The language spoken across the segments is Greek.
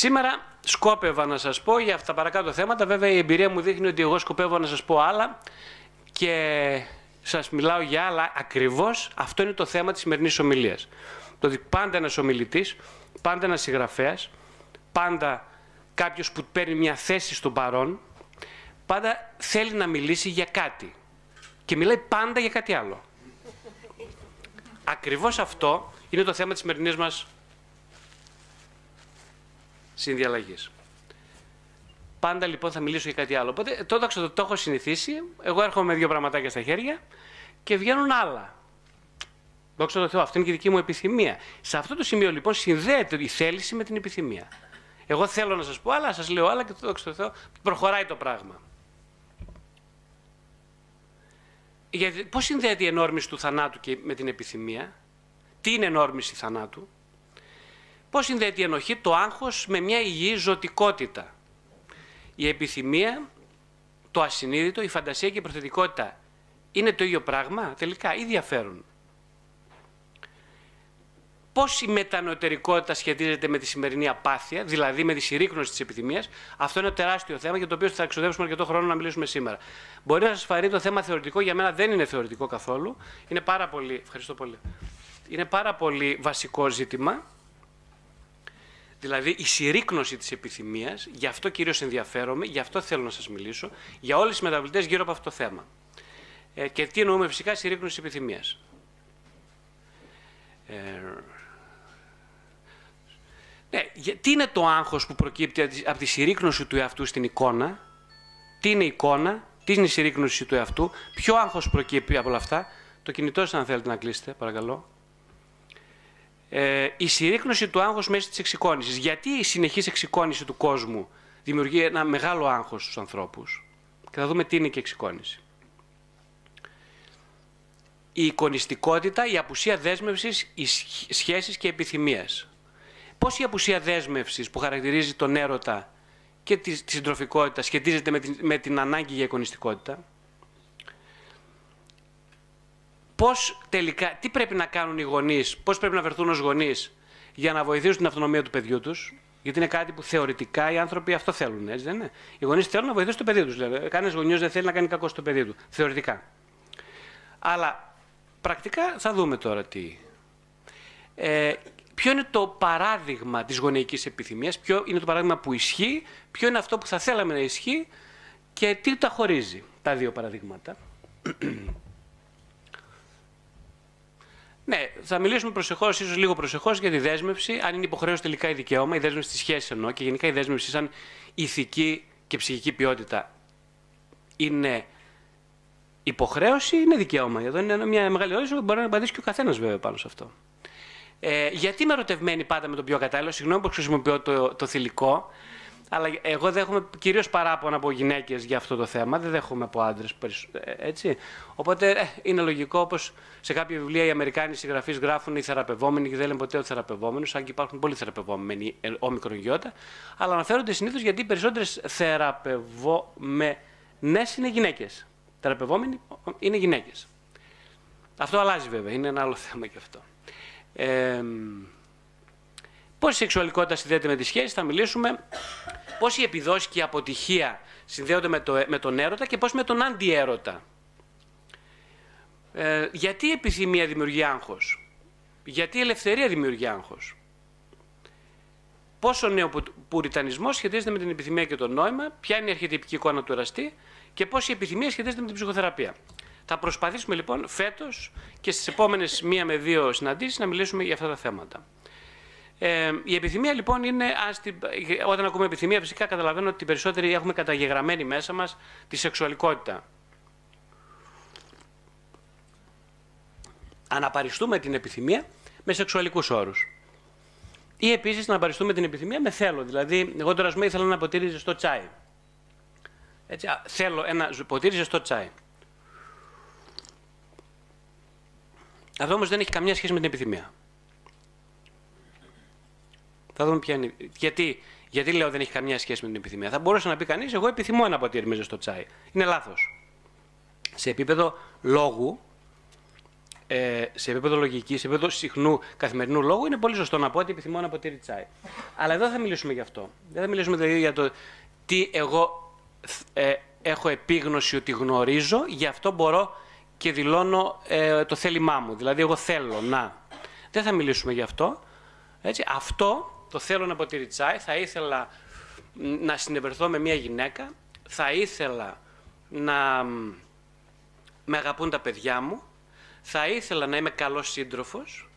Σήμερα σκόπευα να σας πω για αυτά τα παρακάτω θέματα. Βέβαια η εμπειρία μου δείχνει ότι εγώ σκοπεύω να σας πω άλλα και σας μιλάω για άλλα. Ακριβώς αυτό είναι το θέμα της σημερινής ομιλίας. Το ότι πάντα ένας ομιλητής, πάντα ένας συγγραφέας, πάντα κάποιος που παίρνει μια θέση στον παρόν, πάντα θέλει να μιλήσει για κάτι. Και μιλάει πάντα για κάτι άλλο. Ακριβώς αυτό είναι το θέμα της σημερινής μας συνδιαλλαγής. Πάντα λοιπόν θα μιλήσω για κάτι άλλο. Οπότε το, το, το έχω συνηθίσει. Εγώ έρχομαι με δύο πραγματάκια στα χέρια και βγαίνουν άλλα. Δόξα τω Θεώ, αυτή είναι και η δική μου επιθυμία. Σε αυτό το σημείο λοιπόν συνδέεται η θέληση με την επιθυμία. Εγώ θέλω να σας πω άλλα, σας λέω άλλα και το δόξα τω Θεώ προχωράει το πράγμα. Γιατί, πώς συνδέεται η ενόρμηση του θανάτου και με την επιθυμία; Τι είναι ενόρμηση θανάτου; Πώς συνδέεται η ενοχή, το άγχος με μια υγιή ζωτικότητα; Η επιθυμία, το ασυνείδητο, η φαντασία και η προθετικότητα είναι το ίδιο πράγμα τελικά ή διαφέρουν; Πώς η μετανοτερικότητα σχετίζεται με τη σημερινή απάθεια, δηλαδή με τη συρρήκνωση της επιθυμίας, αυτό είναι ένα τεράστιο θέμα για το οποίο θα εξοδεύσουμε αρκετό χρόνο να μιλήσουμε σήμερα. Μπορεί να σας φαρεί το θέμα θεωρητικό, για μένα δεν είναι θεωρητικό καθόλου. Είναι πάρα πολύ, ευχαριστώ πολύ. Είναι πάρα πολύ βασικό ζήτημα Δηλαδή η συρρήκνωση της επιθυμίας, γι' αυτό κυρίως ενδιαφέρομαι, γι' αυτό θέλω να σας μιλήσω, για όλες τις μεταβλητές γύρω από αυτό το θέμα. Ε, και τι εννοούμε φυσικά συρρήκνωση της επιθυμίας. Ε, ναι, τι είναι το άγχος που προκύπτει από τη συρρήκνωση του εαυτού στην εικόνα, τι είναι η εικόνα, τι είναι η συρρήκνωση του εαυτού, ποιο άγχος προκύπτει από όλα αυτά; Το κινητό σας αν θέλετε να κλείσετε, παρακαλώ ε, η συρρήκνωση του άγχους μέσα της εξοικόνησης. Γιατί η συνεχής εξοικόνηση του κόσμου δημιουργεί ένα μεγάλο άγχος στους ανθρώπους; Και θα δούμε τι είναι και εξοικόνηση. Η εικονιστικότητα, η απουσία δέσμευσης, οι σχέσεις και επιθυμίες. Πώς η απουσία δέσμευσης που χαρακτηρίζει τον έρωτα και τη, συντροφικότητα σχετίζεται με την, με την ανάγκη για εικονιστικότητα; Πώς τελικά, τι πρέπει να κάνουν οι γονείς, πώς πρέπει να βρεθούν ως γονείς για να βοηθήσουν την αυτονομία του παιδιού τους, γιατί είναι κάτι που θεωρητικά οι άνθρωποι αυτό θέλουν, έτσι δεν είναι. Οι γονείς θέλουν να βοηθήσουν το παιδί τους. Δηλαδή. Κανένας γονιός δεν θέλει να κάνει κακό στο παιδί του, θεωρητικά. Αλλά πρακτικά θα δούμε τώρα τι. Ε, ποιο είναι το παράδειγμα της γονεϊκής επιθυμίας, ποιο είναι το παράδειγμα που ισχύει, ποιο είναι αυτό που θα θέλαμε να ισχύει και τι τα χωρίζει τα δύο παραδείγματα. Ναι, θα μιλήσουμε προσεχώς, ίσως λίγο προσεχώς για τη δέσμευση, αν είναι υποχρέωση τελικά η δικαίωμα, η δέσμευση στη σχέσης εννοώ και γενικά η δέσμευση σαν ηθική και ψυχική ποιότητα είναι υποχρέωση ή είναι δικαίωμα. Εδώ είναι μια μεγάλη ερώτηση που μπορεί να απαντήσει και ο καθένας βέβαια πάνω σε αυτό. Ε, γιατί είμαι ερωτευμένη πάντα με τον πιο κατάλληλο, συγγνώμη που χρησιμοποιώ το, το θηλυκό, αλλά εγώ δέχομαι κυρίως παράπονα από γυναίκες για αυτό το θέμα. Δεν δέχομαι από άντρες. Ε, έτσι. Οπότε ε, είναι λογικό όπως σε κάποια βιβλία οι Αμερικάνοι συγγραφείς γράφουν οι θεραπευόμενοι και δεν λένε ποτέ ο θεραπευόμενος, αν και υπάρχουν πολλοί θεραπευόμενοι ε, όμικρον γιώτα. Αλλά αναφέρονται συνήθως γιατί οι περισσότερες θεραπευόμενε είναι γυναίκες. Θεραπευόμενοι είναι γυναίκες. Αυτό αλλάζει βέβαια. Είναι ένα άλλο θέμα και αυτό. Ε, Πώς η σεξουαλικότητα συνδέεται με τη σχέση, θα μιλήσουμε. Πώς η επιδόση και η αποτυχία συνδέονται με, το, με τον έρωτα και πώς με τον αντιέρωτα. Ε, γιατί η επιθυμία δημιουργεί άγχος; Γιατί η ελευθερία δημιουργεί άγχος; Πόσο νέο πουριτανισμό σχετίζεται με την επιθυμία και το νόημα, ποια είναι η αρχιτυπική εικόνα του εραστή; Και πώς η επιθυμία σχετίζεται με την ψυχοθεραπεία; Θα προσπαθήσουμε λοιπόν φέτος και στις επόμενες μία με δύο συναντήσεις να μιλήσουμε για αυτά τα θέματα. Ε, η επιθυμία λοιπόν είναι, όταν ακούμε επιθυμία φυσικά καταλαβαίνω ότι οι περισσότεροι έχουμε καταγεγραμμένη μέσα μας τη σεξουαλικότητα. Αναπαριστούμε την επιθυμία με σεξουαλικούς όρους. Ή επίσης να απαριστούμε την επιθυμία με θέλω. Δηλαδή, εγώ τώρα πούμε ήθελα ένα ποτήρι ζεστό τσάι. Έτσι, θέλω ένα ποτήρι ζεστό τσάι. Αυτό όμως δεν έχει καμιά σχέση με την επιθυμία. Θα δούμε ποια είναι. Γιατί, γιατί λέω δεν έχει καμία σχέση με την επιθυμία. Θα μπορούσε να πει κανείς: Εγώ επιθυμώ ένα ποτήρι με ζεστό τσάι. Είναι λάθος. Σε επίπεδο λόγου, ε, σε επίπεδο λογικής, σε επίπεδο συχνού καθημερινού λόγου, είναι πολύ σωστό να πω ότι επιθυμώ να ποτήρι τσάι. Αλλά εδώ θα μιλήσουμε γι' αυτό. Δεν θα μιλήσουμε δηλαδή για το τι εγώ ε, έχω επίγνωση ότι γνωρίζω, γι' αυτό μπορώ και δηλώνω ε, το θέλημά μου. Δηλαδή, εγώ θέλω να. Δεν θα μιλήσουμε γι' αυτό. Έτσι. Αυτό το θέλω να ποτήρι τσάι. Θα ήθελα να συνευρεθώ με μια γυναίκα. Θα ήθελα να με αγαπούν τα παιδιά μου. Θα ήθελα να είμαι καλός σύντροφος.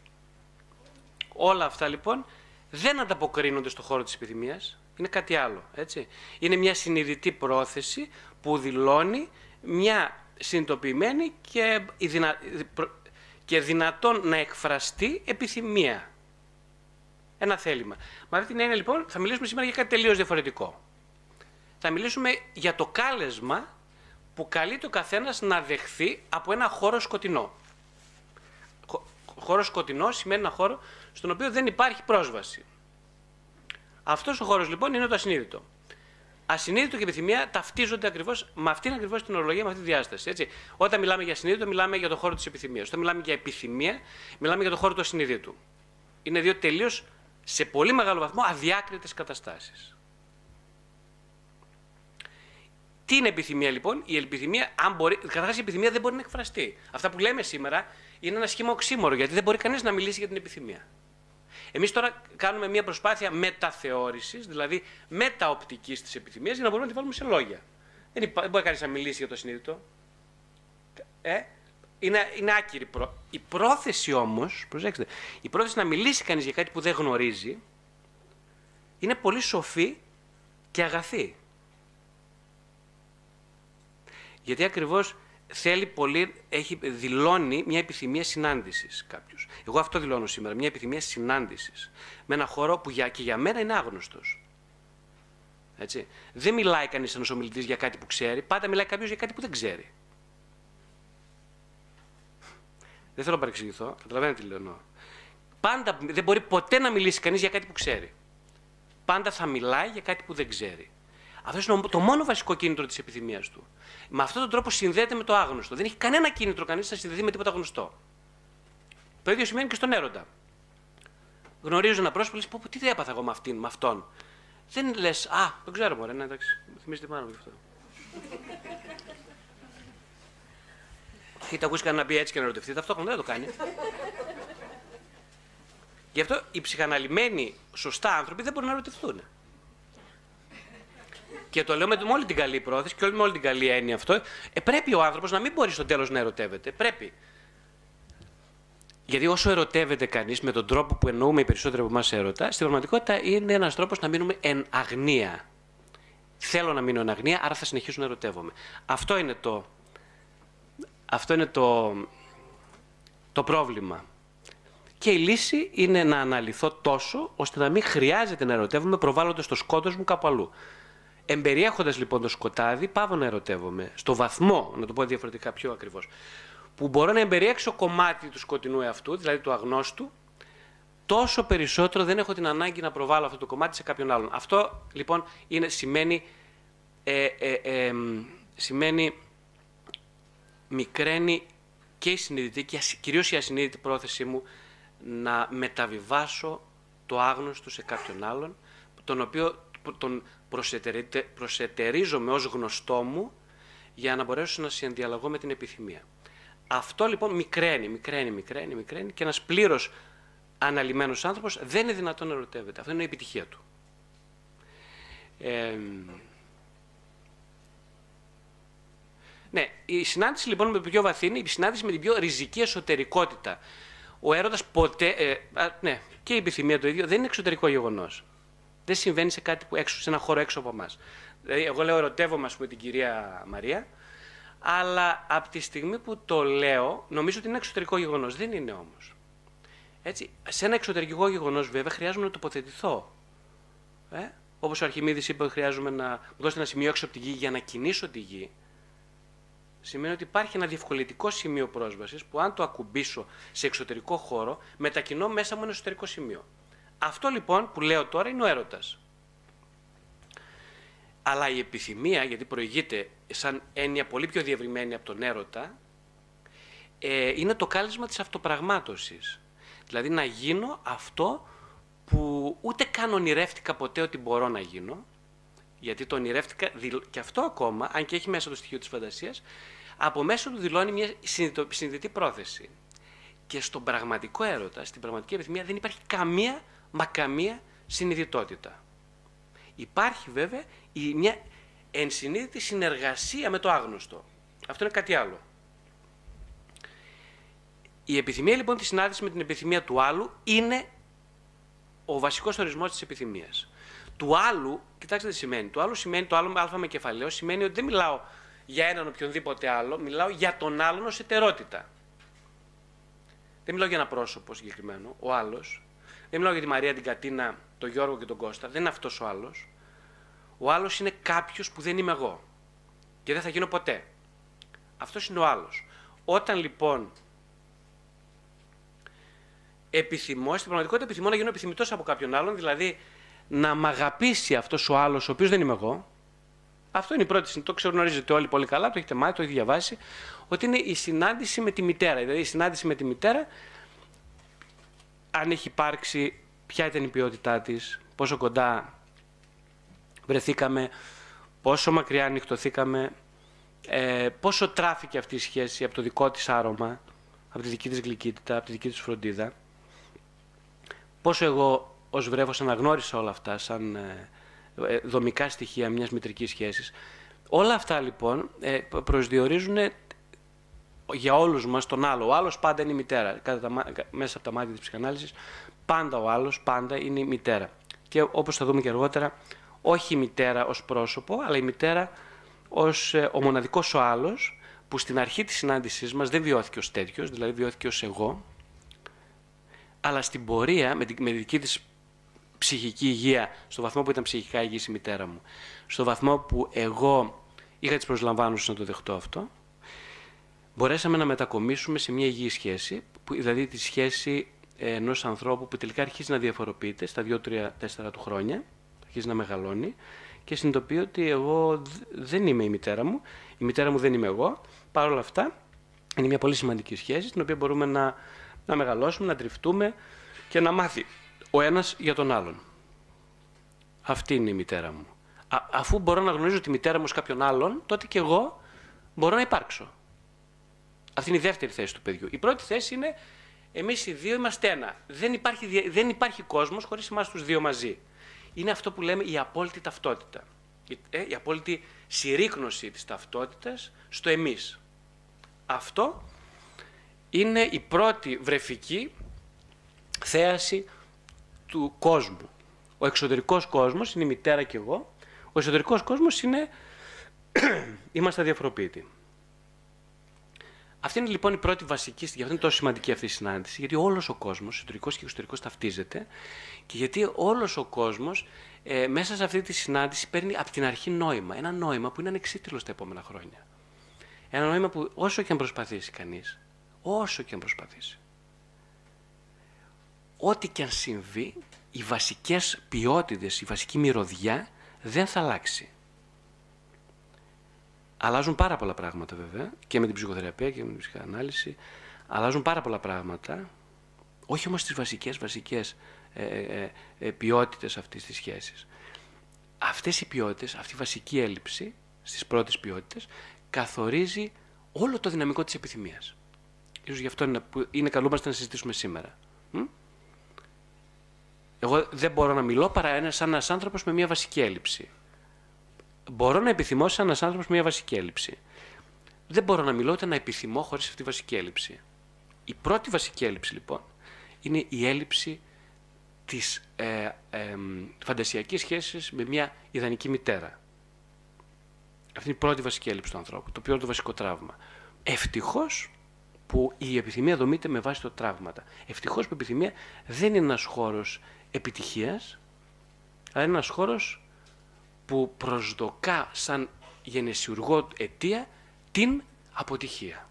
Όλα αυτά λοιπόν δεν ανταποκρίνονται στο χώρο της επιθυμίας. Είναι κάτι άλλο. Έτσι. Είναι μια συνειδητή πρόθεση που δηλώνει μια συνειδητοποιημένη και, δυνα... και δυνατόν να εκφραστεί επιθυμία. Ένα θέλημα. Με αυτή την έννοια λοιπόν θα μιλήσουμε σήμερα για κάτι τελείως διαφορετικό. Θα μιλήσουμε για το κάλεσμα που καλεί το καθένας να δεχθεί από ένα χώρο σκοτεινό. Χώρος σκοτεινό σημαίνει ένα χώρο στον οποίο δεν υπάρχει πρόσβαση. Αυτός ο χώρος λοιπόν είναι το ασυνείδητο. Ασυνείδητο και επιθυμία ταυτίζονται ακριβώς με αυτήν ακριβώς την ορολογία, με αυτή τη διάσταση. Έτσι. Όταν μιλάμε για ασυνείδητο, μιλάμε για το χώρο της επιθυμίας. Όταν μιλάμε για επιθυμία, μιλάμε για το χώρο του ασυνείδητου. Είναι δύο τελείως σε πολύ μεγάλο βαθμό αδιάκριτες καταστάσεις. Τι είναι επιθυμία λοιπόν, η επιθυμία, αν μπορεί, καταρχάς η επιθυμία δεν μπορεί να εκφραστεί. Αυτά που λέμε σήμερα είναι ένα σχήμα οξύμορο, γιατί δεν μπορεί κανείς να μιλήσει για την επιθυμία. Εμείς τώρα κάνουμε μια προσπάθεια μεταθεώρησης, δηλαδή μεταοπτικής της επιθυμίας, για να μπορούμε να τη βάλουμε σε λόγια. Δεν, υπά... δεν μπορεί κανείς να μιλήσει για το συνείδητο. Ε; Είναι, είναι άκυρη. Προ... Η πρόθεση όμως, προσέξτε, η πρόθεση να μιλήσει κανείς για κάτι που δεν γνωρίζει είναι πολύ σοφή και αγαθή. Γιατί ακριβώς θέλει πολύ, έχει, δηλώνει μια επιθυμία συνάντησης κάποιο. Εγώ αυτό δηλώνω σήμερα, μια επιθυμία συνάντησης. Με ένα χώρο που για, και για μένα είναι άγνωστος. Έτσι. Δεν μιλάει κανείς ένας ομιλητής για κάτι που ξέρει, πάντα μιλάει κάποιος για κάτι που δεν ξέρει. Δεν θέλω να παρεξηγηθώ, καταλαβαίνετε τι λέω. Πάντα δεν μπορεί ποτέ να μιλήσει κανείς για κάτι που ξέρει. Πάντα θα μιλάει για κάτι που δεν ξέρει. Αυτό είναι το μόνο βασικό κίνητρο της επιθυμίας του. Με αυτόν τον τρόπο συνδέεται με το άγνωστο. Δεν έχει κανένα κίνητρο κανείς να συνδεθεί με τίποτα γνωστό. Το ίδιο σημαίνει και στον έρωτα. Γνωρίζω ένα πρόσωπο, λες: Πω, τι έπαθα εγώ με, αυτήν, με αυτόν. Δεν λες, Α, δεν ξέρω, Μωρέ, ναι, εντάξει, θυμίζετε πάνω γι' αυτό. Έχετε ακούσει κανένα να πει έτσι και να ερωτευτεί, ταυτόχρονα δεν το κάνει. Γι' αυτό οι ψυχαναλυμένοι σωστά άνθρωποι δεν μπορούν να ερωτηθούν. Και το λέω με όλη την καλή πρόθεση και με όλη την καλή έννοια αυτό. Ε, πρέπει ο άνθρωπος να μην μπορεί στο τέλος να ερωτεύεται. Πρέπει. Γιατί όσο ερωτεύεται κανείς με τον τρόπο που εννοούμε οι περισσότεροι από εμάς έρωτα, στην πραγματικότητα είναι ένας τρόπος να μείνουμε εν αγνία. Θέλω να μείνω εν αγνία, άρα θα συνεχίσω να ερωτεύομαι. Αυτό είναι το, αυτό είναι το, το πρόβλημα. Και η λύση είναι να αναλυθώ τόσο ώστε να μην χρειάζεται να ερωτεύομαι προβάλλοντας το σκότος μου κάπου αλλού. Εμπεριέχοντας λοιπόν το σκοτάδι, πάω να ερωτεύομαι. Στο βαθμό, να το πω διαφορετικά πιο ακριβώς, που μπορώ να εμπεριέξω κομμάτι του σκοτεινού εαυτού, δηλαδή του αγνώστου, τόσο περισσότερο δεν έχω την ανάγκη να προβάλλω αυτό το κομμάτι σε κάποιον άλλον. Αυτό λοιπόν είναι, σημαίνει, ε, ε, ε, σημαίνει μικραίνει και η συνειδητή και κυρίως η ασυνείδητη πρόθεσή μου να μεταβιβάσω το άγνωστο σε κάποιον άλλον, τον οποίο τον προσετερίζομαι ως γνωστό μου για να μπορέσω να συνδιαλλαγώ με την επιθυμία. Αυτό λοιπόν μικραίνει, μικραίνει, μικραίνει, μικραίνει και ένας πλήρως αναλυμένος άνθρωπος δεν είναι δυνατόν να ερωτεύεται. Αυτό είναι η επιτυχία του. Ε, ναι, η συνάντηση λοιπόν με την πιο βαθύ είναι η συνάντηση με την πιο ριζική εσωτερικότητα. Ο έρωτας ποτέ, ε, ναι, και η επιθυμία το ίδιο, δεν είναι εξωτερικό γεγονός δεν συμβαίνει σε κάτι που έξω, σε ένα χώρο έξω από εμάς. Δηλαδή, εγώ λέω ερωτεύομαι, με την κυρία Μαρία, αλλά από τη στιγμή που το λέω, νομίζω ότι είναι εξωτερικό γεγονός. Δεν είναι όμως. Έτσι, σε ένα εξωτερικό γεγονός, βέβαια, χρειάζομαι να τοποθετηθώ. Ε; Όπως ο Αρχιμίδης είπε, χρειάζομαι να μου δώσετε ένα σημείο έξω από τη γη για να κινήσω τη γη. Σημαίνει ότι υπάρχει ένα διευκολυντικό σημείο πρόσβασης που, αν το ακουμπήσω σε εξωτερικό χώρο, μετακινώ μέσα μου ένα εσωτερικό σημείο. Αυτό λοιπόν που λέω τώρα είναι ο έρωτας. Αλλά η επιθυμία, γιατί προηγείται σαν έννοια πολύ πιο διευρυμένη από τον έρωτα, ε, είναι το κάλεσμα της αυτοπραγμάτωσης. Δηλαδή να γίνω αυτό που ούτε καν ονειρεύτηκα ποτέ ότι μπορώ να γίνω, γιατί το ονειρεύτηκα και αυτό ακόμα, αν και έχει μέσα το στοιχείο της φαντασίας, από μέσα του δηλώνει μια συνειδητή πρόθεση. Και στον πραγματικό έρωτα, στην πραγματική επιθυμία δεν υπάρχει καμία μα καμία συνειδητότητα. Υπάρχει βέβαια η, μια ενσυνείδητη συνεργασία με το άγνωστο. Αυτό είναι κάτι άλλο. Η επιθυμία λοιπόν τη συνάντηση με την επιθυμία του άλλου είναι ο βασικός ορισμός της επιθυμίας. Του άλλου, κοιτάξτε τι σημαίνει. Του άλλου σημαίνει, το άλλο με α με κεφαλαίο, σημαίνει ότι δεν μιλάω για έναν οποιονδήποτε άλλο, μιλάω για τον άλλον ως ετερότητα. Δεν μιλάω για ένα πρόσωπο συγκεκριμένο, ο άλλος. Δεν μιλάω για τη Μαρία, την Κατίνα, τον Γιώργο και τον Κώστα. Δεν είναι αυτός ο άλλος. Ο άλλος είναι κάποιος που δεν είμαι εγώ. Και δεν θα γίνω ποτέ. Αυτός είναι ο άλλος. Όταν λοιπόν επιθυμώ, στην πραγματικότητα επιθυμώ να γίνω επιθυμητός από κάποιον άλλον, δηλαδή να μ' αγαπήσει αυτός ο άλλος, ο οποίος δεν είμαι εγώ, αυτό είναι η πρώτη συνήθεια. Το ξεγνωρίζετε όλοι πολύ καλά, το έχετε μάθει, το έχετε διαβάσει. Ότι είναι η συνάντηση με τη μητέρα. Δηλαδή η συνάντηση με τη μητέρα, αν έχει υπάρξει, ποια ήταν η ποιότητά της, πόσο κοντά βρεθήκαμε, πόσο μακριά ανοιχτωθήκαμε, ε, πόσο τράφηκε αυτή η σχέση από το δικό της άρωμα, από τη δική της γλυκύτητα, από τη δική της φροντίδα. Πόσο εγώ ως βρέφος αναγνώρισα όλα αυτά σαν ε, ε, δομικά στοιχεία μιας μητρικής σχέσης. Όλα αυτά λοιπόν ε, προσδιορίζουν για όλους μας τον άλλο. Ο άλλος πάντα είναι η μητέρα. Κατά τα, μέσα από τα μάτια της ψυχανάλυσης πάντα ο άλλος, πάντα είναι η μητέρα. Και όπως θα δούμε και αργότερα, όχι η μητέρα ως πρόσωπο, αλλά η μητέρα ως ε, ο μοναδικός ο άλλος, που στην αρχή της συνάντησής μας δεν βιώθηκε ως τέτοιος, δηλαδή βιώθηκε ως εγώ, αλλά στην πορεία, με, τη, με δική της ψυχική υγεία, στο βαθμό που ήταν ψυχικά υγιής η μητέρα μου, στο βαθμό που εγώ είχα τις προσλαμβάνωσες να το δεχτώ αυτό, μπορέσαμε να μετακομίσουμε σε μια υγιή σχέση, που, δηλαδή τη σχέση ενός ανθρώπου που τελικά αρχίζει να διαφοροποιείται στα 2-3-4 του χρόνια, αρχίζει να μεγαλώνει και συνειδητοποιεί ότι εγώ δεν είμαι η μητέρα μου, η μητέρα μου δεν είμαι εγώ. Παρ' όλα αυτά, είναι μια πολύ σημαντική σχέση, στην οποία μπορούμε να, να μεγαλώσουμε, να τριφτούμε και να μάθει ο ένας για τον άλλον. Αυτή είναι η μητέρα μου. αφού μπορώ να γνωρίζω τη μητέρα μου σε κάποιον άλλον, τότε και εγώ μπορώ να υπάρξω. Αυτή είναι η δεύτερη θέση του παιδιού. Η πρώτη θέση είναι εμείς οι δύο είμαστε ένα. Δεν υπάρχει, δεν υπάρχει κόσμος χωρίς εμάς τους δύο μαζί. Είναι αυτό που λέμε η απόλυτη ταυτότητα. Η, ε, η απόλυτη συρρήκνωση της ταυτότητας στο εμείς. Αυτό είναι η πρώτη βρεφική θέαση του κόσμου. Ο εξωτερικός κόσμος είναι η μητέρα και εγώ. Ο εσωτερικός κόσμος είναι είμαστε αδιαφοροποίητοι. Αυτή είναι λοιπόν η πρώτη βασική, γι' αυτό είναι τόσο σημαντική αυτή η συνάντηση, γιατί όλος ο κόσμος, εσωτερικός και εξωτερικός, ταυτίζεται και γιατί όλος ο κόσμος ε, μέσα σε αυτή τη συνάντηση παίρνει από την αρχή νόημα. Ένα νόημα που είναι ανεξίτηλος στα επόμενα χρόνια. Ένα νόημα που όσο και αν προσπαθήσει κανείς, όσο και αν προσπαθήσει, ό,τι και αν συμβεί, οι βασικές ποιότητες, η βασική μυρωδιά δεν θα αλλάξει. Αλλάζουν πάρα πολλά πράγματα βέβαια και με την ψυχοθεραπεία και με την ψυχοανάλυση. Αλλάζουν πάρα πολλά πράγματα, όχι όμως τις βασικές, βασικές ε, ε, ε, ποιότητες αυτής της σχέσης. Αυτές οι ποιότητες, αυτή η βασική έλλειψη στις πρώτες ποιότητες καθορίζει όλο το δυναμικό της επιθυμίας. Ίσως γι' αυτό είναι, που είναι καλούμαστε να συζητήσουμε σήμερα. Εγώ δεν μπορώ να μιλώ παρά ένας σαν ένας άνθρωπος με μια βασική έλλειψη. Μπορώ να επιθυμώ σαν ένας άνθρωπος με μια βασική έλλειψη. Δεν μπορώ να μιλώ ούτε να επιθυμώ χωρίς αυτή τη βασική έλλειψη. Η πρώτη βασική έλλειψη λοιπόν είναι η έλλειψη της ε, ε, φαντασιακής σχέσης με μια ιδανική μητέρα. Αυτή είναι η πρώτη βασική έλλειψη του ανθρώπου, το οποίο είναι το βασικό τραύμα. Ευτυχώς που η επιθυμία δομείται με βάση τα τραύματα. Ευτυχώς που η επιθυμία δεν είναι ένας χώρος επιτυχίας, αλλά είναι ένας χώρος που προσδοκά σαν γενεσιουργό αιτία την αποτυχία.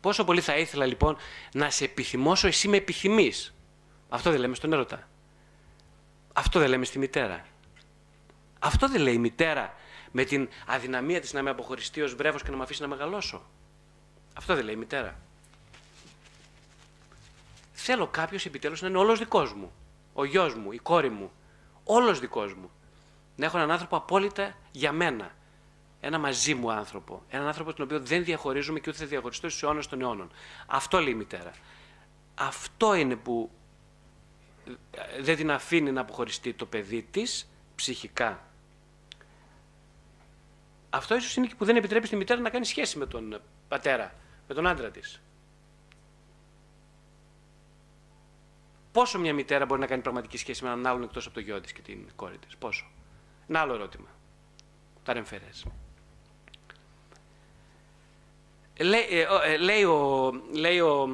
Πόσο πολύ θα ήθελα λοιπόν να σε επιθυμώσω, εσύ με επιθυμείς. Αυτό δεν λέμε στον έρωτα. Αυτό δεν λέμε στη μητέρα. Αυτό δεν λέει η μητέρα με την αδυναμία της να με αποχωριστεί ως βρέφος και να με αφήσει να μεγαλώσω. Αυτό δεν λέει η μητέρα. Θέλω κάποιος επιτέλους να είναι όλος δικός μου. Ο γιος μου, η κόρη μου. Όλος δικός μου. Να έχω έναν άνθρωπο απόλυτα για μένα. Ένα μαζί μου άνθρωπο. Έναν άνθρωπο τον οποίο δεν διαχωρίζουμε και ούτε θα διαχωριστώ στους αιώνες των αιώνων. Αυτό λέει η μητέρα. Αυτό είναι που ε, δεν την αφήνει να αποχωριστεί το παιδί της ψυχικά. Αυτό ίσως είναι και που δεν επιτρέπει στη μητέρα να κάνει σχέση με τον πατέρα, με τον άντρα της. Πόσο μια μητέρα μπορεί να κάνει πραγματική σχέση με έναν άλλον εκτός από το γιο της και την κόρη της; Πόσο; Ένα άλλο ερώτημα. Τα ρεμφερές. Λέει, ε, ε, λέει, ο, λέει, ο,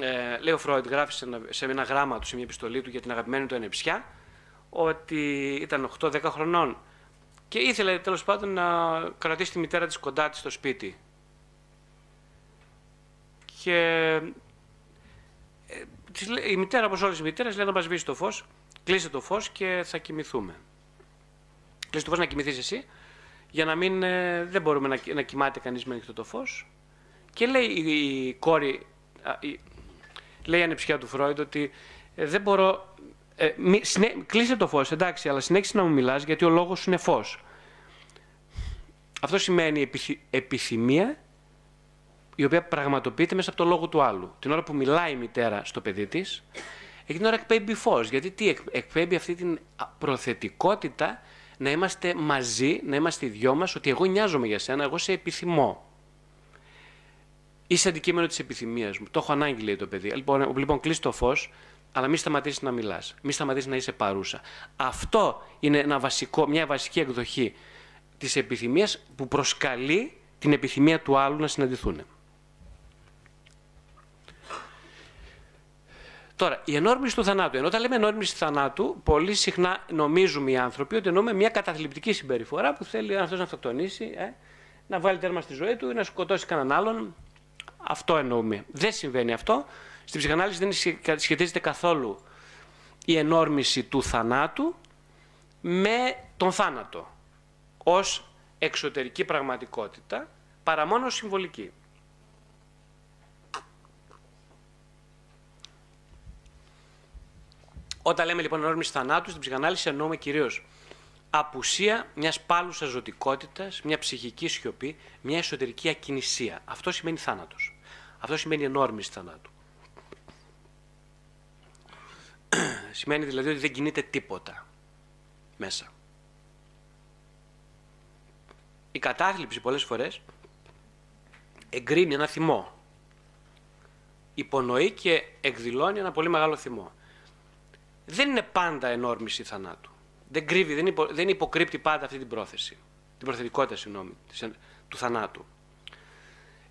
ε, λέει ο Φρόιντ, γράφει σε ένα, σε ένα γράμμα του, σε μια επιστολή του για την αγαπημένη του ενεψιά, ότι ήταν 8-10 χρονών και ήθελε τέλος πάντων να κρατήσει τη μητέρα της κοντά της στο σπίτι. Και ε, η μητέρα, όπως όλες οι μητέρες, λέει να μας σβήσει το φως, κλείσε το φως και θα κοιμηθούμε. Κλείσε το φως να κοιμηθείς εσύ, για να μην, ε, δεν μπορούμε να, να κοιμάται κανείς με ανοιχτό το φως. Και λέει η, κόρη, η, λέει η ανεψιά του Φρόιντ ότι ε, δεν μπορώ, ε, κλείσε το φως, εντάξει, αλλά συνέχισε να μου μιλάς γιατί ο λόγος σου είναι φως. Αυτό σημαίνει επιθυμία η οποία πραγματοποιείται μέσα από το λόγο του άλλου. Την ώρα που μιλάει η μητέρα στο παιδί της, εκείνη την ώρα εκπέμπει φως. Γιατί τι εκπέμπει αυτή την προθετικότητα να είμαστε μαζί, να είμαστε οι δυο μας, ότι εγώ νοιάζομαι για σένα, εγώ σε επιθυμώ. Είσαι αντικείμενο της επιθυμίας μου. Το έχω ανάγκη, λέει το παιδί. Λοιπόν, λοιπόν κλείσει το φως, αλλά μην σταματήσεις να μιλάς. Μην σταματήσεις να είσαι παρούσα. Αυτό είναι ένα βασικό, μια βασική εκδοχή της επιθυμίας που προσκαλεί την επιθυμία του άλλου να συναντηθούν. Τώρα, η ενόρμηση του θανάτου. Ενώ όταν λέμε ενόρμηση θανάτου, πολύ συχνά νομίζουμε οι άνθρωποι ότι εννοούμε μια καταθλιπτική συμπεριφορά που θέλει αυτό να αυτοκτονήσει, ε, να βάλει τέρμα στη ζωή του ή να σκοτώσει κανέναν άλλον αυτό εννοούμε. Δεν συμβαίνει αυτό. Στην ψυχανάλυση δεν σχετίζεται καθόλου η ενόρμηση του θανάτου με τον θάνατο ως εξωτερική πραγματικότητα παρά μόνο συμβολική. Όταν λέμε λοιπόν ενόρμηση θανάτου, στην ψυχανάλυση εννοούμε κυρίως απουσία μιας πάλουσας ζωτικότητας, μια ψυχική σιωπή, μια εσωτερική ακινησία. Αυτό σημαίνει θάνατος. Αυτό σημαίνει ενόρμηση θανάτου. σημαίνει δηλαδή ότι δεν κινείται τίποτα μέσα. Η κατάθλιψη πολλές φορές εγκρίνει ένα θυμό. Υπονοεί και εκδηλώνει ένα πολύ μεγάλο θυμό. Δεν είναι πάντα ενόρμηση θανάτου δεν κρύβει, δεν, υπο, δεν υποκρύπτει πάντα αυτή την πρόθεση. Την προθετικότητα, συγγνώμη, του θανάτου.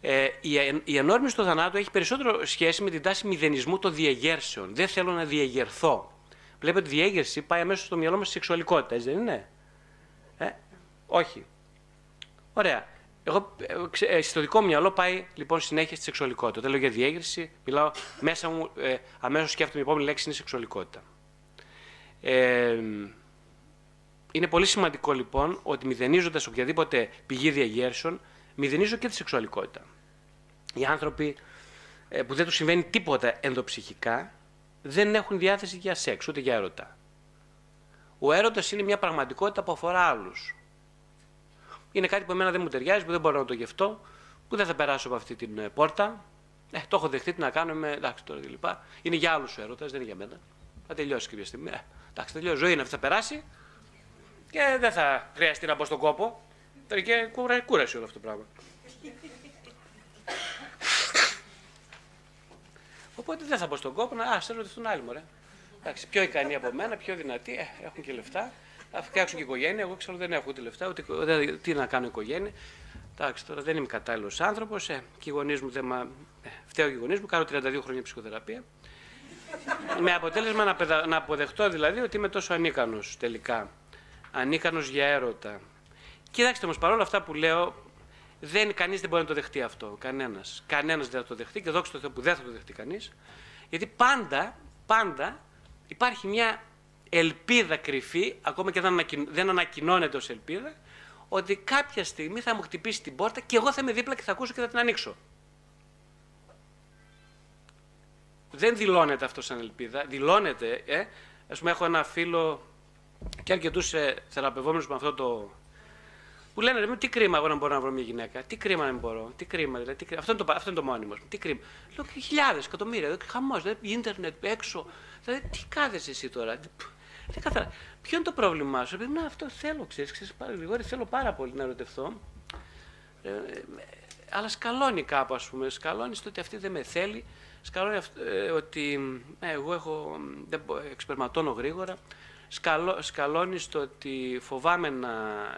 Ε, η, η ενόρμηση του θανάτου έχει περισσότερο σχέση με την τάση μηδενισμού των διεγέρσεων. Δεν θέλω να διεγερθώ. Βλέπετε ότι η διέγερση πάει αμέσως στο μυαλό μας στη σεξουαλικότητας, έτσι δεν είναι; Ε, όχι. Ωραία. Εγώ, ε, ε στο δικό μου μυαλό πάει λοιπόν συνέχεια στη σεξουαλικότητα. Όταν λέω για διέγερση, μιλάω μέσα μου, ε, αμέσως σκέφτομαι η επόμενη λέξη είναι σεξουαλικότητα. Ε, είναι πολύ σημαντικό λοιπόν ότι μηδενίζοντας οποιαδήποτε πηγή διαγέρσεων, μηδενίζω και τη σεξουαλικότητα. Οι άνθρωποι ε, που δεν τους συμβαίνει τίποτα ενδοψυχικά δεν έχουν διάθεση για σεξ ούτε για έρωτα. Ο έρωτας είναι μια πραγματικότητα που αφορά άλλους. Είναι κάτι που εμένα δεν μου ταιριάζει, που δεν μπορώ να το γευτώ, που δεν θα περάσω από αυτή την ε, πόρτα. Ε, το έχω δεχτεί, τι να κάνουμε, εντάξει τώρα κλπ. Είναι για άλλους ο έρωτας, δεν είναι για μένα. Θα τελειώσει κάποια στιγμή. Ε, εντάξει, τελειώσει. Ζωή είναι αυτή, θα περάσει και δεν θα χρειαστεί να μπω στον κόπο. Και κούραση όλο αυτό το πράγμα. Οπότε δεν θα μπω στον κόπο να ας, σε ρωτηθούν άλλοι μωρέ. Εντάξει, πιο ικανοί από μένα, πιο δυνατοί, ε, έχουν και λεφτά. Θα φτιάξουν και οικογένεια. Εγώ ξέρω δεν έχω ούτε λεφτά, ούτε, ούτε τι να κάνω οικογένεια. Εντάξει, τώρα δεν είμαι κατάλληλος άνθρωπος. Ε, και οι γονείς μου δεν μα. Ε, φταίω οι γονείς μου, κάνω 32 χρόνια ψυχοθεραπεία. Με αποτέλεσμα να, να αποδεχτώ δηλαδή ότι είμαι τόσο ανίκανος τελικά ανίκανος για έρωτα. Κοιτάξτε όμως, παρόλα αυτά που λέω, δεν, κανείς δεν μπορεί να το δεχτεί αυτό. Κανένας. Κανένας δεν θα το δεχτεί και δόξα τω Θεώ που δεν θα το δεχτεί κανείς. Γιατί πάντα, πάντα υπάρχει μια ελπίδα κρυφή, ακόμα και δεν ανακοινώνεται ως ελπίδα, ότι κάποια στιγμή θα μου χτυπήσει την πόρτα και εγώ θα είμαι δίπλα και θα ακούσω και θα την ανοίξω. Δεν δηλώνεται αυτό σαν ελπίδα. Δηλώνεται, ε. Ας πούμε, έχω ένα φίλο και αρκετούς ε, θεραπευόμενους με αυτό το. Που λένε, ρε, τι κρίμα εγώ να μπορώ να βρω μια γυναίκα. Τι κρίμα να μπορώ. Τι κρίμα, δηλαδή. Τι κρίμα. Αυτό, είναι το, αυτό είναι το μόνιμο. Τι κρίμα. Λέω και χιλιάδες, εκατομμύρια. Χαμός. Δηλαδή, ίντερνετ έξω. Δηλαδή, τι κάθεσαι εσύ τώρα. Δεν καθαρά. Ποιο είναι το πρόβλημά σου. Επειδή, να, αυτό θέλω, ξέρεις. Ξέρεις, πάρα λίγο, θέλω πάρα πολύ να ερωτευτώ. Ε, ε, αλλά σκαλώνει κάπου, ας πούμε. Σκαλώνεις στο ότι αυτή δεν με θέλει. Σκαλώνει ε, ότι ε, εγώ έχω, δεν, εξπερματώνω γρήγορα. Σκαλώ, σκαλώνει στο ότι φοβάμαι να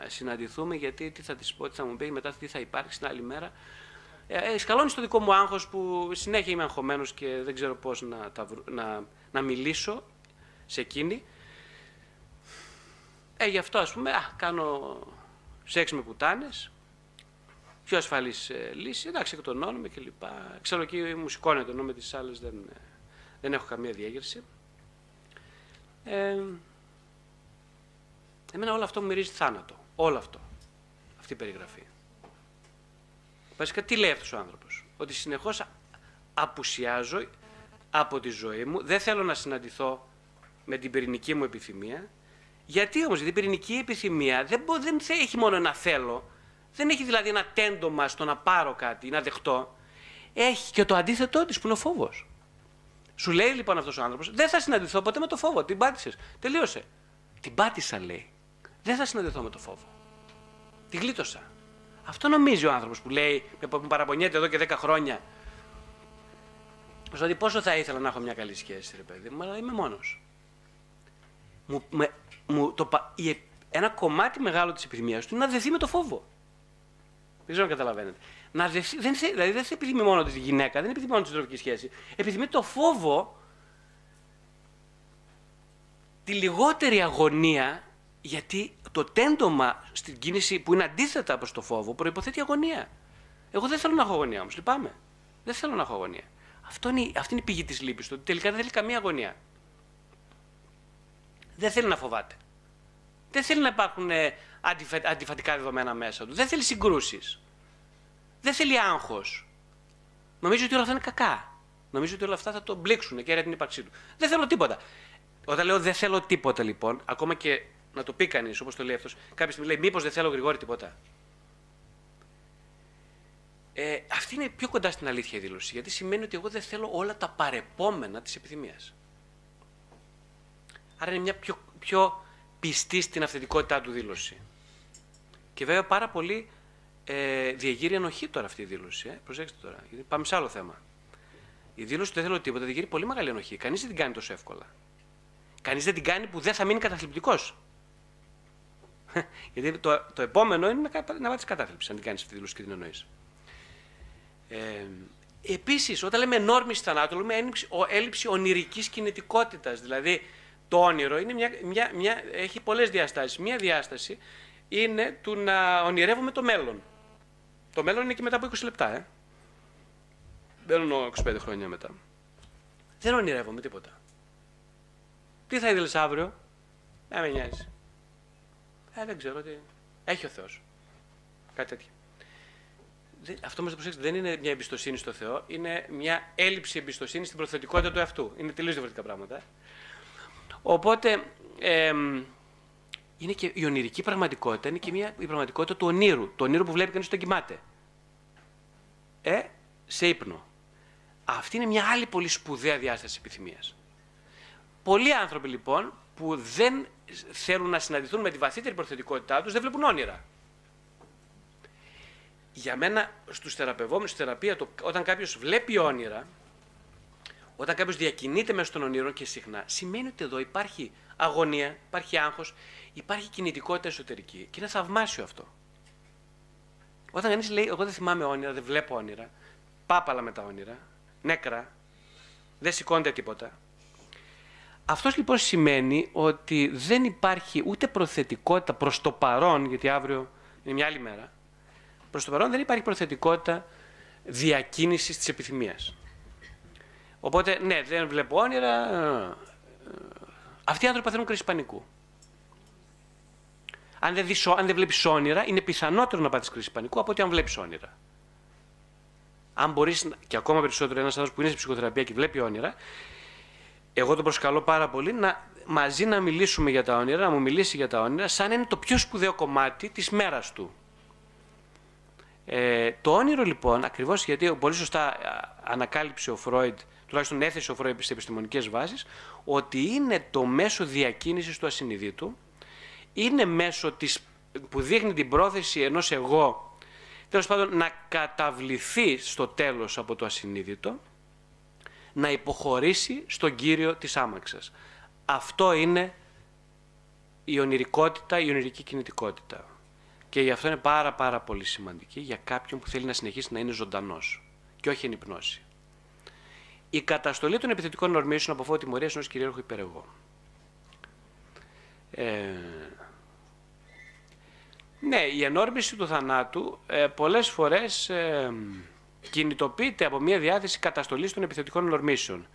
συναντηθούμε γιατί τι θα της πω, τι θα μου πει, μετά τι θα υπάρξει την άλλη μέρα. Ε, ε σκαλώνει στο δικό μου άγχος που συνέχεια είμαι αγχωμένος και δεν ξέρω πώς να, να, να μιλήσω σε εκείνη. Ε, γι' αυτό ας πούμε, α, κάνω σεξ με πουτάνες, πιο ασφαλής ε, λύση, εντάξει εκτονώνουμε και λοιπά. Ξέρω εκεί μου σηκώνεται, ενώ με τις άλλες δεν, ε, δεν έχω καμία διέγερση. Ε, εμένα όλο αυτό μου μυρίζει θάνατο. Όλο αυτό. Αυτή η περιγραφή. Βασικά τι λέει αυτός ο άνθρωπος; Ότι συνεχώς απουσιάζω από τη ζωή μου, δεν θέλω να συναντηθώ με την πυρηνική μου επιθυμία. Γιατί όμως, γιατί η πυρηνική επιθυμία δεν, δεν έχει μόνο ένα θέλω, δεν έχει δηλαδή ένα τέντομα στο να πάρω κάτι ή να δεχτώ. Έχει και το αντίθετό της που είναι ο φόβος. Σου λέει λοιπόν αυτός ο άνθρωπος: Δεν θα συναντηθώ ποτέ με το φόβο. Την πάτησες. Τελείωσε. Την πάτησα, λέει. Δεν θα συναντηθώ με το φόβο. Τη γλίτωσα. Αυτό νομίζει ο άνθρωπος που λέει, που παραπονιέται εδώ και 10 χρόνια. Δηλαδή, πόσο θα ήθελα να έχω μια καλή σχέση, ρε παιδί μου, αλλά είμαι μόνος. Μου, μου, το, ένα κομμάτι μεγάλο της επιθυμίας του είναι να δεθεί με το φόβο. Δεν ξέρω αν καταλαβαίνετε. Να δεν, δηλαδή δεν επιθυμεί μόνο τη γυναίκα, δεν επιθυμεί μόνο τη συντροφική σχέση. Επιθυμεί το φόβο, τη λιγότερη αγωνία, γιατί το τέντομα στην κίνηση που είναι αντίθετα προς το φόβο προποθέτει αγωνία. Εγώ δεν θέλω να έχω αγωνία όμως, λυπάμαι. Δεν θέλω να έχω αγωνία. Αυτό είναι, αυτή είναι η πηγή της λύπης του. Τελικά δεν θέλει καμία αγωνία. Δεν θέλει να φοβάται. Δεν θέλει να υπάρχουν ε, αντιφατικά δεδομένα μέσα του. Δεν θέλει συγκρούσεις. Δεν θέλει άγχος. Νομίζω ότι όλα αυτά είναι κακά. Νομίζω ότι όλα αυτά θα το μπλήξουν και για την ύπαρξή του. Δεν θέλω τίποτα. Όταν λέω δεν θέλω τίποτα λοιπόν, ακόμα και να το πει κανείς όπως το λέει αυτός, κάποια στιγμή λέει Μήπως δεν θέλω γρηγόρη τίποτα. Ε, αυτή είναι πιο κοντά στην αλήθεια η δήλωση. Γιατί σημαίνει ότι εγώ δεν θέλω όλα τα παρεπόμενα της επιθυμίας. Άρα είναι μια πιο, πιο πιστή στην αυθεντικότητά του δήλωση. Και βέβαια πάρα πολύ ε, διεγείρει ενοχή τώρα αυτή η δήλωση. Ε. Προσέξτε τώρα, γιατί πάμε σε άλλο θέμα. Η δήλωση του δεν θέλω τίποτα διεγείρει πολύ μεγάλη ενοχή. Κανείς δεν την κάνει τόσο εύκολα. Κανείς δεν την κάνει που δεν θα μείνει καταθλιπτικός. γιατί το, το επόμενο είναι να, να βάλεις κατάθλιψη, αν την κάνεις αυτή τη δήλωση και την εννοείς. Ε, Επίσης, όταν λέμε ενόρμηση θανάτου, λέμε έλλειψη, έλλειψη ονειρικής κινητικότητας. Δηλαδή, το όνειρο είναι μια, μια, μια, έχει πολλές διαστάσεις. Μία διάσταση είναι του να ονειρεύουμε το μέλλον. Το μέλλον είναι και μετά από 20 λεπτά, ε. Δεν εννοώ 25 χρόνια μετά. Δεν ονειρεύομαι τίποτα. Τι θα ήθελες αύριο, δεν με νοιάζει. Ε, δεν ξέρω τι. Έχει ο Θεός. Κάτι τέτοιο. Αυτό όμως προσέξτε, δεν είναι μια εμπιστοσύνη στο Θεό, είναι μια έλλειψη εμπιστοσύνης στην προθετικότητα του εαυτού. Είναι τελείως διαφορετικά πράγματα. Οπότε είναι και η ονειρική πραγματικότητα, είναι και μια, η πραγματικότητα του ονείρου. Το ονείρο που βλέπει κανείς όταν κοιμάται. Ε, σε ύπνο. Αυτή είναι μια άλλη πολύ σπουδαία διάσταση επιθυμίας. Πολλοί άνθρωποι λοιπόν που δεν θέλουν να συναντηθούν με τη βαθύτερη προθετικότητά τους δεν βλέπουν όνειρα. Για μένα, στους θεραπευόμενους, στη θεραπεία, το, όταν κάποιος βλέπει όνειρα, όταν κάποιος διακινείται μέσα των ονείρων και συχνά, σημαίνει ότι εδώ υπάρχει αγωνία, υπάρχει άγχος, υπάρχει κινητικότητα εσωτερική. Και είναι θαυμάσιο αυτό. Όταν κανείς λέει: Εγώ δεν θυμάμαι όνειρα, δεν βλέπω όνειρα, πάπαλα με τα όνειρα, νέκρα, δεν σηκώνεται τίποτα. Αυτός λοιπόν σημαίνει ότι δεν υπάρχει ούτε προθετικότητα προς το παρόν, γιατί αύριο είναι μια άλλη μέρα. Προς το παρόν δεν υπάρχει προθετικότητα διακίνησης της επιθυμίας. Οπότε, ναι, δεν βλέπω όνειρα. Αυτοί οι άνθρωποι παθαίνουν κρίση πανικού. Αν δεν, δεις, αν δεν βλέπεις όνειρα, είναι πιθανότερο να πάθεις κρίση πανικού από ότι αν βλέπεις όνειρα. Αν μπορείς, και ακόμα περισσότερο ένας άνθρωπος που είναι σε ψυχοθεραπεία και βλέπει όνειρα, εγώ τον προσκαλώ πάρα πολύ να μαζί να μιλήσουμε για τα όνειρα, να μου μιλήσει για τα όνειρα, σαν είναι το πιο σπουδαίο κομμάτι της μέρας του. Ε, το όνειρο λοιπόν, ακριβώς γιατί πολύ σωστά ανακάλυψε ο Φρόιντ, τουλάχιστον έθεσε ο Φρόιντ σε επιστημονικές βάσεις, ότι είναι το μέσο διακίνησης του ασυνειδήτου, είναι μέσο της, που δείχνει την πρόθεση ενός εγώ, τέλος πάντων να καταβληθεί στο τέλος από το ασυνείδητο, να υποχωρήσει στον κύριο της άμαξας. Αυτό είναι η ονειρικότητα, η ονειρική κινητικότητα. Και γι' αυτό είναι πάρα πάρα πολύ σημαντική για κάποιον που θέλει να συνεχίσει να είναι ζωντανός και όχι εν υπνώση. Η καταστολή των επιθετικών νορμήσεων από φώτη τιμωρίας ενός κυρίαρχου υπερεγώ. Ε, ναι, η ενόρμηση του θανάτου ε, πολλές φορές ε, κινητοποιείται από μια διάθεση καταστολής των επιθετικών νορμήσεων.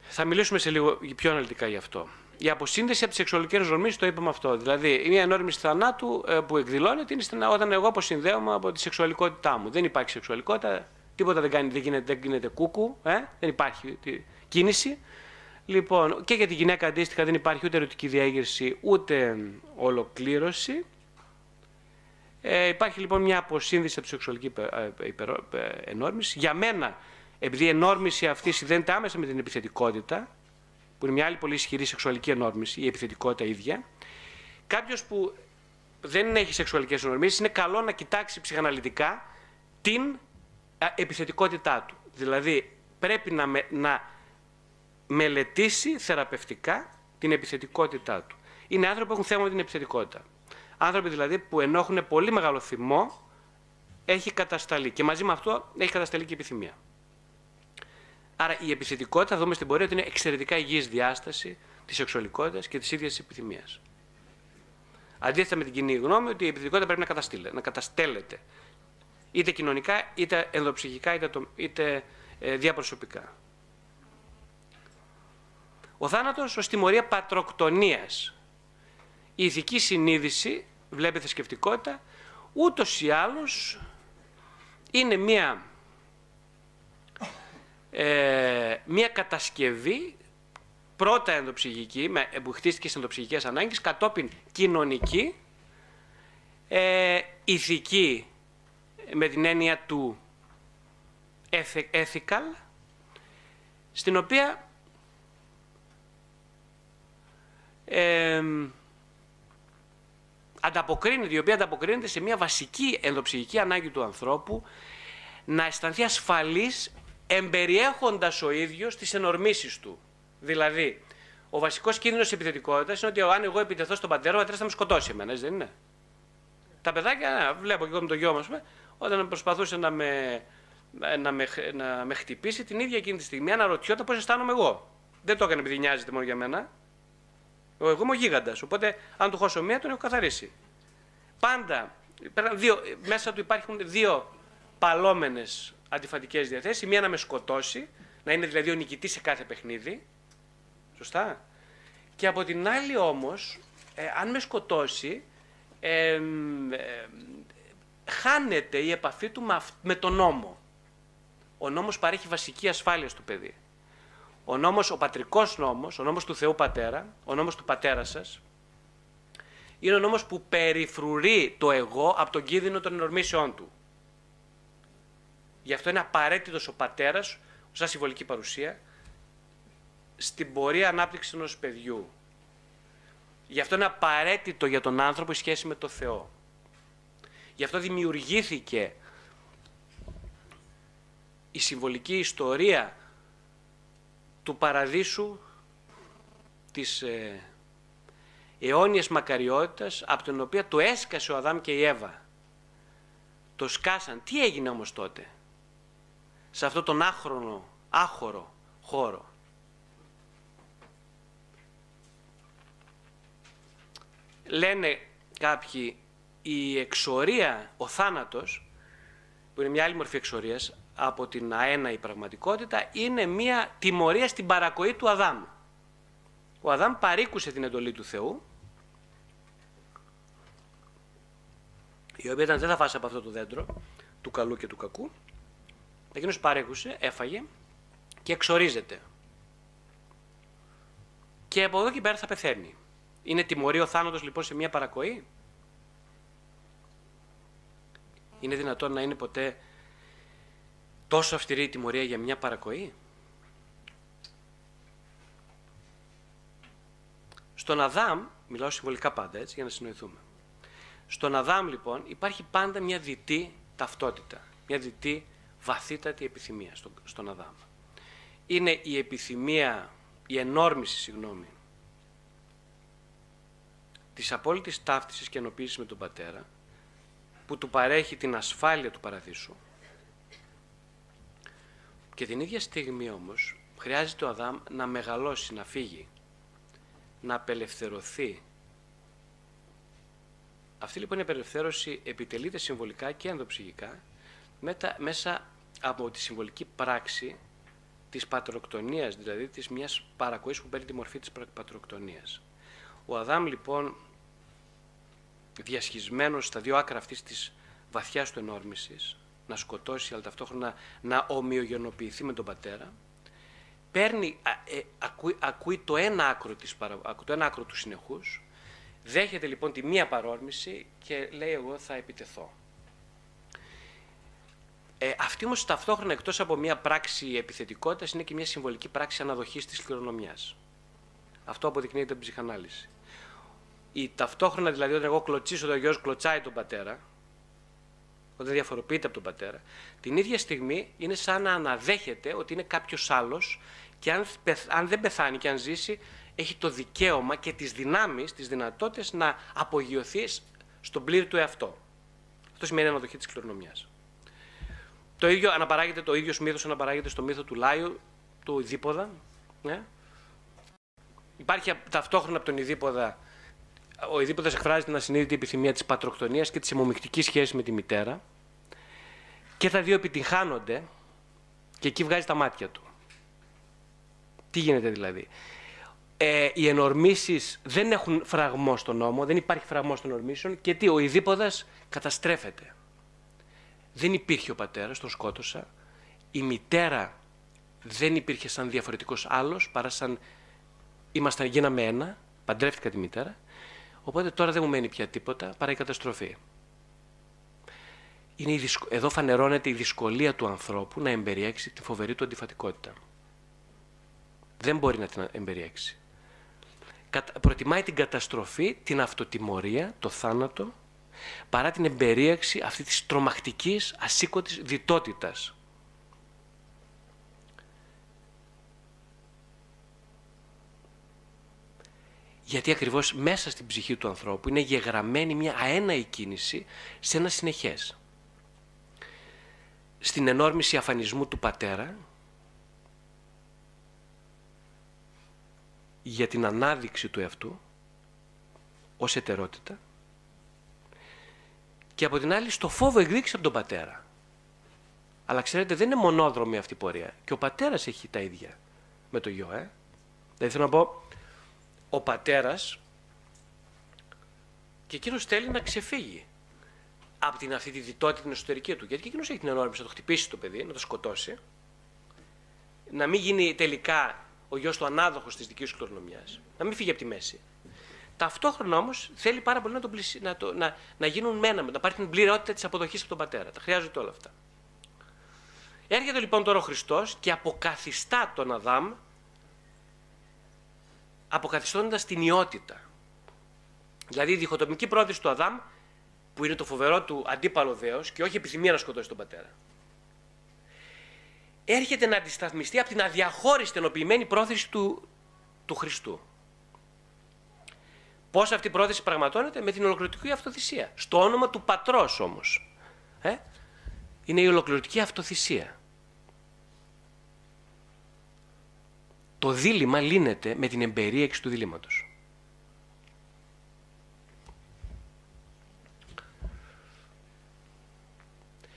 Θα μιλήσουμε σε λίγο πιο αναλυτικά γι' αυτό. Η αποσύνδεση από τις σεξουαλικές ορμήσει, το είπαμε αυτό. Δηλαδή, μια ενόρμηση θανάτου ε, που εκδηλώνεται είναι όταν εγώ αποσυνδέομαι από τη σεξουαλικότητά μου. Δεν υπάρχει σεξουαλικότητα, τίποτα δεν, κάνει, δεν, γίνεται, δεν γίνεται κούκου, ε, δεν υπάρχει κίνηση. Λοιπόν, και για τη γυναίκα αντίστοιχα δεν υπάρχει ούτε ερωτική διέγερση ούτε ολοκλήρωση. Ε, υπάρχει λοιπόν μια αποσύνδεση από τη σεξουαλική ε, ενόρμηση. Για μένα επειδή η ενόρμηση αυτή συνδέεται άμεσα με την επιθετικότητα, που είναι μια άλλη πολύ ισχυρή σεξουαλική ενόρμηση, η επιθετικότητα ίδια, κάποιος που δεν έχει σεξουαλικές ενορμήσεις, είναι καλό να κοιτάξει ψυχαναλυτικά την επιθετικότητά του. Δηλαδή, πρέπει να, να μελετήσει θεραπευτικά την επιθετικότητά του. Είναι άνθρωποι που έχουν θέμα με την επιθετικότητα. Άνθρωποι δηλαδή που ενώ έχουν πολύ μεγάλο θυμό, έχει κατασταλεί. Και μαζί με αυτό έχει κατασταλεί και η επιθυμία. Άρα η επιθετικότητα, θα δούμε στην πορεία, ότι είναι εξαιρετικά υγιής διάσταση της σεξουαλικότητας και της ίδιας της επιθυμίας. Αντίθετα με την κοινή γνώμη ότι η επιθετικότητα πρέπει να, καταστήλε, να καταστέλλεται. Είτε κοινωνικά, είτε ενδοψυχικά, είτε, το, είτε ε, διαπροσωπικά. Ο θάνατος ως τιμωρία πατροκτονίας. Η ηθική συνείδηση, βλέπει θρησκευτικότητα, ούτως ή άλλως είναι μία ε, μια κατασκευή πρώτα ενδοψυχική, με, που χτίστηκε σε ενδοψυχικές ανάγκες, κατόπιν κοινωνική, ε, ηθική με την έννοια του ethical, στην οποία ε, ανταποκρίνεται, η οποία ανταποκρίνεται σε μια βασική ενδοψυχική ανάγκη του ανθρώπου να αισθανθεί ασφαλής εμπεριέχοντας ο ίδιος τις ενορμήσεις του. Δηλαδή, ο βασικός κίνδυνος επιθετικότητας είναι ότι αν εγώ επιτεθώ στον πατέρα, ο πατέρας θα με σκοτώσει εμένα, έτσι δεν είναι; Τα παιδάκια, ναι, βλέπω και εγώ με το γιο μα, όταν προσπαθούσε να με, να, με, να με χτυπήσει, την ίδια εκείνη τη στιγμή αναρωτιόταν πώς αισθάνομαι εγώ. Δεν το έκανε επειδή νοιάζεται μόνο για μένα. Εγώ είμαι ο γίγαντας. Οπότε, αν του χώσω μία, τον έχω καθαρίσει. Πάντα δύο, μέσα του υπάρχουν δύο παλόμενες αντιφατικές διαθέσεις. Η μία να με σκοτώσει, να είναι δηλαδή ο νικητής σε κάθε παιχνίδι. Σωστά. Και από την άλλη όμως, ε, αν με σκοτώσει, ε, χάνεται η επαφή του με, τον νόμο. Ο νόμος παρέχει βασική ασφάλεια στο παιδί. Ο νόμος, ο πατρικός νόμος, ο νόμος του Θεού Πατέρα, ο νόμος του πατέρα σας, είναι ο νόμος που περιφρουρεί το εγώ από τον κίνδυνο των ενορμήσεών του. Γι' αυτό είναι απαραίτητος ο πατέρας, σαν συμβολική παρουσία, στην πορεία ανάπτυξης ενός παιδιού. Γι' αυτό είναι απαραίτητο για τον άνθρωπο η σχέση με το Θεό. Γι' αυτό δημιουργήθηκε η συμβολική ιστορία του παραδείσου της ε, αιώνιας μακαριότητας από την οποία το έσκασε ο Αδάμ και η Εύα. Το σκάσαν. Τι έγινε όμως τότε σε αυτό τον άχρονο, άχωρο χώρο; Λένε κάποιοι η εξορία, ο θάνατος, που είναι μια άλλη μορφή εξορίας, από την αέναη πραγματικότητα, είναι μια τιμωρία στην παρακοή του Αδάμ. Ο Αδάμ παρήκουσε την εντολή του Θεού η οποία ήταν δεν θα φάσει από αυτό το δέντρο του καλού και του κακού. Εκείνος παρέκουσε, έφαγε και εξορίζεται. Και από εδώ και πέρα θα πεθαίνει. Είναι τιμωρεί ο θάνατος λοιπόν σε μια παρακοή; Είναι δυνατόν να είναι ποτέ τόσο αυστηρή η τιμωρία για μια παρακοή; Στον Αδάμ, μιλάω συμβολικά πάντα έτσι για να συνοηθούμε. Στον Αδάμ λοιπόν υπάρχει πάντα μια διτή ταυτότητα, μια διτή βαθύτατη επιθυμία στον Αδάμ. Είναι η επιθυμία, η ενόρμηση, συγγνώμη, της απόλυτης ταύτισης και ενοποίησης με τον Πατέρα, που του παρέχει την ασφάλεια του παραδείσου. Και την ίδια στιγμή όμως χρειάζεται ο Αδάμ να μεγαλώσει, να φύγει, να απελευθερωθεί. Αυτή λοιπόν η απελευθέρωση επιτελείται συμβολικά και ενδοψυχικά μέσα από τη συμβολική πράξη της πατροκτονίας, δηλαδή της μιας παρακοής που παίρνει τη μορφή της πατροκτονίας. Ο Αδάμ λοιπόν διασχισμένος στα δύο άκρα αυτής της βαθιάς του ενόρμησης, να σκοτώσει αλλά ταυτόχρονα να ομοιογενοποιηθεί με τον πατέρα, παίρνει, ε, ακούει, το, ένα άκρο της, το ένα άκρο του συνεχούς, δέχεται λοιπόν τη μία παρόρμηση και λέει εγώ θα επιτεθώ. Ε, αυτή όμως ταυτόχρονα εκτός από μια πράξη επιθετικότητας είναι και μια συμβολική πράξη αναδοχής της κληρονομιάς. Αυτό αποδεικνύεται από την ψυχανάλυση. Η ταυτόχρονα δηλαδή όταν εγώ κλωτσίσω το γιος κλωτσάει τον πατέρα, όταν διαφοροποιείται από τον πατέρα, την ίδια στιγμή είναι σαν να αναδέχεται ότι είναι κάποιος άλλος και αν, αν δεν πεθάνει και αν ζήσει, έχει το δικαίωμα και τις δυνάμεις, τις δυνατότητες να απογειωθεί στον πλήρη του εαυτό. Αυτό σημαίνει αναδοχή της κληρονομιάς. Το ίδιο αναπαράγεται, το ίδιο μύθος αναπαράγεται στο μύθο του Λάιου, του Ιδίποδα. Ναι. Υπάρχει ταυτόχρονα από τον Ιδίποδα, ο Ιδίποδας εκφράζει την ασυνείδητη επιθυμία της πατροκτονίας και της αιμομιχτικής σχέσης με τη μητέρα και τα δύο επιτυγχάνονται και εκεί βγάζει τα μάτια του. Τι γίνεται δηλαδή; Ε, οι ενορμήσεις δεν έχουν φραγμό στον νόμο, δεν υπάρχει φραγμό των ενορμήσεων και τι, ο Ιδίποδας καταστρέφεται. Δεν υπήρχε ο πατέρας, τον σκότωσα. Η μητέρα δεν υπήρχε σαν διαφορετικός άλλος, παρά σαν ήμασταν, γίναμε ένα, παντρεύτηκα τη μητέρα. Οπότε τώρα δεν μου μένει πια τίποτα παρά η καταστροφή. Είναι η Εδώ φανερώνεται η δυσκολία του ανθρώπου να εμπεριέξει τη φοβερή του αντιφατικότητα. Δεν μπορεί να την εμπεριέξει. Προτιμάει την καταστροφή, την αυτοτιμωρία, το θάνατο, παρά την εμπερίαξη αυτή της τρομακτικής ασήκωτης διτότητας. Γιατί ακριβώς μέσα στην ψυχή του ανθρώπου είναι γεγραμμένη μια αέναη κίνηση σε ένα συνεχές. Στην ενόρμηση αφανισμού του πατέρα, για την ανάδειξη του εαυτού ως ετερότητα και από την άλλη στο φόβο εκδίκηση από τον πατέρα. Αλλά ξέρετε δεν είναι μονόδρομη αυτή η πορεία. Και ο πατέρας έχει τα ίδια με το γιο. Ε; Δηλαδή θέλω να πω, ο πατέρας και εκείνος θέλει να ξεφύγει από την αυτή τη διτότητα την εσωτερική του. Γιατί και εκείνος έχει την ενόρμηση να το χτυπήσει το παιδί, να το σκοτώσει. Να μην γίνει τελικά ο γιος του ανάδοχος της δικής σου κληρονομιάς. Να μην φύγει από τη μέση. Ταυτόχρονα όμως θέλει πάρα πολύ να, το να, το, να, να γίνουν μένα, να πάρει την πληρότητα της αποδοχής από τον πατέρα. Τα χρειάζεται όλα αυτά. Έρχεται λοιπόν τώρα ο Χριστός και αποκαθιστά τον Αδάμ, αποκαθιστώντας την ιότητα. Δηλαδή η διχοτομική πρόθεση του Αδάμ, που είναι το φοβερό του αντίπαλο δέος και όχι επιθυμία να σκοτώσει τον πατέρα. Έρχεται να αντισταθμιστεί από την αδιαχώριστη ενοποιημένη πρόθεση του, του Χριστού. Πώς αυτή η πρόθεση πραγματώνεται; Με την ολοκληρωτική αυτοθυσία. Στο όνομα του πατρός όμως. Ε; Είναι η ολοκληρωτική αυτοθυσία. Το δίλημα λύνεται με την εμπερίεξη του διλήμματος.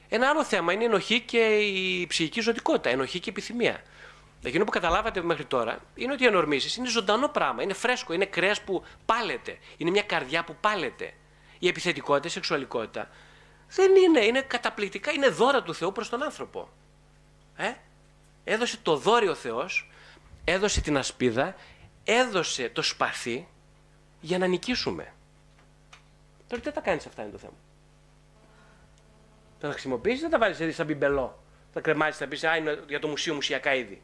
Ένα άλλο θέμα είναι η ενοχή και η ψυχική ζωτικότητα, ενοχή και επιθυμία. Εκείνο που καταλάβατε μέχρι τώρα είναι ότι οι ενορμήσει είναι ζωντανό πράγμα, είναι φρέσκο, είναι κρέας που πάλεται, είναι μια καρδιά που πάλεται. Η επιθετικότητα, η σεξουαλικότητα Δεν είναι, είναι καταπληκτικά, είναι δώρα του Θεού προς τον άνθρωπο. Ε; Έδωσε το δώριο ο Θεός, έδωσε την ασπίδα, έδωσε το σπαθί για να νικήσουμε. Τώρα τι θα τα κάνεις αυτά είναι το θέμα. Θα τα χρησιμοποιήσεις, θα τα βάλεις έτσι σαν μπιμπελό; Θα κρεμάσεις, θα πεις Α, είναι για το μουσείο μουσιακά είδη.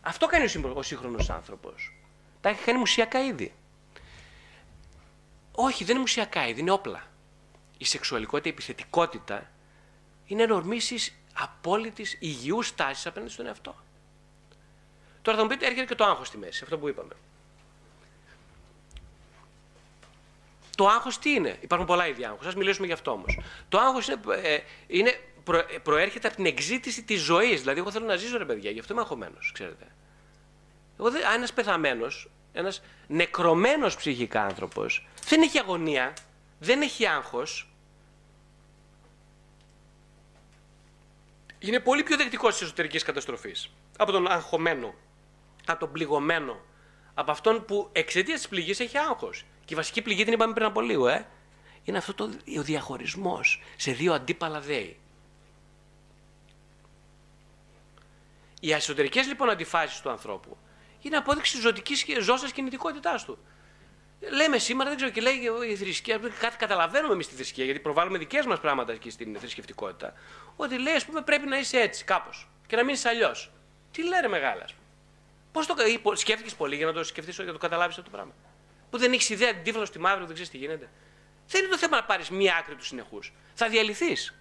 Αυτό κάνει ο σύγχρονος άνθρωπος. Τα έχει κάνει μουσιακά είδη. Όχι, δεν είναι μουσιακά είδη, είναι όπλα. Η σεξουαλικότητα, η επιθετικότητα είναι ενορμήσει απόλυτης υγιούς τάση απέναντι στον εαυτό. Τώρα θα μου πείτε, έρχεται και το άγχος στη μέση, αυτό που είπαμε. Το άγχος τι είναι, υπάρχουν πολλά είδη άγχο. Α μιλήσουμε γι' αυτό όμως. Το άγχος είναι, ε, είναι προ, προέρχεται από την εξήτηση της ζωής. Δηλαδή, εγώ θέλω να ζήσω, ρε παιδιά, γι' αυτό είμαι αγχωμένος, ξέρετε. Εγώ δεν, ένας πεθαμένος, ένας νεκρωμένος ψυχικά άνθρωπος, δεν έχει αγωνία, δεν έχει άγχος. Είναι πολύ πιο δεκτικός της εσωτερικής καταστροφής από τον αγχωμένο, από τον πληγωμένο, από αυτόν που εξαιτίας της πληγής έχει άγχος. Και η βασική πληγή την είπαμε πριν από λίγο, ε. Είναι αυτό το, ο διαχωρισμός σε δύο αντίπαλα δέη. Οι εσωτερικές λοιπόν αντιφάσεις του ανθρώπου είναι απόδειξη ζωτικής ζώσα κινητικότητάς του. Λέμε σήμερα, δεν ξέρω, και λέει η θρησκεία, κάτι καταλαβαίνουμε εμείς τη θρησκεία, γιατί προβάλλουμε δικές μας πράγματα εκεί στην θρησκευτικότητα. Ότι λέει, ας πούμε, πρέπει να είσαι έτσι, κάπως. Και να μείνεις αλλιώς. Τι λένε μεγάλα, ας πούμε. Πώς το σκέφτηκες πολύ για να το σκεφτείς, για να το καταλάβεις αυτό το πράγμα; Που δεν έχεις ιδέα, αντίφαλο στη μαύρη, δεν ξέρεις τι γίνεται. Δεν είναι το θέμα να πάρεις μία άκρη τους συνεχούς. Θα διαλυθείς.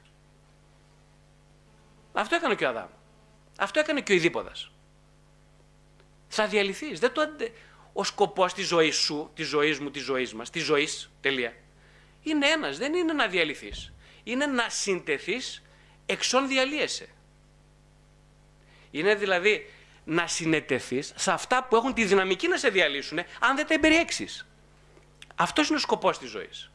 Αυτό έκανε και ο Αδάμ. Αυτό έκανε και ο Ιδίποδας. Θα διαλυθείς. Δεν το αντε... Ο σκοπός της ζωής σου, της ζωής μου, της ζωής μας, της ζωής, τελεία. Είναι ένας. Δεν είναι να διαλυθείς. Είναι να συντεθείς εξών διαλύεσαι. Είναι δηλαδή να συνετεθεί σε αυτά που έχουν τη δυναμική να σε διαλύσουν, αν δεν τα εμπεριέξεις. Αυτός είναι ο σκοπός της ζωής.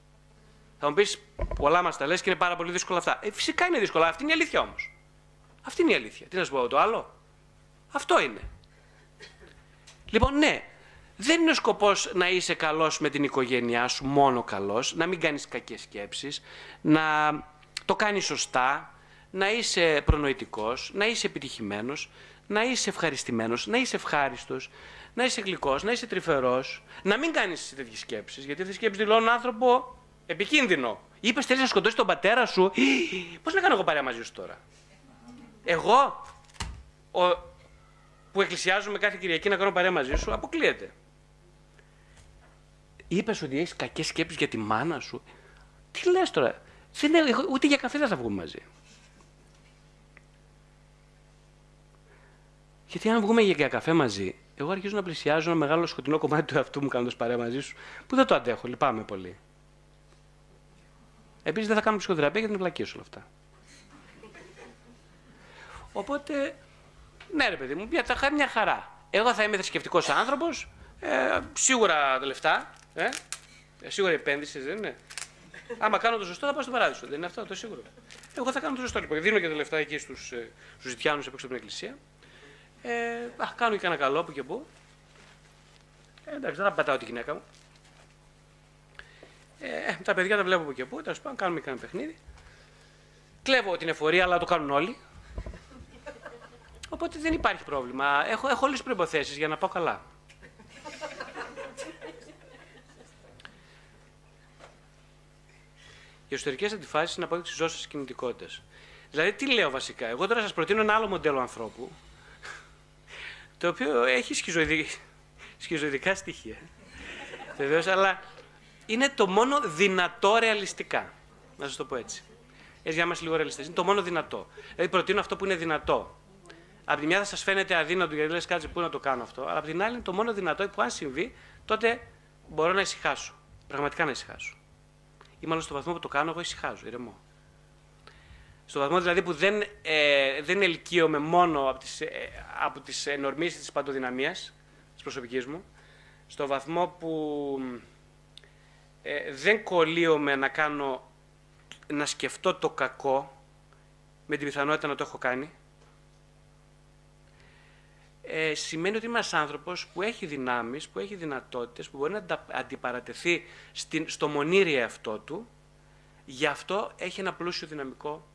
Θα μου πεις, πολλά μας τα λες και είναι πάρα πολύ δύσκολα αυτά. Ε, φυσικά είναι δύσκολα. Αυτή είναι η αλήθεια όμως. Αυτή είναι η αλήθεια. Τι να σου πω το άλλο. Αυτό είναι. Λοιπόν, ναι, δεν είναι ο σκοπός να είσαι καλός με την οικογένειά σου, μόνο καλός, να μην κάνεις κακές σκέψεις, να το κάνεις σωστά, να είσαι προνοητικός, να είσαι επιτυχημένος, να είσαι ευχαριστημένος, να είσαι ευχάριστος, να είσαι γλυκός, να είσαι τρυφερός, να μην κάνεις τέτοιες σκέψεις, γιατί αυτές οι σκέψεις δηλώνουν άνθρωπο επικίνδυνο. Είπες θέλεις να σκοτώσεις τον πατέρα σου; Πώς να κάνω εγώ παρέα μαζί σου τώρα; Εγώ, ο, που εκκλησιάζομαι κάθε Κυριακή να κάνω παρέα μαζί σου, αποκλείεται. Είπες ότι έχεις κακές σκέψεις για τη μάνα σου; Τι λες τώρα; Δεν, ούτε για καφέ δεν θα βγούμε μαζί. Γιατί αν βγούμε για καφέ μαζί, εγώ αρχίζω να πλησιάζω ένα μεγάλο σκοτεινό κομμάτι του εαυτού μου κάνοντας παρέα μαζί σου, που δεν το αντέχω, λυπάμαι πολύ. Επίσης δεν θα κάνω ψυχοθεραπεία γιατί είναι βλακίες όλα αυτά. Οπότε, ναι, ρε παιδί μου, μια, θα μια χαρά. Εγώ θα είμαι θρησκευτικός άνθρωπος, ε, σίγουρα τα λεφτά, ε, ε, σίγουρα επένδυση, δεν είναι. Άμα κάνω το σωστό, θα πάω στον παράδεισο. Δεν είναι αυτό, το σίγουρο. Εγώ θα κάνω το σωστό λοιπόν. Δίνω και τα λεφτά εκεί στους ε, ζητιάνου απ' έξω από την εκκλησία. Ε, α, κάνω και κανένα καλό που και που. Ε, εντάξει, δεν θα πατάω τη γυναίκα μου. Ε, τα παιδιά τα βλέπω που και που. Τέλος πάντων, κάνουμε και ένα παιχνίδι. Κλέβω την εφορία, αλλά το κάνουν όλοι. Οπότε δεν υπάρχει πρόβλημα. Έχω, έχω όλες τις προποθέσει για να πάω καλά. Οι εσωτερικές αντιφάσεις είναι απόδειξη ζώσης κινητικότητας. Δηλαδή, τι λέω βασικά; Εγώ τώρα σας προτείνω ένα άλλο μοντέλο ανθρώπου το οποίο έχει σχιζοειδικά στοιχεία. Βεβαίως, αλλά είναι το μόνο δυνατό ρεαλιστικά. Να σας το πω έτσι. Έτσι για να είμαστε λίγο ρεαλιστές. Είναι το μόνο δυνατό. Δηλαδή, προτείνω αυτό που είναι δυνατό. Απ' τη μια θα σας φαίνεται αδύνατο γιατί λες κάτσε πού να το κάνω αυτό. Αλλά απ' την άλλη είναι το μόνο δυνατό που αν συμβεί, τότε μπορώ να ησυχάσω. Πραγματικά να ησυχάσω. Ή μάλλον στο βαθμό που το κάνω, εγώ ησυχάζω, ηρεμώ. Στο βαθμό δηλαδή που δεν, ε, δεν ελκύομαι μόνο από τις, ε, από τις ενορμήσεις της παντοδυναμίας της προσωπικής μου, στο βαθμό που ε, δεν κολλείομαι να κάνω, να σκεφτώ το κακό με την πιθανότητα να το έχω κάνει, ε, σημαίνει ότι είμαι ένας άνθρωπος που έχει δυνάμεις, που έχει δυνατότητες, που μπορεί να αντιπαρατεθεί στην, στο μονήρι αυτό του, Γι' αυτό έχει ένα πλούσιο δυναμικό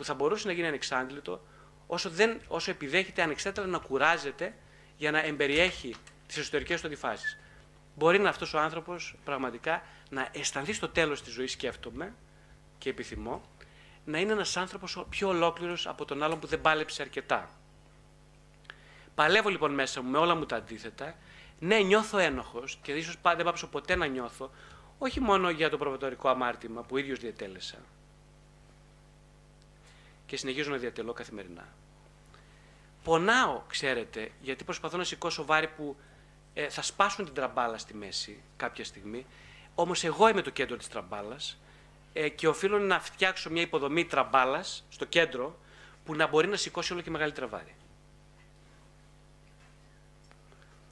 που θα μπορούσε να γίνει ανεξάντλητο όσο, δεν, όσο επιδέχεται ανεξάρτητα να κουράζεται για να εμπεριέχει τις εσωτερικές του αντιφάσεις. Μπορεί να αυτός ο άνθρωπος πραγματικά να αισθανθεί στο τέλος της ζωής, σκέφτομαι και επιθυμώ, να είναι ένας άνθρωπος πιο ολόκληρος από τον άλλον που δεν πάλεψε αρκετά. Παλεύω λοιπόν μέσα μου με όλα μου τα αντίθετα. Ναι, νιώθω ένοχος και ίσως δεν πάψω ποτέ να νιώθω, όχι μόνο για το προβατορικό αμάρτημα που ίδιος διατέλεσα. Και συνεχίζω να διατελώ καθημερινά. Πονάω, ξέρετε, γιατί προσπαθώ να σηκώσω βάρη που ε, θα σπάσουν την τραμπάλα στη μέση κάποια στιγμή. Όμως εγώ είμαι το κέντρο της τραμπάλας ε, και οφείλω να φτιάξω μια υποδομή τραμπάλας στο κέντρο που να μπορεί να σηκώσει όλο και μεγαλύτερα βάρη.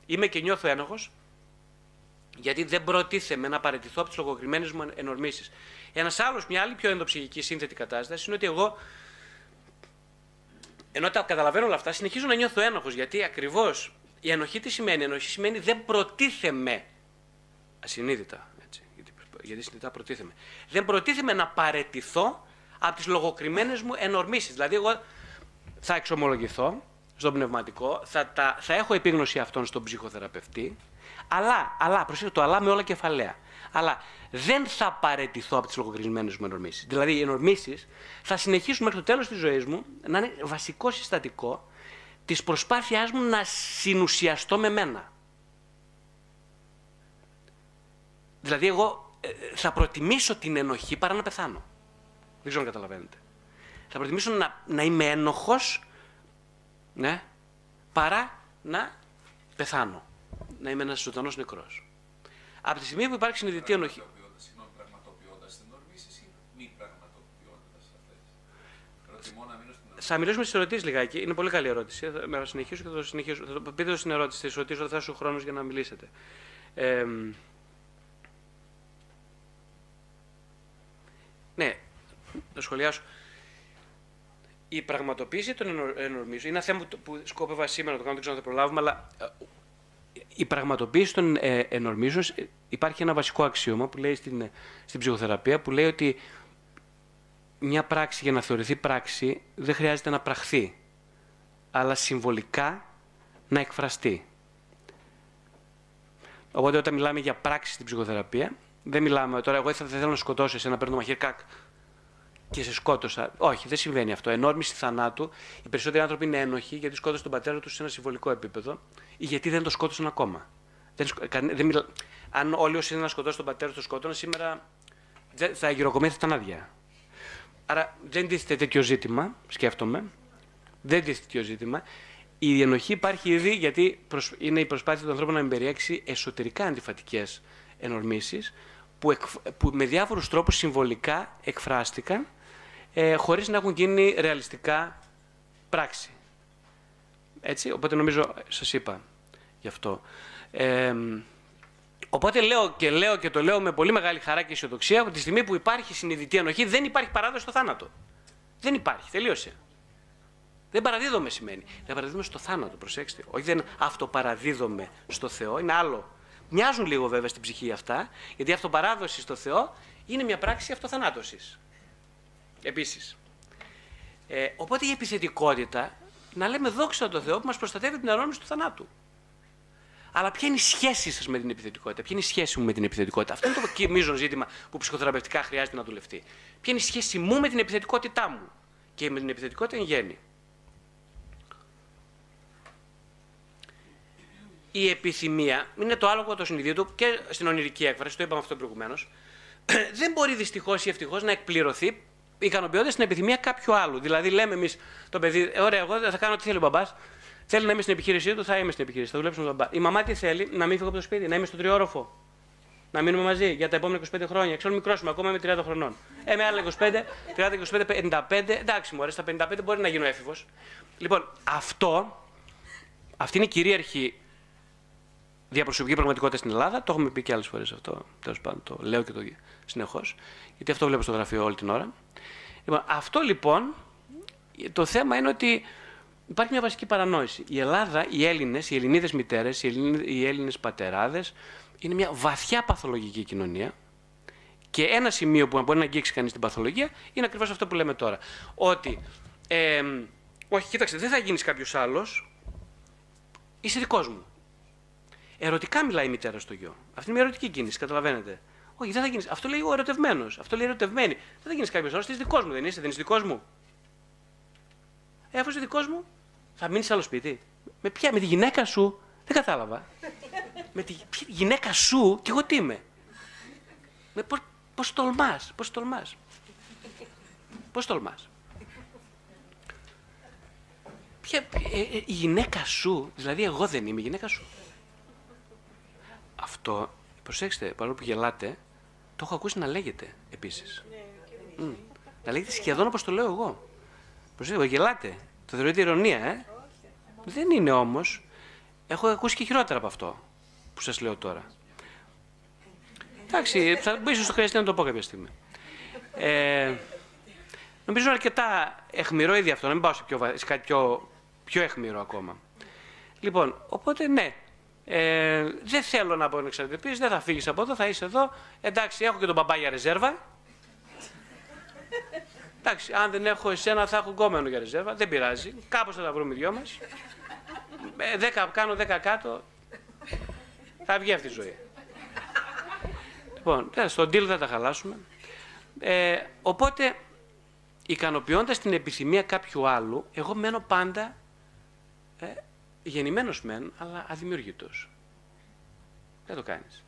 Είμαι και νιώθω ένοχος γιατί δεν προτίθεμαι να παραιτηθώ από τις λογοκριμένες μου ενορμήσεις. Ένας άλλος, μια άλλη πιο ενδοψυχική σύνθετη κατάσταση είναι ότι εγώ, ενώ τα καταλαβαίνω όλα αυτά, συνεχίζω να νιώθω ένοχος γιατί ακριβώς η ενοχή τι σημαίνει; Η ενοχή σημαίνει δεν προτίθεμαι. Ασυνείδητα. Έτσι, γιατί, γιατί συνειδητά προτίθεμαι. Δεν προτίθεμαι να παρετηθώ από τις λογοκριμένες μου ενορμήσεις. Δηλαδή, εγώ θα εξομολογηθώ στον πνευματικό, θα, τα, θα έχω επίγνωση αυτών στον ψυχοθεραπευτή, αλλά, αλλά, προσέξτε το αλλά με όλα κεφαλαία. Αλλά δεν θα παρετηθώ από τις λογοκρισμένε μου ενορμήσεις. Δηλαδή, οι ενορμήσεις θα συνεχίσουν μέχρι το τέλος της ζωής μου να είναι βασικό συστατικό της προσπάθειάς μου να συνουσιαστώ με μένα. Δηλαδή, εγώ ε, θα προτιμήσω την ενοχή παρά να πεθάνω. Δεν ξέρω αν καταλαβαίνετε. Θα προτιμήσω να, να είμαι ένοχος ναι, παρά να πεθάνω. Να είμαι ένας ζωντανός νεκρός. Από τη στιγμή που υπάρχει συνειδητή ενοχή... Θα μιλήσουμε στις ερωτήσεις λιγάκι. Είναι πολύ καλή ερώτηση. Θα συνεχίσω και θα το συνεχίσω. Θα το πείτε στην ερώτηση, θα ρωτήσω, θα σου χρόνος για να μιλήσετε. Ε, ναι, να σχολιάσω. Η πραγματοποίηση των ενορμήσεων είναι ένα θέμα που σκόπευα σήμερα να το κάνω, δεν ξέρω αν θα προλάβουμε, αλλά ε, η πραγματοποίηση των ε, ενορμήσεων υπάρχει ένα βασικό αξίωμα που λέει στην, στην ψυχοθεραπεία που λέει ότι μια πράξη για να θεωρηθεί πράξη δεν χρειάζεται να πραχθεί, αλλά συμβολικά να εκφραστεί. Οπότε όταν μιλάμε για πράξη στην ψυχοθεραπεία, δεν μιλάμε τώρα, εγώ θα θέλω να σκοτώσω εσένα, παίρνω μαχαίρι κακ και σε σκότωσα. Όχι, δεν συμβαίνει αυτό. Ενόρμηση θανάτου. Οι περισσότεροι άνθρωποι είναι ένοχοι γιατί σκότωσαν τον πατέρα τους σε ένα συμβολικό επίπεδο ή γιατί δεν το σκότωσαν ακόμα. Δεν, δεν μιλα... Αν όλοι όσοι είναι να σκοτώσουν τον πατέρα τους το σκότωναν, σήμερα θα γυροκομεία θα ήταν άδεια. Άρα δεν τίθεται τέτοιο ζήτημα, σκέφτομαι. Δεν τίθεται τέτοιο ζήτημα. Η ενοχή υπάρχει ήδη γιατί είναι η προσπάθεια του ανθρώπου να εμπεριέξει εσωτερικά αντιφατικές ενορμήσεις που, που με διάφορους τρόπους συμβολικά εκφράστηκαν ε, χωρίς να έχουν γίνει ρεαλιστικά πράξη. Έτσι, οπότε νομίζω σας είπα γι' αυτό. Ε, οπότε λέω και λέω και το λέω με πολύ μεγάλη χαρά και αισιοδοξία ότι τη στιγμή που υπάρχει συνειδητή ενοχή δεν υπάρχει παράδοση στο θάνατο. Δεν υπάρχει, τελείωσε. Δεν παραδίδομαι σημαίνει. Δεν παραδίδομαι στο θάνατο, προσέξτε. Όχι δεν αυτοπαραδίδομαι στο Θεό, είναι άλλο. Μοιάζουν λίγο βέβαια στην ψυχή αυτά, γιατί η αυτοπαράδοση στο Θεό είναι μια πράξη αυτοθανάτωσης. Επίσης. Ε, οπότε η επιθετικότητα, να λέμε δόξα τω Θεώ που μας προστατεύει την αρρώμηση του θανάτου. Αλλά ποια είναι η σχέση σας με την επιθετικότητα, ποια είναι η σχέση μου με την επιθετικότητα; Αυτό είναι το μείζον ζήτημα που ψυχοθεραπευτικά χρειάζεται να δουλευτεί. Ποια είναι η σχέση μου με την επιθετικότητά μου; Και με την επιθετικότητα εν γέννη. Η επιθυμία είναι το άλογο το συνειδητό του και στην ονειρική έκφραση, το είπαμε αυτό προηγουμένως. Δεν μπορεί δυστυχώς ή ευτυχώς να εκπληρωθεί ικανοποιώντας την επιθυμία κάποιου άλλου. Δηλαδή, λέμε εμείς το παιδί, «Ε, ωραία, εγώ θα κάνω τι θέλει ο μπαμπάς. Θέλει να είμαι στην επιχείρησή του, θα είμαι στην επιχείρηση. Θα δουλέψουμε τον μπαμπά. Η μαμά τι θέλει, να μην φύγω από το σπίτι, να είμαι στο τριόροφο. Να μείνουμε μαζί για τα επόμενα 25 χρόνια. Ξέρω μικρός είμαι, ακόμα είμαι 30 χρονών. Ε, με άλλα 25, 30, 25, 55. Εντάξει, μου αρέσει, στα 55 μπορεί να γίνω έφηβος. Λοιπόν, αυτό, αυτή είναι η κυρίαρχη διαπροσωπική πραγματικότητα στην Ελλάδα. Το έχουμε πει και άλλες φορές αυτό. Τέλος πάντων, το λέω και το συνεχώς. Γιατί αυτό βλέπω στο γραφείο όλη την ώρα. Λοιπόν, αυτό λοιπόν, το θέμα είναι ότι υπάρχει μια βασική παρανόηση. Η Ελλάδα, οι Έλληνες, οι Ελληνίδες μητέρες, οι Έλληνες πατεράδες, είναι μια βαθιά παθολογική κοινωνία Και ένα σημείο που μπορεί να αγγίξει κανείς την παθολογία είναι ακριβώς αυτό που λέμε τώρα. Ότι. Ε, όχι, κοίταξε, δεν θα γίνεις κάποιος άλλος. Είσαι δικός μου. Ερωτικά μιλάει η μητέρα στο γιο. Αυτή είναι μια ερωτική κίνηση, καταλαβαίνετε. Όχι, δεν θα γίνεις. Αυτό λέει ο ερωτευμένος. Αυτό λέει ερωτευμένη. Δεν θα γίνεις κάποιος άλλος. Είσαι δικός μου, δεν είσαι, δεν είσαι δικός μου. Ε, αφού είσαι δικός μου, θα μείνεις σε άλλο σπίτι. Με ποια, με τη γυναίκα σου. Δεν κατάλαβα. με τη γυναίκα σου και εγώ τι είμαι. Με, πώς, πώς τολμάς, πώς τολμάς. Πώς τολμάς. Ποια, ε, ε, η γυναίκα σου, δηλαδή εγώ δεν είμαι η γυναίκα σου. Αυτό, προσέξτε, παρόλο που γελάτε, το έχω ακούσει να λέγεται επίσης. Mm. Να λέγεται σχεδόν όπως το λέω εγώ. Προσέξτε, γελάτε. Το θεωρείτε ηρωνία, ε; Δεν είναι όμως. Έχω ακούσει και χειρότερα από αυτό που σας λέω τώρα. Εντάξει, θα, ίσως το χρειαστεί να το πω κάποια στιγμή. Ε, νομίζω αρκετά εχμηρό ήδη αυτό, να μην πάω σε, πιο, σε κάτι πιο, πιο εχμηρό ακόμα. Λοιπόν, οπότε ναι, ε, δεν θέλω να πω εξαρτητή, δεν θα φύγεις από εδώ, θα είσαι εδώ. Εντάξει, έχω και τον μπαμπά για ρεζέρβα. Εντάξει, αν δεν έχω εσένα, θα έχω γκόμενο για ρεζέρβα. Δεν πειράζει. Κάπως θα τα βρούμε οι δυο μας. Ε, κάνω δέκα κάτω. Θα βγει αυτή η ζωή. Λοιπόν, στον deal δεν τα χαλάσουμε. Ε, οπότε, ικανοποιώντας την επιθυμία κάποιου άλλου, εγώ μένω πάντα ε, γεννημένος μεν, αλλά αδημιούργητο. Δεν το κάνεις.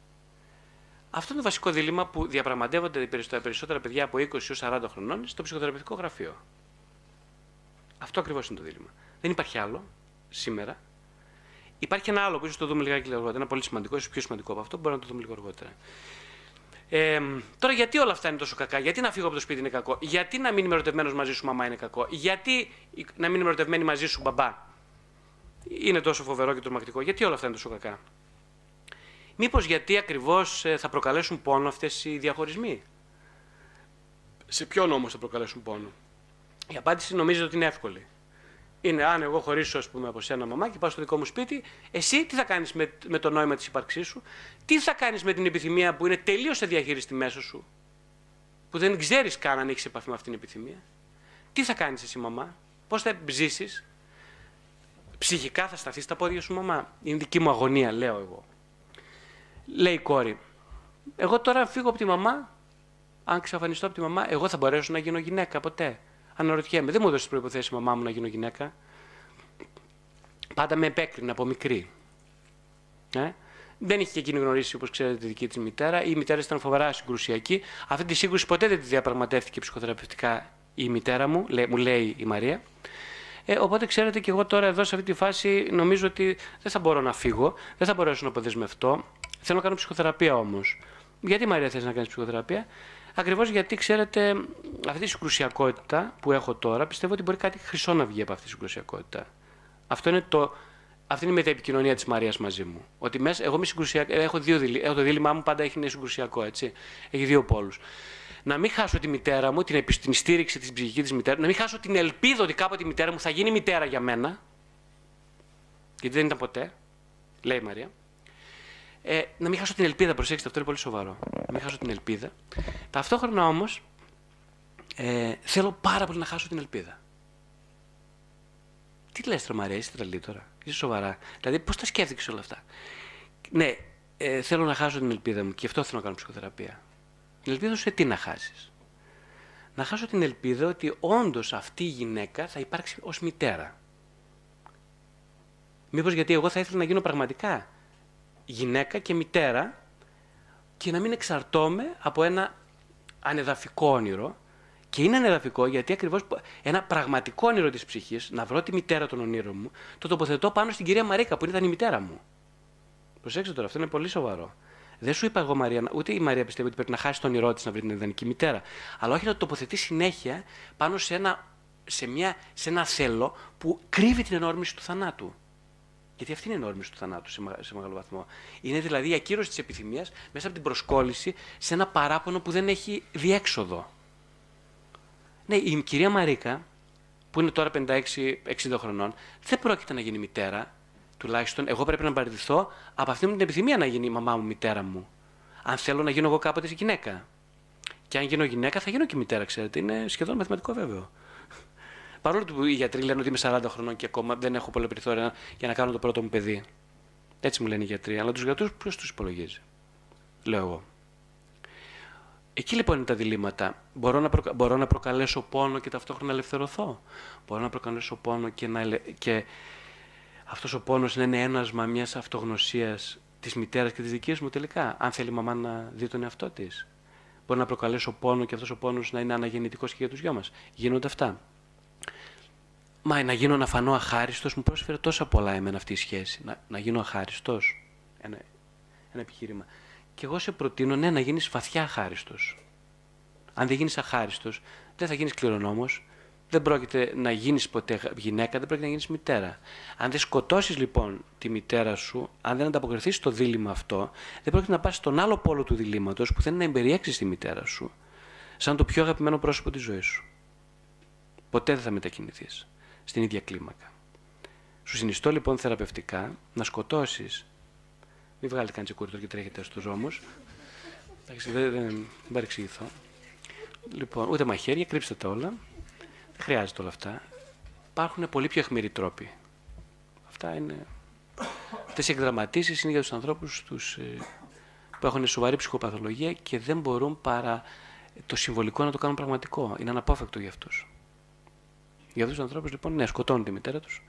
Αυτό είναι το βασικό δίλημα που διαπραγματεύονται τα περισσότερα παιδιά από 20 έως 40 χρονών στο ψυχοθεραπευτικό γραφείο. Αυτό ακριβώς είναι το δίλημα. Δεν υπάρχει άλλο σήμερα. Υπάρχει ένα άλλο που ίσως το δούμε λιγάκι αργότερα. Ένα πολύ σημαντικό, ίσως πιο σημαντικό από αυτό, που μπορούμε να το δούμε λίγο αργότερα. Ε, τώρα, γιατί όλα αυτά είναι τόσο κακά, γιατί να φύγω από το σπίτι είναι κακό, γιατί να μην είμαι ερωτευμένος μαζί σου μαμά είναι κακό, γιατί να μην είμαι ερωτευμένη μαζί σου μπαμπά; Είναι τόσο φοβερό και τρομακτικό, γιατί όλα αυτά είναι τόσο κακά; Μήπως γιατί ακριβώς ε, θα προκαλέσουν πόνο αυτές οι διαχωρισμοί; Σε ποιον όμως θα προκαλέσουν πόνο; Η απάντηση νομίζω ότι είναι εύκολη. Είναι αν εγώ χωρίσω ας πούμε, από σένα μαμά και πάω στο δικό μου σπίτι, εσύ τι θα κάνεις με, με το νόημα της ύπαρξής σου, τι θα κάνεις με την επιθυμία που είναι τελείως σε διαχείριστη μέσω σου, που δεν ξέρεις καν αν έχεις επαφή με αυτήν την επιθυμία; Τι θα κάνεις εσύ, μαμά, πώς θα ζήσεις, ψυχικά θα σταθεί στα πόδια σου, μαμά. Είναι δική μου αγωνία, λέω εγώ. Λέει η κόρη, εγώ τώρα φύγω από τη μαμά, αν ξαφανιστώ από τη μαμά, εγώ θα μπορέσω να γίνω γυναίκα ποτέ. Αναρωτιέμαι, δεν μου έδωσε προποθέσει η μαμά μου να γίνω γυναίκα. Πάντα με επέκρινε από μικρή. Ε; Δεν είχε και εκείνη γνωρίσει, όπως ξέρετε, τη δική της μητέρα. Η μητέρα ήταν φοβερά συγκρουσιακή. Αυτή τη σύγκρουση ποτέ δεν τη διαπραγματεύτηκε ψυχοθεραπευτικά η μητέρα μου, μου λέει η Μαρία. Ε, οπότε ξέρετε και εγώ τώρα εδώ σε αυτή τη φάση νομίζω ότι δεν θα μπορώ να φύγω, δεν θα μπορέσω να αποδεσμευτώ. Θέλω να κάνω ψυχοθεραπεία όμως. Γιατί Μαρία θες να κάνεις ψυχοθεραπεία, Ακριβώς γιατί ξέρετε, αυτή η συγκρουσιακότητα που έχω τώρα πιστεύω ότι μπορεί κάτι χρυσό να βγει από αυτή τη συγκρουσιακότητα. Αυτό είναι το, αυτή είναι η μεταεπικοινωνία της Μαρίας μαζί μου. Ότι μέσα, εγώ είμαι συγκρουσιακό. Έχω, δύο, έχω το δίλημά μου πάντα έχει είναι συγκρουσιακό, έτσι. Έχει δύο πόλους. Να μην χάσω τη μητέρα μου, την, την στήριξη της ψυχικής της μητέρας, να μην χάσω την ελπίδα ότι κάποτε η μητέρα μου θα γίνει μητέρα για μένα. Γιατί δεν ήταν ποτέ, λέει η Μαρία. Ε, να μην χάσω την ελπίδα, προσέξτε, αυτό είναι πολύ σοβαρό. Να μην χάσω την ελπίδα. Ταυτόχρονα όμως ε, θέλω πάρα πολύ να χάσω την ελπίδα. Τι λες τώρα Μαρία, είσαι τρελή τώρα, είσαι σοβαρά. Δηλαδή πώς τα σκέφτηκες όλα αυτά; Ναι, ε, θέλω να χάσω την ελπίδα μου και γι' αυτό θέλω να κάνω ψυχοθεραπεία. Την ελπίδα σου σε τι να χάσεις; Να χάσω την ελπίδα ότι όντως αυτή η γυναίκα θα υπάρξει ως μητέρα. Μήπως γιατί εγώ θα ήθελα να γίνω πραγματικά γυναίκα και μητέρα και να μην εξαρτώμαι από ένα ανεδαφικό όνειρο. Και είναι ανεδαφικό γιατί ακριβώς ένα πραγματικό όνειρο της ψυχής, να βρω τη μητέρα των ονείρων μου, το τοποθετώ πάνω στην κυρία Μαρίκα που ήταν η μητέρα μου. Προσέξτε τώρα, αυτό είναι πολύ σοβαρό. Δεν σου είπα εγώ, Μαρία, ούτε η Μαρία πιστεύει ότι πρέπει να χάσει τον όνειρό της να βρει την ιδανική μητέρα. Αλλά όχι να το τοποθετεί συνέχεια πάνω σε ένα, σε μια, σε ένα θέλω που κρύβει την ενόρμηση του θανάτου. Γιατί αυτή είναι η ενόρμηση του θανάτου σε, σε μεγάλο βαθμό. Είναι δηλαδή η ακύρωση της επιθυμίας μέσα από την προσκόλληση σε ένα παράπονο που δεν έχει διέξοδο. Ναι, η κυρία Μαρίκα, που είναι τώρα 56-60 χρονών, δεν πρόκειται να γίνει μητέρα. Τουλάχιστον εγώ πρέπει να παραιτηθώ από αυτήν την επιθυμία να γίνει η μαμά μου μητέρα μου. Αν θέλω να γίνω εγώ κάποτε γυναίκα. Και αν γίνω γυναίκα, θα γίνω και μητέρα, ξέρετε. Είναι σχεδόν μαθηματικό βέβαιο. Παρόλο που οι γιατροί λένε ότι είμαι 40 χρονών και ακόμα δεν έχω πολλά περιθώρια για να κάνω το πρώτο μου παιδί. Έτσι μου λένε οι γιατροί. Αλλά τους γιατρούς ποιος τους υπολογίζει. Λέω εγώ. Εκεί λοιπόν είναι τα διλήμματα. Μπορώ να, μπορώ να προκαλέσω πόνο και ταυτόχρονα ελευθερωθώ. Μπορώ να προκαλέσω πόνο και, να... και αυτός ο πόνος να είναι ένασμα μιας αυτογνωσίας της μητέρας και της δικής μου τελικά. Αν θέλει η μαμά να δει τον εαυτό της. Μπορεί να προκαλέσω πόνο και αυτός ο πόνος να είναι αναγεννητικός και για τους δυο μας. Γίνονται αυτά. Μα να γίνω να φανώ αχάριστος μου πρόσφερε τόσα πολλά εμένα αυτή η σχέση. Να, να γίνω αχάριστος. Ένα, ένα επιχείρημα. Και εγώ σε προτείνω ναι, να γίνεις βαθιά αχάριστος. Αν δεν γίνεις αχάριστος, δεν θα γίνεις κληρονόμος, δεν πρόκειται να γίνεις ποτέ γυναίκα, δεν πρόκειται να γίνεις μητέρα. Αν δεν σκοτώσεις λοιπόν τη μητέρα σου, αν δεν ανταποκριθείς στο δίλημα αυτό, δεν πρόκειται να πας στον άλλο πόλο του διλήμματος που θέλει να εμπεριέξεις τη μητέρα σου, σαν το πιο αγαπημένο πρόσωπο της ζωής σου. Ποτέ δεν θα μετακινηθείς στην ίδια κλίμακα. Σου συνιστώ λοιπόν θεραπευτικά να σκοτώσεις μην βγάλετε κανένα τσεκούρι και τρέχετε στους δρόμους. Εντάξει, δεν, δεν, παρεξηγηθώ. Λοιπόν, ούτε μαχαίρια, κρύψτε τα όλα. Δεν χρειάζεται όλα αυτά. Υπάρχουν πολύ πιο αιχμηροί τρόποι. Αυτά είναι. Αυτέ οι εκδραματίσεις είναι για τους ανθρώπους τους, ε, που έχουν σοβαρή ψυχοπαθολογία και δεν μπορούν παρά το συμβολικό να το κάνουν πραγματικό. Είναι αναπόφευκτο για αυτούς. Για αυτούς τους ανθρώπους, λοιπόν, ναι, σκοτώνουν τη μητέρα τους,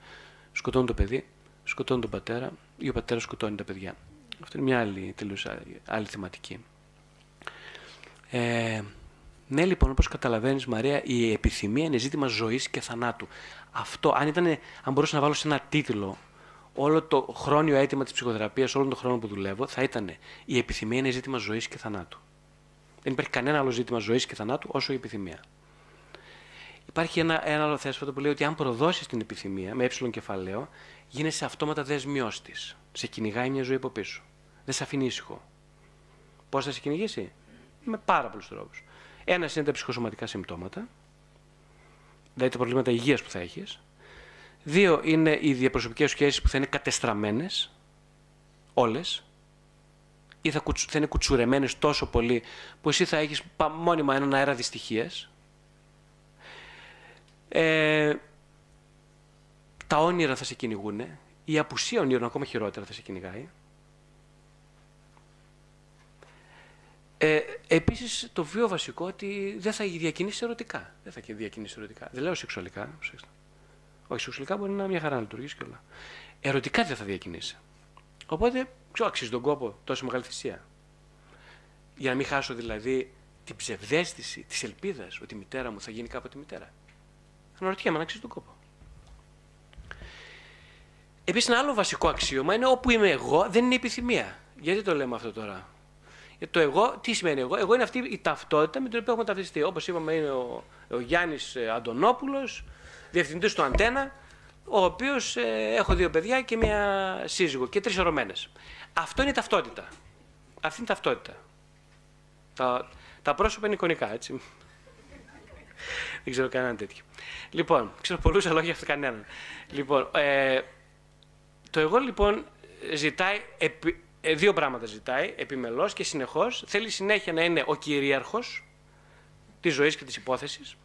σκοτώνουν το παιδί, σκοτώνουν τον πατέρα ή ο πατέρας σκοτώνει τα παιδιά. Αυτό είναι μια άλλη, τελείως άλλη θεματική. Ε, ναι, λοιπόν, όπως καταλαβαίνεις, Μαρία, η επιθυμία είναι ζήτημα ζωής και θανάτου. Αυτό, αν, ήταν, αν μπορούσα να βάλω σε ένα τίτλο όλο το χρόνιο αίτημα της ψυχοθεραπείας, όλο τον χρόνο που δουλεύω, θα ήταν η επιθυμία είναι ζήτημα ζωής και θανάτου. Δεν υπάρχει κανένα άλλο ζήτημα ζωής και θανάτου όσο η επιθυμία. Υπάρχει ένα, ένα άλλο θέσφατο που λέει ότι αν προδώσεις την επιθυμία με ε κεφαλαίο, γίνεσαι αυτόματα δεσμιό της. Σε κυνηγάει μια ζωή από πίσω δεν σε αφήνει ήσυχο. Πώς θα σε κυνηγήσει, με πάρα πολλούς τρόπους. Ένα είναι τα ψυχοσωματικά συμπτώματα, δηλαδή τα προβλήματα υγείας που θα έχεις. Δύο είναι οι διαπροσωπικές σχέσεις που θα είναι κατεστραμμένες, όλες, ή θα, θα είναι κουτσουρεμένες τόσο πολύ που εσύ θα έχεις μόνιμα έναν αέρα δυστυχίας. Ε, τα όνειρα θα σε κυνηγούν, η απουσία όνειρων ακόμα χειρότερα θα σε κυνηγάει. Ε, Επίσης, το πιο βασικό ότι δεν θα διακινήσει ερωτικά. Δεν θα διακινήσει ερωτικά. Δεν λέω σεξουαλικά. Όχι, σεξουαλικά μπορεί να είναι μια χαρά να λειτουργήσει και όλα. Ερωτικά δεν θα διακινήσει. Οπότε, ποιο αξίζει τον κόπο τόσο μεγάλη θυσία. Για να μην χάσω δηλαδή την ψευδέστηση της ελπίδας ότι η μητέρα μου θα γίνει κάποτε μητέρα. Αναρωτιέμαι αν αξίζει τον κόπο. Επίσης, ένα άλλο βασικό αξίωμα είναι όπου είμαι εγώ δεν είναι η επιθυμία. Γιατί το λέμε αυτό τώρα; Ε, το εγώ, τι σημαίνει εγώ; Εγώ είναι αυτή η ταυτότητα με την οποία έχουμε ταυτιστεί. Όπως είπαμε, είναι ο, ο Γιάννης ε, Αντωνόπουλος, διευθυντής του Αντένα, ο οποίος ε, έχω δύο παιδιά και μία σύζυγο και τρεις ορωμένες. Αυτό είναι η ταυτότητα. Αυτή είναι η ταυτότητα. Τα, τα πρόσωπα είναι εικονικά, έτσι. Δεν ξέρω κανέναν τέτοιο. Λοιπόν, ξέρω πολλούς, αλλά όχι αυτό κανέναν. Λοιπόν, ε, το εγώ λοιπόν ζητάει επί, ε, δύο πράγματα ζητάει επιμελώς και συνεχώς. Θέλει συνέχεια να είναι ο κυρίαρχος της ζωής και της υπόθεσης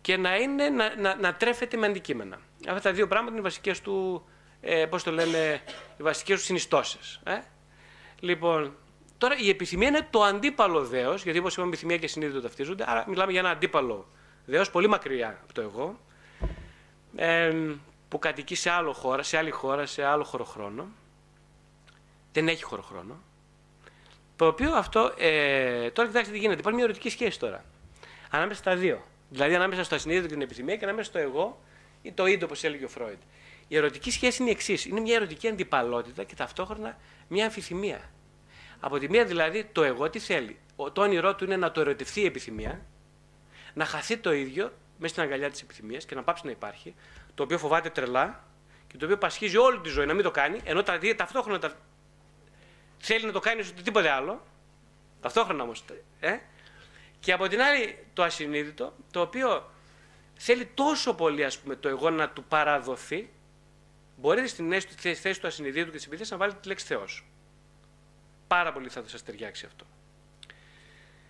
και να, είναι, να, να, να τρέφεται με αντικείμενα. Αυτά τα δύο πράγματα είναι οι βασικές του, ε, πώς το λένε, οι βασικές του συνιστώσεις. Ε; Λοιπόν, τώρα η επιθυμία είναι το αντίπαλο δέος, γιατί όπως είπαμε επιθυμία και συνείδητο ταυτίζονται, άρα μιλάμε για ένα αντίπαλο δέος, πολύ μακριά από το εγώ, ε, που κατοικεί σε, άλλο χώρα, σε άλλη χώρα, σε άλλο χωροχρόνο δεν έχει χωροχρόνο. Το οποίο αυτό, ε, τώρα κοιτάξτε τι γίνεται. Υπάρχει μια ερωτική σχέση τώρα. Ανάμεσα στα δύο. Δηλαδή ανάμεσα στο ασυνείδητο και την επιθυμία και ανάμεσα στο εγώ ή το ίδιο, όπως έλεγε ο Φρόιντ. Η ερωτική σχέση είναι η εξής. Είναι μια ερωτική αντιπαλότητα και ταυτόχρονα μια αμφιθυμία. Από τη μία δηλαδή το εγώ τι θέλει. Το όνειρό του είναι να το ερωτηθεί η επιθυμία, να χαθεί το ίδιο μέσα στην αγκαλιά της επιθυμίας και να πάψει να υπάρχει, το οποίο φοβάται τρελά και το οποίο πασχίζει όλη τη ζωή να μην το κάνει, ενώ ταυτόχρονα θέλει να το κάνει οτιδήποτε άλλο, ταυτόχρονα όμως. Ε; Και από την άλλη το ασυνείδητο, το οποίο θέλει τόσο πολύ ας πούμε, το εγώ να του παραδοθεί, μπορείτε στην θέση του ασυνείδητου και της επιθέση να βάλετε τη λέξη Θεός. Πάρα πολύ θα σας ταιριάξει αυτό.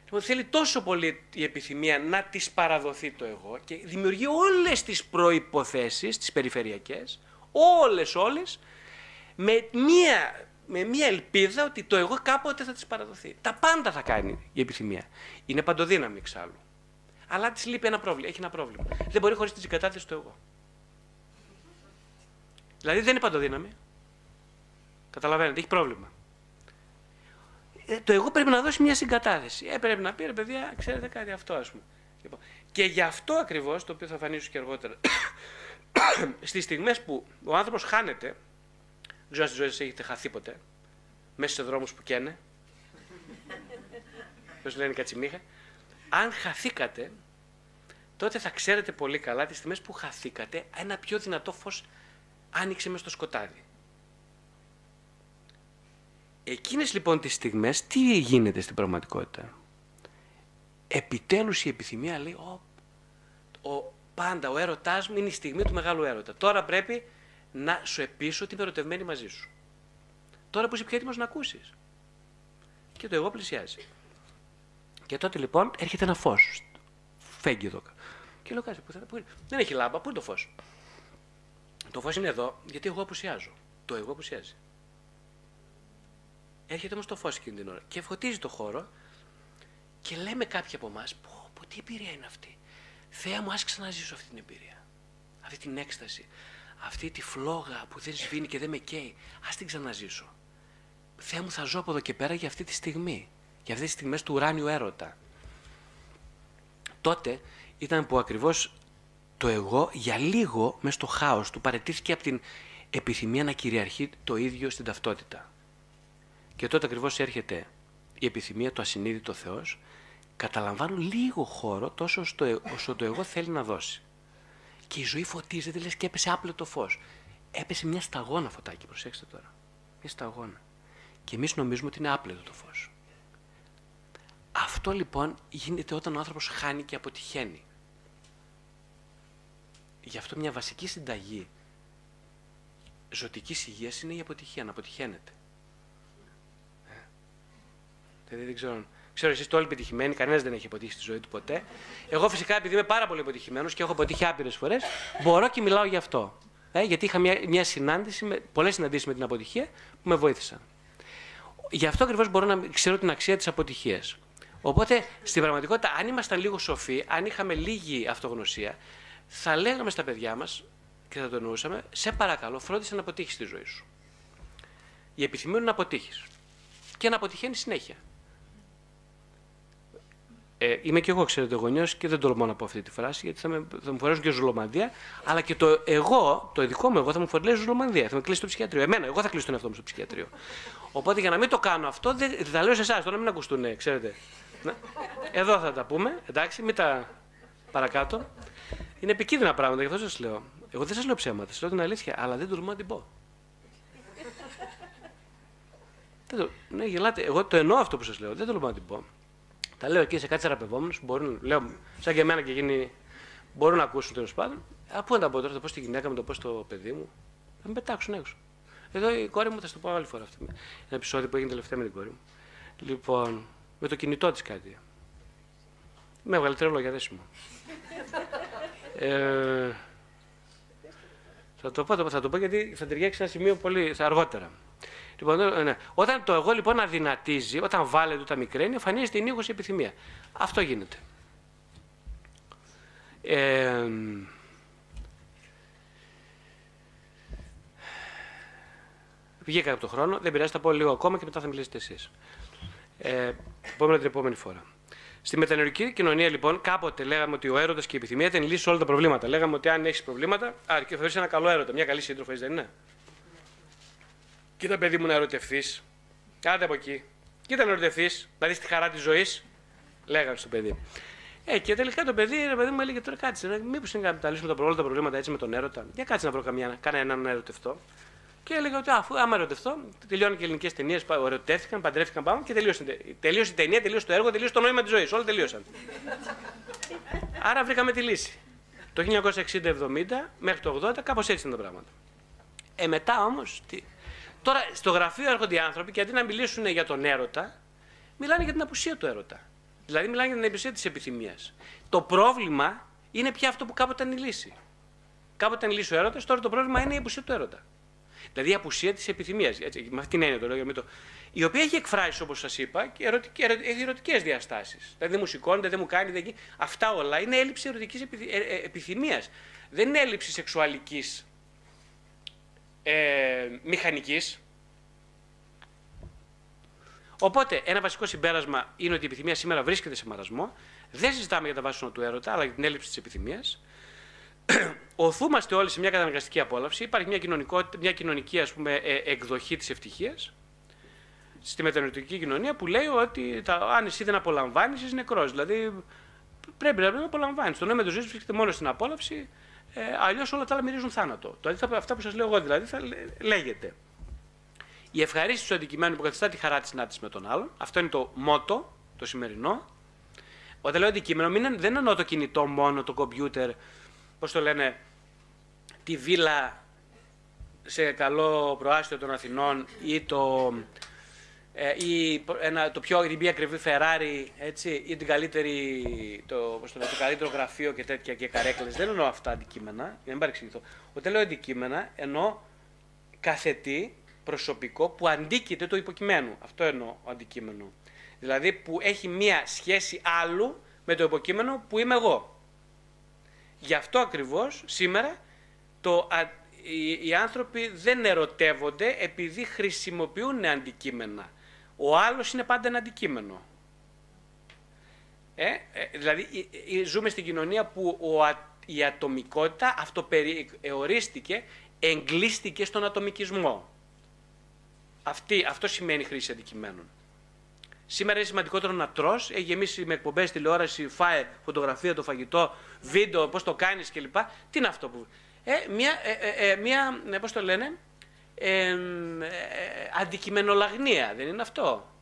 Λοιπόν, θέλει τόσο πολύ η επιθυμία να της παραδοθεί το εγώ και δημιουργεί όλες τις προποθέσει, τις περιφερειακές, όλες, όλες, με μία, με μία ελπίδα ότι το εγώ κάποτε θα της παραδοθεί. Τα πάντα θα κάνει η επιθυμία. Είναι παντοδύναμη εξάλλου. Αλλά της λείπει ένα πρόβλημα. Έχει ένα πρόβλημα. Δεν μπορεί χωρίς τη συγκατάθεση του εγώ. Δηλαδή δεν είναι παντοδύναμη. Καταλαβαίνετε, έχει πρόβλημα. Ε, το εγώ πρέπει να δώσει μια συγκατάθεση. Ε, πρέπει να πει ρε παιδιά, ξέρετε κάτι αυτό, ας πούμε. Λοιπόν, και γι' αυτό ακριβώς, το οποίο θα φανίσω και αργότερα, στις στιγμές που ο άνθρωπος χάνεται, δεν ξέρω αν στη ζωή σα έχετε χαθεί ποτέ, μέσα σε δρόμους που καίνε. Πώς λένε κατσιμίχα. Αν χαθήκατε, τότε θα ξέρετε πολύ καλά τις στιγμές που χαθήκατε, ένα πιο δυνατό φως άνοιξε μες στο σκοτάδι. Εκείνες λοιπόν τις στιγμές, τι γίνεται στην πραγματικότητα; Επιτέλους η επιθυμία λέει, ο, ο, πάντα ο έρωτάς μου είναι η στιγμή του μεγάλου έρωτα. Τώρα πρέπει να σου επίσω ότι είμαι ερωτευμένη μαζί σου. Τώρα που είσαι πιο έτοιμος να ακούσεις. Και το εγώ πλησιάζει. Και τότε λοιπόν έρχεται ένα φως. Φέγγει εδώ. Και λέω κάτι, πού είναι. Δεν έχει λάμπα, πού είναι το φως; Το φως είναι εδώ, γιατί εγώ απουσιάζω. Το εγώ απουσιάζει. Έρχεται όμως το φως εκείνη την ώρα και φωτίζει το χώρο και λέμε κάποιοι από εμάς: Πω, πω, τι εμπειρία είναι αυτή. Θεέ μου, α ξαναζήσω αυτή την εμπειρία. Αυτή την έκσταση. Αυτή τη φλόγα που δεν σβήνει και δεν με καίει. Α την ξαναζήσω. Θεέ μου, θα ζω από εδώ και πέρα για αυτή τη στιγμή. Για αυτές τις στιγμές του ουράνιου έρωτα. Τότε ήταν που ακριβώς το εγώ για λίγο μες στο χάος του παρετήθηκε από την επιθυμία να κυριαρχεί το ίδιο στην ταυτότητα. Και τότε ακριβώς έρχεται η επιθυμία του ασυνείδητο Θεός, καταλαμβάνουν λίγο χώρο τόσο όσο το εγώ θέλει να δώσει. Και η ζωή φωτίζεται, λες και έπεσε άπλετο φως. Έπεσε μια σταγόνα φωτάκι, προσέξτε τώρα. Μια σταγόνα. Και εμείς νομίζουμε ότι είναι άπλετο το φως. Αυτό λοιπόν γίνεται όταν ο άνθρωπος χάνει και αποτυχαίνει. Γι' αυτό μια βασική συνταγή ζωτικής υγείας είναι η αποτυχία, να αποτυχαίνεται. Δηλαδή δεν ξέρω. Ξέρω εσεί το όλοι πετυχημένοι, κανένας δεν έχει αποτύχει στη ζωή του ποτέ. Εγώ φυσικά επειδή είμαι πάρα πολύ αποτυχημένο και έχω αποτύχει άπειρες φορές, μπορώ και μιλάω γι' αυτό. Ε, γιατί είχα μια, μια συνάντηση, πολλές συναντήσεις με την αποτυχία που με βοήθησαν. Γι' αυτό ακριβώς μπορώ να ξέρω την αξία της αποτυχίας. Οπότε στην πραγματικότητα, αν ήμασταν λίγο σοφοί, αν είχαμε λίγη αυτογνωσία, θα λέγαμε στα παιδιά μας και θα το εννοούσαμε, σε παρακαλώ, φρόντισε να αποτύχεις τη ζωή σου. Η επιθυμία είναι να αποτύχεις. Και να αποτυχαίνει συνέχεια. Ε, είμαι και εγώ, ξέρετε, γονιός και δεν τολμώ να πω αυτή τη φράση, γιατί θα, με, θα μου φορέσουν και ζουλομανδία. Αλλά και το εγώ, το ειδικό μου εγώ, θα μου φορέσει ζουλομανδία. Θα με κλείσει στο ψυχιατρίο. Εμένα, εγώ θα κλείσω τον εαυτό μου στο ψυχιατρίο. Οπότε για να μην το κάνω αυτό, δεν, θα τα λέω σε εσάς, τώρα να μην ακουστούν, ξέρετε. Εδώ θα τα πούμε, εντάξει, μην τα παρακάτω. Είναι επικίνδυνα πράγματα, γι' αυτό σας λέω. Εγώ δεν σας λέω ψέματα, σας λέω την αλήθεια, αλλά δεν τολμώ να την πω. το, ναι, γελάτε. Εγώ το εννοώ αυτό που σας λέω, δεν τολμώ να την πω. Τα λέω εκεί σε κάτι θεραπευόμενους που μπορούν, λέω, σαν και εμένα και γίνει, μπορούν να ακούσουν τέλος πάντων. Α, πού να τα πω τώρα, θα πω στη γυναίκα μου, το πω στο παιδί μου. Θα με πετάξουν έξω. Εδώ η κόρη μου θα σου το πω άλλη φορά αυτή. Ένα επεισόδιο που έγινε τελευταία με την κόρη μου. Λοιπόν, με το κινητό της κάτι. Με έβγαλε τρελό για δέσιμο. ε, θα το πω, θα το πω γιατί θα ταιριάξει ένα σημείο πολύ αργότερα. Λοιπόν, ε, ναι. Όταν το εγώ λοιπόν αδυνατίζει, όταν βάλετε τα μικραίνει, εμφανίζεται η νύχωση επιθυμία. Αυτό γίνεται. Ε, Βγήκα από τον χρόνο, δεν πειράζει, θα πω λίγο ακόμα και μετά θα μιλήσετε εσείς. Ε, επόμενη την επόμενη φορά. Στη μετανεωρική κοινωνία, λοιπόν, κάποτε λέγαμε ότι ο έρωτας και η επιθυμία ήταν η λύση σε όλα τα προβλήματα. Λέγαμε ότι αν έχεις προβλήματα, αρκεί θα ένα καλό έρωτα, μια καλή σύντροφο, δεν είναι; Κοίτα, παιδί μου, να ερωτευτεί. Κάτε από εκεί. Κοίτα να ερωτευτεί, να δεις τη χαρά της ζωής. Λέγανε στο παιδί. Ε, και τελικά το παιδί, ρε παιδί μου, έλεγε τώρα κάτσε. Μήπως είναι να τα λύσουμε τα, όλα τα προβλήματα έτσι με τον έρωτα. Για κάτσε να βρω καμιά, κανέναν να ερωτευτώ. Και έλεγα ότι αφού άμα ερωτευτώ, τελειώνουν και ελληνικές ταινίες, ερωτεύτηκαν, παντρεύτηκαν πάμε και τελείωσαν. Τελείωσε η ταινία, τελείωσε το έργο, τελείωσε το νόημα της ζωής. Όλα τελείωσαν. Άρα βρήκαμε τη λύση. Το 1960-70 μέχρι το 80 κάπως έτσι ήταν τα πράγματα. Ε, μετά όμως, Τώρα στο γραφείο έρχονται οι άνθρωποι και αντί να μιλήσουν για τον έρωτα, μιλάνε για την απουσία του έρωτα. Δηλαδή μιλάνε για την απουσία της επιθυμίας. Το πρόβλημα είναι πια αυτό που κάποτε ήταν η λύση. Κάποτε ήταν η λύση ο έρωτας, τώρα το πρόβλημα είναι η απουσία του έρωτα. Δηλαδή η απουσία της επιθυμίας. Με αυτήν την έννοια το λέω. Το... Η οποία έχει εκφράσει, όπως σας είπα, και ερωτικ... έχει ερωτικές διαστάσεις. Δηλαδή δεν μου σηκώνεται, δεν μου κάνει. Δεν... Αυτά όλα είναι έλλειψη ερωτικής επιθυμ... Ε, ε, επιθυμίας. Δεν είναι έλλειψη σεξουαλικής ε, μηχανικής. Οπότε, ένα βασικό συμπέρασμα είναι ότι η επιθυμία σήμερα βρίσκεται σε μαρασμό. Δεν συζητάμε για τα βάσιμα του έρωτα, αλλά για την έλλειψη της επιθυμίας. Οθούμαστε όλοι σε μια καταναγκαστική απόλαυση. Υπάρχει μια, μια κοινωνική ας πούμε, ε, εκδοχή της ευτυχίας στη μετανοητική κοινωνία που λέει ότι τα, αν εσύ δεν απολαμβάνεις, είσαι νεκρός. Δηλαδή πρέπει να απολαμβάνεις. Το νόημα του ζωής βρίσκεται μόνο στην απόλαυση, ε, αλλιώς όλα τα άλλα μυρίζουν θάνατο. Το αντίθετο αυτά που σας λέω εγώ δηλαδή θα λέγεται. Η ευχαρίστηση του αντικειμένου που καθιστά τη χαρά της συνάντησης με τον άλλον. Αυτό είναι το μότο, το σημερινό. Όταν λέω αντικείμενο, μην, δεν εννοώ το κινητό μόνο, το κομπιούτερ, πώς το λένε, τη βίλα σε καλό προάστιο των Αθηνών ή το, ε, ή ένα, το πιο, την πιο ακριβή Ferrari έτσι, ή την καλύτερη, το, πώς το, το καλύτερο γραφείο και τέτοια και καρέκλες. Δεν εννοώ αυτά αντικείμενα, για να μην παρεξηγηθώ. Όταν λέω αντικείμενα εννοώ καθετή προσωπικό που αντίκειται το υποκειμένου. Αυτό εννοώ αντικείμενο. Δηλαδή που έχει μία σχέση άλλου με το υποκείμενο που είμαι εγώ. Γι' αυτό ακριβώς σήμερα το, οι, οι άνθρωποι δεν ερωτεύονται επειδή χρησιμοποιούν αντικείμενα. Ο άλλος είναι πάντα ένα αντικείμενο. Ε, ε, δηλαδή ζούμε στην κοινωνία που ο, η ατομικότητα αυτοπεριορίστηκε, εγκλίστηκε στον ατομικισμό. Αυτή, αυτό σημαίνει χρήση αντικειμένων. Σήμερα είναι σημαντικότερο να τρως, έχει γεμίσει με εκπομπές τηλεόραση, φάε, φωτογραφία, το φαγητό, βίντεο, πώς το κάνεις κλπ. Τι είναι αυτό που. Ε, μια, ε, ε, ε μια ε, πώς το λένε, ε, αντικειμενολαγνία, δεν είναι αυτό;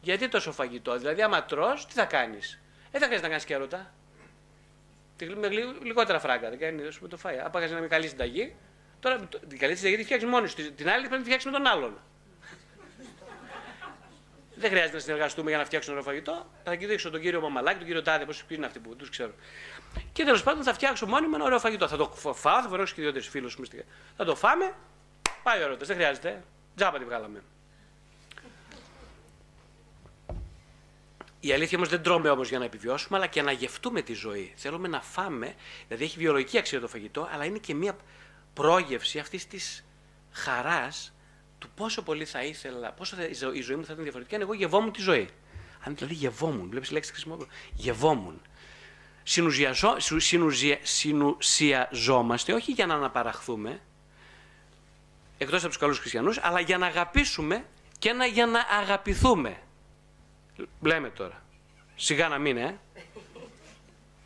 Γιατί τόσο φαγητό, δηλαδή άμα τρως, τι θα κάνεις; Δεν θα χρειάζεται να κάνεις και ερώτα. Με λιγότερα φράγκα, δεν κάνει το φάει. Αν να με καλή συνταγή, τώρα την καλή συνταγή τη φτιάξεις μόνη του. Την άλλη πρέπει να τη φτιάξεις με τον άλλον. Δεν χρειάζεται να συνεργαστούμε για να φτιάξουμε ένα φαγητό. Θα κοιτάξω τον κύριο Μαμαλάκη, τον κύριο Τάδε, πώ είναι αυτοί που τους ξέρω. Και τέλος πάντων θα φτιάξω μόνιμα ένα ωραίο φαγητό. Θα το φάω, θα φορέσω και δύο-τρει φίλους μου. Θα το φάμε, πάει ο δεν χρειάζεται. Τζάμπα τη βγάλαμε. Η αλήθεια όμως δεν τρώμε όμως για να επιβιώσουμε, αλλά και να γευτούμε τη ζωή. Θέλουμε να φάμε, δηλαδή έχει βιολογική αξία το φαγητό, αλλά είναι και μια πρόγευση αυτής της χαράς του πόσο πολύ θα ήθελα, πόσο θα, η ζωή μου θα ήταν διαφορετική αν εγώ γευόμουν τη ζωή. Αν δηλαδή γευόμουν, βλέπεις λέξη χρησιμοποιώ. Γευόμουν. συνουσιαζόμαστε όχι για να αναπαραχθούμε, εκτός από τους καλούς χριστιανούς, αλλά για να αγαπήσουμε και να, για να αγαπηθούμε. Λέμε τώρα. Σιγά να μην, ε.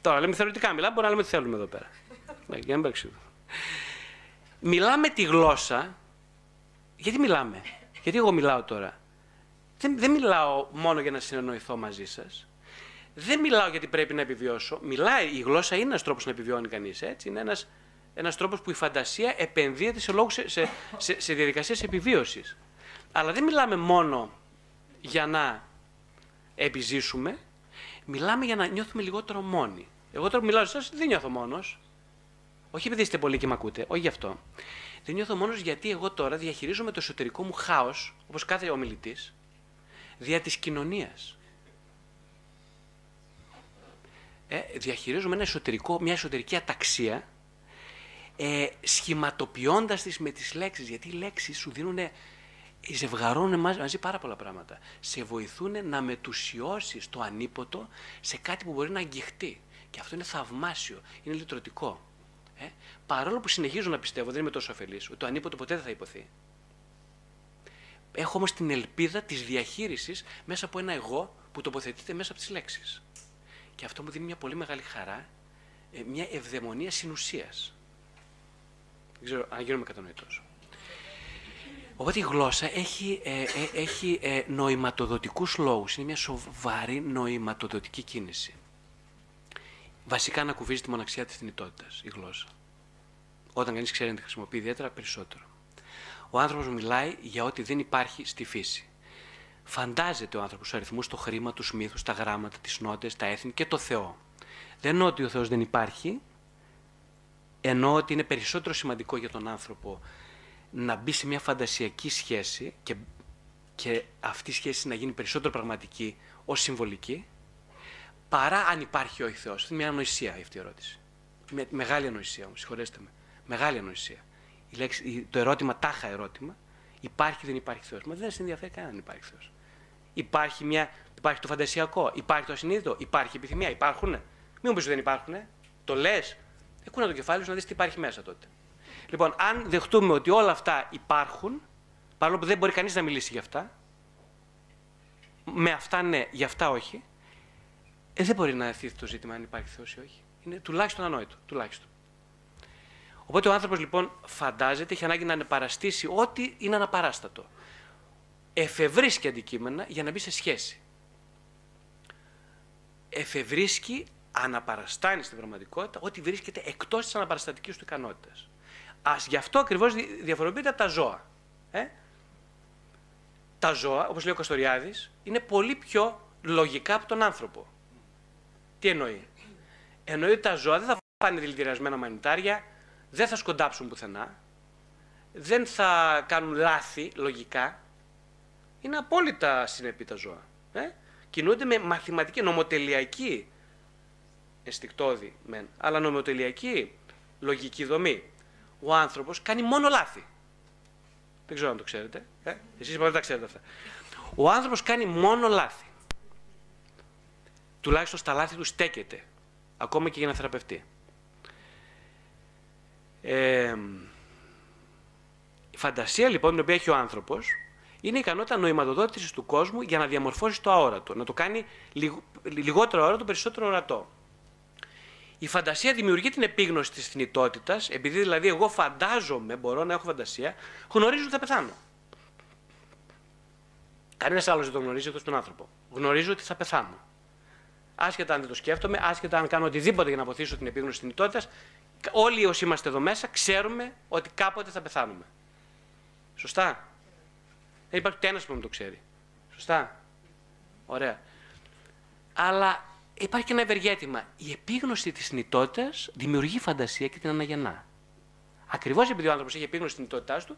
Τώρα λέμε θεωρητικά, μιλάμε, μπορεί να λέμε τι θέλουμε εδώ πέρα. Ναι, για να Μιλάμε τη γλώσσα γιατί μιλάμε, γιατί εγώ μιλάω τώρα; Δεν, δεν μιλάω μόνο για να συνεννοηθώ μαζί σας. Δεν μιλάω γιατί πρέπει να επιβιώσω. Μιλάει, η γλώσσα είναι ένας τρόπος να επιβιώνει κανείς. Είναι ένας ένας τρόπος που η φαντασία επενδύεται σε, λόγους, σε, σε, σε, σε διαδικασίες επιβίωσης. Αλλά δεν μιλάμε μόνο για να επιζήσουμε, μιλάμε για να νιώθουμε λιγότερο μόνοι. Εγώ τώρα μιλάω σε εσάς, δεν νιώθω μόνος. Όχι επειδή είστε πολλοί και με ακούτε, όχι γι' αυτό. Δεν νιώθω μόνος γιατί εγώ τώρα διαχειρίζομαι το εσωτερικό μου χάος, όπως κάθε ομιλητής, δια της κοινωνίας. Ε, διαχειρίζομαι ένα εσωτερικό, μια εσωτερική αταξία, ε, σχηματοποιώντας τις με τις λέξεις, γιατί οι λέξεις σου δίνουν, ζευγαρώνουν μαζί πάρα πολλά πράγματα. Σε βοηθούν να μετουσιώσεις το ανίποτο σε κάτι που μπορεί να αγγιχτεί. Και αυτό είναι θαυμάσιο, είναι λυτρωτικό. Ε, παρόλο που συνεχίζω να πιστεύω, δεν είμαι τόσο αφελής, ότι το ανίποτο ποτέ δεν θα υποθεί. Έχω όμως την ελπίδα της διαχείρισης μέσα από ένα εγώ που τοποθετείται μέσα από τις λέξεις. Και αυτό μου δίνει μια πολύ μεγάλη χαρά, ε, μια ευδαιμονία συνουσίας. Δεν ξέρω αν γίνομαι κατανοητός. Οπότε η γλώσσα έχει, ε, ε, έχει ε, νοηματοδοτικούς λόγους. Είναι μια σοβαρή νοηματοδοτική κίνηση βασικά να κουβίζει τη μοναξιά της θνητότητας, η γλώσσα. Όταν κανείς ξέρει να τη χρησιμοποιεί ιδιαίτερα, περισσότερο. Ο άνθρωπος μιλάει για ό,τι δεν υπάρχει στη φύση. Φαντάζεται ο άνθρωπος τους αριθμούς, το χρήμα, τους μύθους, τα γράμματα, τις νότε, τα έθνη και το Θεό. Δεν εννοώ ότι ο Θεός δεν υπάρχει, εννοώ ότι είναι περισσότερο σημαντικό για τον άνθρωπο να μπει σε μια φαντασιακή σχέση και, και αυτή η σχέση να γίνει περισσότερο πραγματική ως συμβολική, παρά αν υπάρχει όχι Θεός. Είναι μια ανοησία αυτή η ερώτηση. Με, μεγάλη ανοησία όμως, συγχωρέστε με. Μεγάλη ανοησία. Η λέξη, το ερώτημα, τάχα ερώτημα, υπάρχει ή δεν υπάρχει Θεός. Μα δεν σε ενδιαφέρει κανέναν αν υπάρχει Θεός. Υπάρχει, μια, υπάρχει το φαντασιακό, υπάρχει το ασυνείδητο, υπάρχει επιθυμία, υπάρχουν. Μην μου πεις ότι δεν υπάρχουν. Το λες, εκούνα το κεφάλι σου να δεις τι υπάρχει μέσα τότε. Λοιπόν, αν δεχτούμε ότι όλα αυτά υπάρχουν, παρόλο που δεν μπορεί κανείς να μιλήσει για αυτά, με αυτά ναι, για αυτά όχι, ε, δεν μπορεί να έρθει το ζήτημα αν υπάρχει Θεός ή όχι. Είναι τουλάχιστον ανόητο. Τουλάχιστον. Οπότε ο άνθρωπος λοιπόν φαντάζεται, έχει ανάγκη να ανεπαραστήσει ό,τι είναι αναπαράστατο. Εφευρίσκει αντικείμενα για να μπει σε σχέση. Εφευρίσκει, αναπαραστάνει στην πραγματικότητα ό,τι βρίσκεται εκτός της αναπαραστατικής του ικανότητας. Α γι' αυτό ακριβώς διαφοροποιείται από τα ζώα. Ε; Τα ζώα, όπως λέει ο Καστοριάδης, είναι πολύ πιο λογικά από τον άνθρωπο. Τι εννοεί; Εννοεί ότι τα ζώα δεν θα πάνε δηλητηριασμένα μανιτάρια, δεν θα σκοντάψουν πουθενά, δεν θα κάνουν λάθη λογικά. Είναι απόλυτα συνεπή τα ζώα. Ε; Κινούνται με μαθηματική, νομοτελειακή αισθηκτόδη μεν, αλλά νομοτελειακή λογική δομή. Ο άνθρωπος κάνει μόνο λάθη. Δεν ξέρω αν το ξέρετε. Ε; Εσείς δεν τα ξέρετε αυτά. Ο άνθρωπος κάνει μόνο λάθη. Τουλάχιστον στα λάθη του στέκεται. Ακόμα και για να θεραπευτεί. Ε, η φαντασία λοιπόν την οποία έχει ο άνθρωπος είναι η ικανότητα νοηματοδότησης του κόσμου για να διαμορφώσει το αόρατο. Να το κάνει λιγότερο αόρατο, περισσότερο ορατό. Η φαντασία δημιουργεί την επίγνωση της θνητότητας, επειδή δηλαδή εγώ φαντάζομαι, μπορώ να έχω φαντασία, γνωρίζω ότι θα πεθάνω. Κανένας άλλος δεν το γνωρίζει εκτός τον άνθρωπο. Γνωρίζω ότι θα πεθάνω. Άσχετα αν δεν το σκέφτομαι, άσχετα αν κάνω οτιδήποτε για να αποθήσω την επίγνωση της θνητότητας, όλοι όσοι είμαστε εδώ μέσα ξέρουμε ότι κάποτε θα πεθάνουμε. Σωστά; Δεν υπάρχει ούτε ένας που το ξέρει. Σωστά; Ωραία. Αλλά υπάρχει και ένα ευεργέτημα. Η επίγνωση της νητότητας δημιουργεί φαντασία και την αναγεννά. Ακριβώς επειδή ο άνθρωπος έχει επίγνωση της νητότητάς του,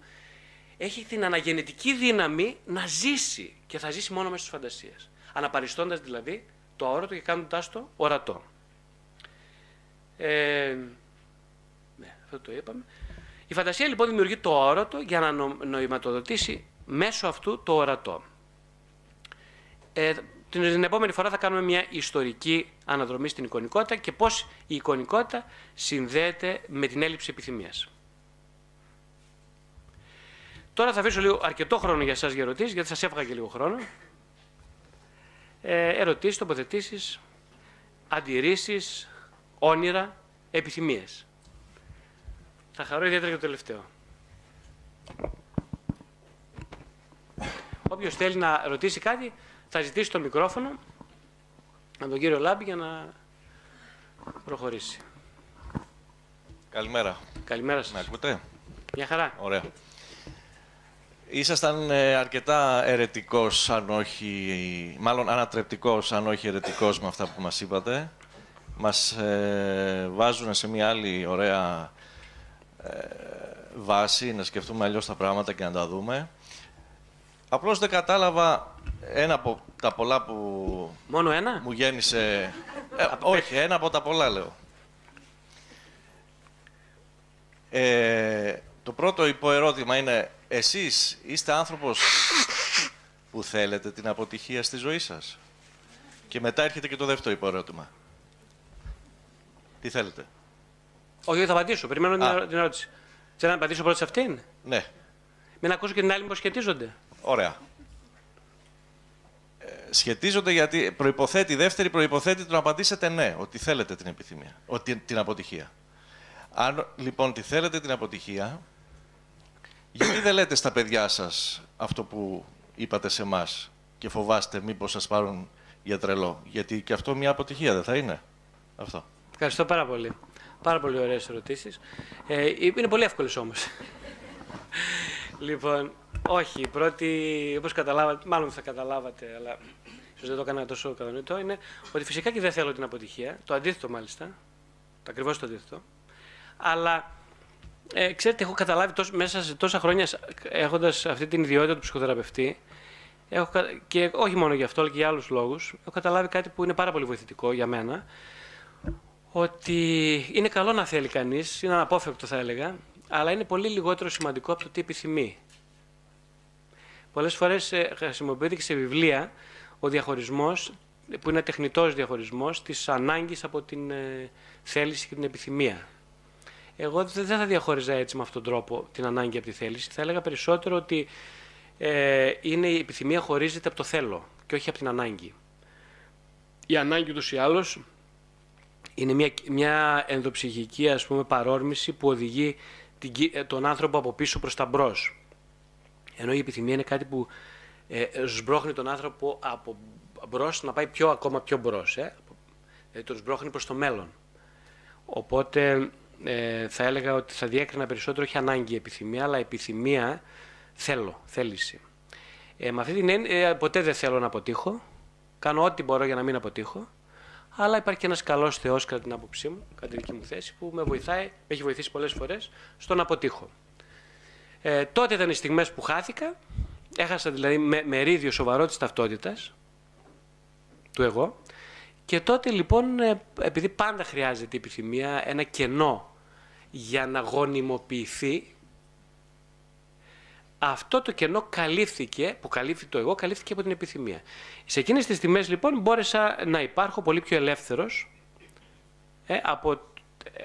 έχει την αναγεννητική δύναμη να ζήσει και θα ζήσει μόνο μέσα στι φαντασίε. Αναπαριστώντας δηλαδή το αόρατο και κάνοντάς το ορατό. Ε, αυτό το είπαμε. Η φαντασία λοιπόν δημιουργεί το όρατο για να νοηματοδοτήσει μέσω αυτού το ορατό. Ε, την επόμενη φορά θα κάνουμε μια ιστορική αναδρομή στην εικονικότητα και πώς η εικονικότητα συνδέεται με την έλλειψη επιθυμίας. Τώρα θα αφήσω λίγο αρκετό χρόνο για εσάς για ερωτήσεις, γιατί σας έφαγα και λίγο χρόνο. Ε, ερωτήσεις, τοποθετήσεις, αντιρρήσεις, όνειρα, επιθυμίες. Θα χαρώ ιδιαίτερα για το τελευταίο. Όποιος θέλει να ρωτήσει κάτι, θα ζητήσει το μικρόφωνο από τον κύριο Λάμπη για να προχωρήσει. Καλημέρα. Καλημέρα σας. Με ακούτε; Μια χαρά. Ωραία. Ήσασταν ε, αρκετά ερετικός, αν όχι, μάλλον ανατρεπτικός, αν όχι ερετικός με αυτά που μας είπατε. Μας ε, βάζουν σε μια άλλη ωραία ε, βάση, να σκεφτούμε αλλιώς τα πράγματα και να τα δούμε. Απλώς δεν κατάλαβα ένα από τα πολλά που Μόνο ένα; μου γέννησε... Ε, όχι, ένα από τα πολλά λέω. Ε, το πρώτο υποερώτημα είναι, εσείς είστε άνθρωπος που θέλετε την αποτυχία στη ζωή σας; Και μετά έρχεται και το δεύτερο υποερώτημα. Τι θέλετε; Όχι, θα απαντήσω. Περιμένω την ερώτηση. Θέλω να απαντήσω πρώτα σε αυτήν; Ναι. Μην ακούσω και την άλλη, πώ σχετίζονται. Ωραία. Ε, σχετίζονται γιατί προϋποθέτει, η δεύτερη προϋποθέτει το να απαντήσετε ναι, ότι θέλετε την επιθυμία, ότι, την αποτυχία. Αν λοιπόν τη θέλετε την αποτυχία, γιατί δεν λέτε στα παιδιά σας αυτό που είπατε σε εμάς και φοβάστε μήπως σας πάρουν για τρελό; Γιατί και αυτό μια αποτυχία δεν θα είναι. Αυτό. Ευχαριστώ πάρα πολύ. Πάρα πολύ ωραίες ερωτήσεις. Ε, είναι πολύ εύκολες όμως. Λοιπόν, όχι. Η πρώτη, όπως καταλάβατε, μάλλον θα καταλάβατε, αλλά ίσως δεν το έκανα τόσο κατανοητό, είναι ότι φυσικά και δεν θέλω την αποτυχία. Το αντίθετο μάλιστα. Το ακριβώς το αντίθετο. Αλλά ε, ξέρετε, έχω καταλάβει τόσο, μέσα σε τόσα χρόνια έχοντας αυτή την ιδιότητα του ψυχοθεραπευτή, έχω, και όχι μόνο γι' αυτό, αλλά και για άλλους λόγους, έχω καταλάβει κάτι που είναι πάρα πολύ βοηθητικό για μένα. Ότι είναι καλό να θέλει κανείς, είναι αναπόφευκτο θα έλεγα, αλλά είναι πολύ λιγότερο σημαντικό από το τι επιθυμεί. Πολλές φορές ε, χρησιμοποιείται και σε βιβλία ο διαχωρισμός, που είναι τεχνητός διαχωρισμός, της ανάγκης από την ε, θέληση και την επιθυμία. Εγώ δεν θα διαχώριζα έτσι με αυτόν τον τρόπο την ανάγκη από τη θέληση. Θα έλεγα περισσότερο ότι ε, είναι η επιθυμία χωρίζεται από το θέλω και όχι από την ανάγκη. Η ανάγκη ούτως ή άλλως είναι μια, μια ενδοψυχική ας πούμε, παρόρμηση που οδηγεί την, ε, τον άνθρωπο από πίσω προς τα μπρος. Ενώ η επιθυμία είναι κάτι που ε, σμπρώχνει τον άνθρωπο από μπρος να πάει πιο, ακόμα πιο μπρος. Ε; Δηλαδή τον σμπρώχνει προς το μέλλον. Οπότε ε, θα έλεγα ότι θα διέκρινα περισσότερο όχι ανάγκη επιθυμία, αλλά επιθυμία θέλω, θέληση. Ε, με αυτή την έννοια, ε, ποτέ δεν θέλω να αποτύχω. Κάνω ό,τι μπορώ για να μην αποτύχω. Αλλά υπάρχει και ένας καλός Θεός, κατά την άποψή μου, κατά τη δική μου θέση, που με βοηθάει, με έχει βοηθήσει πολλές φορές στο να αποτύχω. Ε, τότε ήταν οι στιγμές που χάθηκα. Έχασα δηλαδή με, μερίδιο σοβαρό της ταυτότητας του εγώ. Και τότε λοιπόν, ε, επειδή πάντα χρειάζεται η επιθυμία, ένα κενό για να γονιμοποιηθεί, αυτό το κενό καλύφθηκε, που καλύφθηκε το εγώ, καλύφθηκε από την επιθυμία. Σε εκείνες τις τιμές λοιπόν μπόρεσα να υπάρχω πολύ πιο ελεύθερος ε, από ε,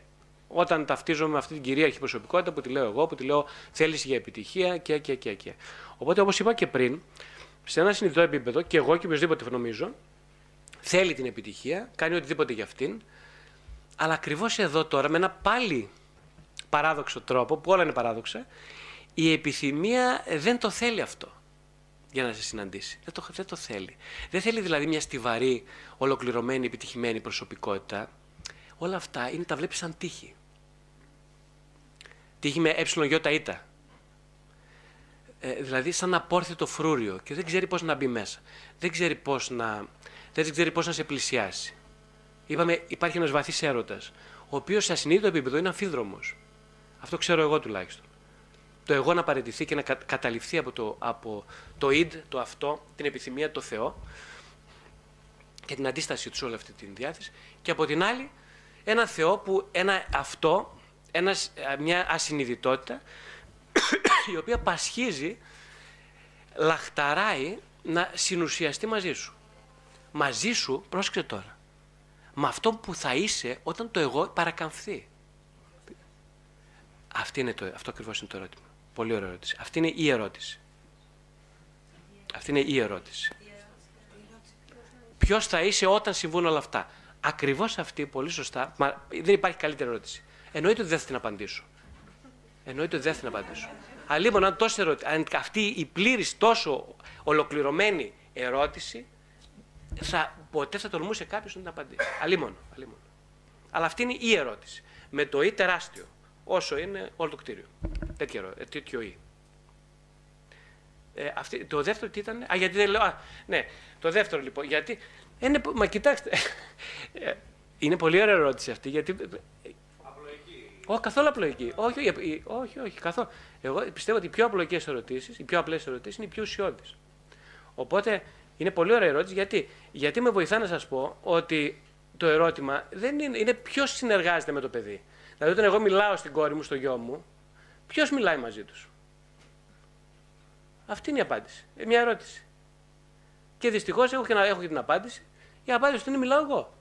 όταν ταυτίζομαι με αυτή την κυρίαρχη προσωπικότητα που τη λέω εγώ, που τη λέω θέληση για επιτυχία και, και, και, και. Οπότε όπως είπα και πριν, σε ένα συνειδητό επίπεδο και εγώ και οποιοδήποτε νομίζω, θέλει την επιτυχία, κάνει οτιδήποτε για αυτήν, αλλά ακριβώς εδώ τώρα με ένα πάλι παράδοξο τρόπο, που όλα είναι παράδοξα, η επιθυμία δεν το θέλει αυτό για να σε συναντήσει. Δεν το, δεν το θέλει. Δεν θέλει δηλαδή μια στιβαρή, ολοκληρωμένη, επιτυχημένη προσωπικότητα. Όλα αυτά είναι, τα βλέπεις σαν τύχη. Τύχη με ε ητα. Ε, δηλαδή σαν απόρθητο φρούριο και δεν ξέρει πώς να μπει μέσα. Δεν ξέρει πώς να, δεν ξέρει πώς να σε πλησιάσει. Είπαμε υπάρχει ένας βαθύς έρωτας, ο οποίος σε ασυνείδητο επίπεδο είναι αμφίδρομος. Αυτό ξέρω εγώ τουλάχιστον. Το εγώ να παραιτηθεί και να καταληφθεί από το, από το id, το αυτό, την επιθυμία, το Θεό και την αντίστασή τους σε όλη αυτή την διάθεση. Και από την άλλη, ένα Θεό που ένα αυτό, ένας, μια ασυνειδητότητα, η οποία πασχίζει, λαχταράει να συνουσιαστεί μαζί σου. Μαζί σου, πρόσεξε τώρα, με αυτό που θα είσαι όταν το εγώ παρακαμφθεί. Αυτή είναι το, αυτό ακριβώς είναι το ερώτημα. Πολύ ωραία ερώτηση. Αυτή είναι η ερώτηση. Αυτή είναι η ερώτηση. Ποιος θα είσαι όταν συμβούν όλα αυτά; Ακριβώς αυτή, πολύ σωστά. Μα δεν υπάρχει καλύτερη ερώτηση. Εννοείται ότι δεν θα την απαντήσω. Εννοείται ότι δεν θα την απαντήσω. Αλλά λοιπόν, αν, τόσο ερωτη... αν αυτή η πλήρης, τόσο ολοκληρωμένη ερώτηση, θα, ποτέ θα τολμούσε κάποιος να την απαντήσει. Αλλήμον, Αλλά αυτή είναι η ερώτηση. Με το ή τεράστιο όσο είναι όλο το κτίριο. Τέτοιο, ε, τέτοιο ή. Ε, αυτή, το δεύτερο τι ήταν. Α, γιατί δεν λέω. Α, ναι, το δεύτερο λοιπόν. Γιατί. Είναι, μα κοιτάξτε. Ε, είναι πολύ ωραία ερώτηση αυτή. Γιατί. Απλοϊκή. Όχι, καθόλου απλοϊκή. Όχι, όχι, όχι, όχι καθόλου. Εγώ πιστεύω ότι οι πιο απλοϊκές ερωτήσεις, οι πιο απλές ερωτήσεις είναι οι πιο ουσιώδεις. Οπότε είναι πολύ ωραία ερώτηση. Γιατί, γιατί με βοηθά να σας πω ότι το ερώτημα δεν είναι, είναι ποιος συνεργάζεται με το παιδί. Δηλαδή, όταν εγώ μιλάω στην κόρη μου, στο γιο μου, ποιος μιλάει μαζί τους; Αυτή είναι η απάντηση. Ε, μια ερώτηση. Και δυστυχώς έχω, και, έχω και την απάντηση. Η απάντηση του είναι μιλάω εγώ.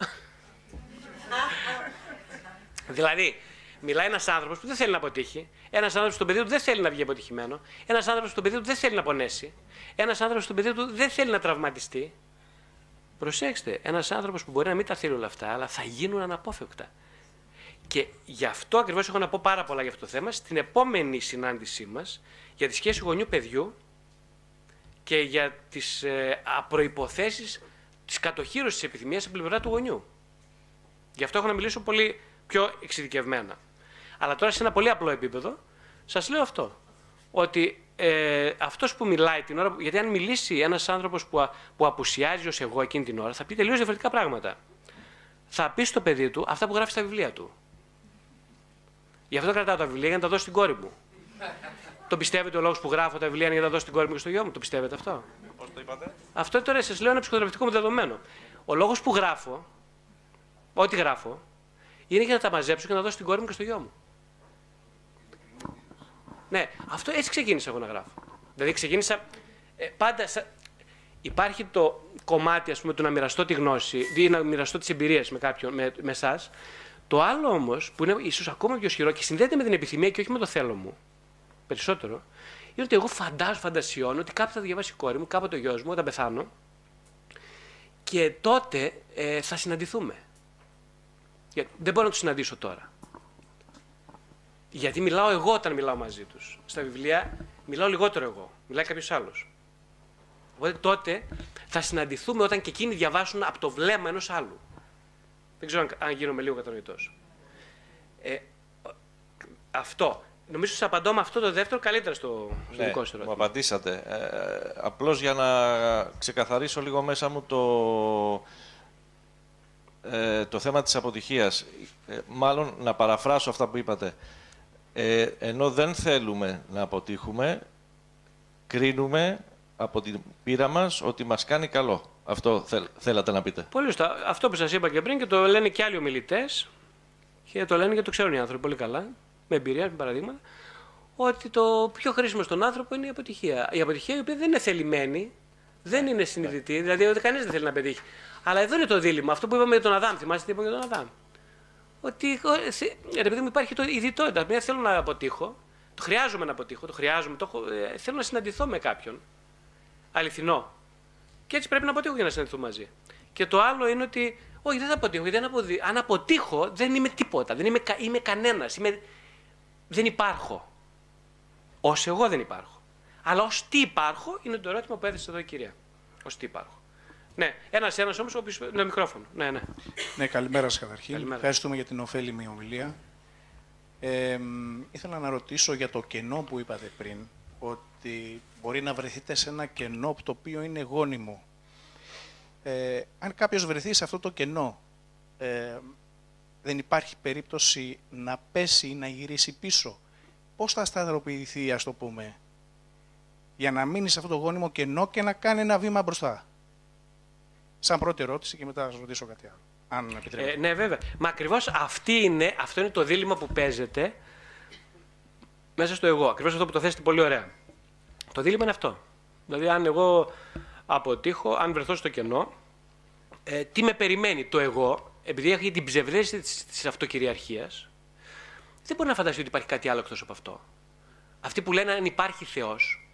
δηλαδή, μιλάει ένας άνθρωπος που δεν θέλει να αποτύχει. Ένας άνθρωπος στον παιδί του δεν θέλει να βγει αποτυχημένο. Ένας άνθρωπος στον παιδί του δεν θέλει να πονέσει. Ένας άνθρωπος στον παιδί του δεν θέλει να τραυματιστεί. Προσέξτε, ένας άνθρωπος που μπορεί να μην τα θέλει όλα αυτά, αλλά θα γίνουν αναπόφευκτα. Και γι' αυτό ακριβώς έχω να πω πάρα πολλά για αυτό το θέμα στην επόμενη συνάντησή μας για τη σχέση γονιού-παιδιού και για τις ε, προποθέσει της κατοχήρωσης της επιθυμίας από πλευρά του γονιού. Γι' αυτό έχω να μιλήσω πολύ πιο εξειδικευμένα. Αλλά τώρα σε ένα πολύ απλό επίπεδο σας λέω αυτό. Ότι ε, αυτός που μιλάει την ώρα. Γιατί αν μιλήσει ένας άνθρωπος που, που απουσιάζει ως εγώ εκείνη την ώρα, θα πει τελείως διαφορετικά πράγματα. Θα πει στο παιδί του αυτά που γράφει στα βιβλία του. Γι' αυτό κρατάω τα βιβλία για να τα δώσω στην κόρη μου. το πιστεύετε ο λόγος που γράφω τα βιβλία είναι για να τα δώσω στην κόρη μου και στο γιο μου. Το πιστεύετε αυτό; Πώς το είπατε; Αυτό τώρα σας λέω ένα ψυχοθεραπευτικό μου δεδομένο. Ο λόγος που γράφω, ό,τι γράφω, είναι για να τα μαζέψω και να τα δώσω στην κόρη μου και στο γιο μου. Ναι, αυτό έτσι ξεκίνησα εγώ να γράφω. Δηλαδή ξεκίνησα ε, πάντα. Σα... Υπάρχει το κομμάτι ας πούμε, του να μοιραστώ τη γνώση ή να μοιραστώ τις εμπειρίες με κάποιον, με, με εσάς. Το άλλο όμως, που είναι ίσως ακόμα πιο ισχυρό και συνδέεται με την επιθυμία και όχι με το θέλω μου, περισσότερο, είναι ότι εγώ φαντάζω, φαντασιώνω ότι κάποτε θα διαβάσει η κόρη μου, κάποτε ο γιος μου, όταν πεθάνω, και τότε ε, θα συναντηθούμε. Δεν μπορώ να τους συναντήσω τώρα. Γιατί μιλάω εγώ όταν μιλάω μαζί τους. Στα βιβλία μιλάω λιγότερο εγώ. Μιλάει κάποιος άλλος. Οπότε τότε θα συναντηθούμε όταν και εκείνοι διαβάσουν από το βλέμμα ενός άλλου. Δεν ξέρω αν, αν γίνομαι λίγο κατανοητός. Ε, αυτό. Νομίζω ότι σας απαντώ με αυτό το δεύτερο καλύτερα στο, στο ναι, δικό σου ερώτημα. Μου απαντήσατε. Ε, Απλώς για να ξεκαθαρίσω λίγο μέσα μου το, ε, το θέμα της αποτυχίας. Ε, μάλλον να παραφράσω αυτά που είπατε. Ε, ενώ δεν θέλουμε να αποτύχουμε, κρίνουμε από την πείρα μας ότι μας κάνει καλό. Αυτό θέλατε να πείτε. Πολύ σωστά. Αυτό που σας είπα και πριν και το λένε και άλλοι ομιλητές και το λένε γιατί το ξέρουν οι άνθρωποι πολύ καλά, με εμπειρία, με παραδείγματα, ότι το πιο χρήσιμο στον άνθρωπο είναι η αποτυχία. Η αποτυχία η οποία δεν είναι θελημένη, δεν είναι συνειδητή, δηλαδή ότι κανείς δεν θέλει να πετύχει. Αλλά εδώ είναι το δίλημα. Αυτό που είπαμε για τον Αδάμ, θυμάστε τι είπαμε για τον Αδάμ ότι ρε παιδί μου υπάρχει το ειδητότητα. Μια θέλω να αποτύχω, το χρειάζομαι να αποτύχω, το χρειάζομαι, το έχω, ε, θέλω να συναντηθώ με κάποιον αληθινό. Και έτσι πρέπει να αποτύχω για να συναντηθούμε μαζί. Και το άλλο είναι ότι, όχι, δεν θα αποτύχω. Γιατί αν αποτύχω, δεν είμαι τίποτα. Δεν είμαι, είμαι κανένας. Είμαι... Δεν υπάρχω. Ω εγώ δεν υπάρχω. Αλλά ως τι υπάρχω είναι το ερώτημα που έθεσε εδώ η κυρία. Ω τι υπάρχω. Ναι, ένα-ένα όμως, ο με μικρόφωνο. Ναι, ναι. ναι καλημέρα σας καταρχήν. Καλημέρα. Ευχαριστούμε για την ωφέλιμη ομιλία. Ε, ήθελα να ρωτήσω για το κενό που είπατε πριν, ότι μπορεί να βρεθείτε σε ένα κενό το οποίο είναι γόνιμο. Ε, αν κάποιος βρεθεί σε αυτό το κενό, ε, δεν υπάρχει περίπτωση να πέσει ή να γυρίσει πίσω. Πώς θα σταθεροποιηθεί, ας το πούμε, για να μείνει σε αυτό το γόνιμο κενό και να κάνει ένα βήμα μπροστά; Σαν πρώτη ερώτηση και μετά θα σας ρωτήσω κάτι άλλο. Αν επιτρέπετε. Ε, ναι, βέβαια. Μα ακριβώς είναι, αυτό είναι το δίλημα που παίζεται μέσα στο εγώ. Ακριβώς αυτό που το θέσετε πολύ ωραία. Το δίλημα είναι αυτό. Δηλαδή, αν εγώ αποτύχω, αν βρεθώ στο κενό, ε, τι με περιμένει το εγώ, επειδή έχει την ψευδέστηση της αυτοκυριαρχίας, δεν μπορεί να φανταστεί ότι υπάρχει κάτι άλλο εκτός από αυτό. Αυτοί που λένε αν υπάρχει Θεός,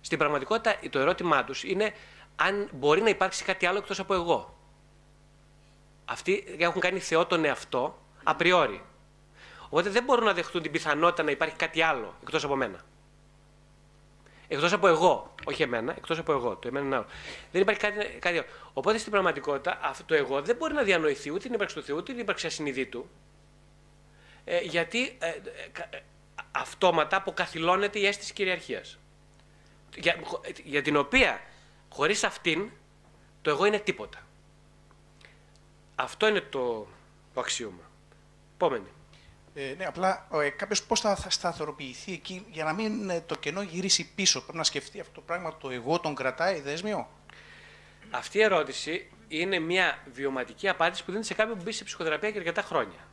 στην πραγματικότητα το ερώτημά τους είναι αν μπορεί να υπάρξει κάτι άλλο εκτός από εγώ. Αυτοί έχουν κάνει Θεό τον εαυτό απριόρι. Οπότε δεν μπορούν να δεχτούν την πιθανότητα να υπάρχει κάτι άλλο εκτός από μένα. Εκτός από εγώ, όχι εμένα, εκτός από εγώ. Το εμένα είναι άλλο. Δεν υπάρχει κάτι, κάτι άλλο. Οπότε στην πραγματικότητα αυτό το εγώ δεν μπορεί να διανοηθεί ούτε την ύπαρξη του Θεού, ούτε την ύπαρξη ασυνειδήτου. Ε, γιατί ε, ε, ε, αυτόματα αποκαθιλώνεται η αίσθηση κυριαρχίας. Για, για την οποία Χωρίς αυτήν, το εγώ είναι τίποτα. Αυτό είναι το, το αξίωμα. Επόμενη. Ε, ναι, απλά ε, κάποιος πώς θα, θα σταθεροποιηθεί εκεί για να μην ε, το κενό γυρίσει πίσω; Πρέπει να σκεφτεί αυτό το πράγμα, το εγώ τον κρατάει δέσμιο. Αυτή η ερώτηση είναι μια βιωματική απάντηση που δίνει σε κάποιον που μπει σε ψυχοθεραπεία και αρκετά χρόνια.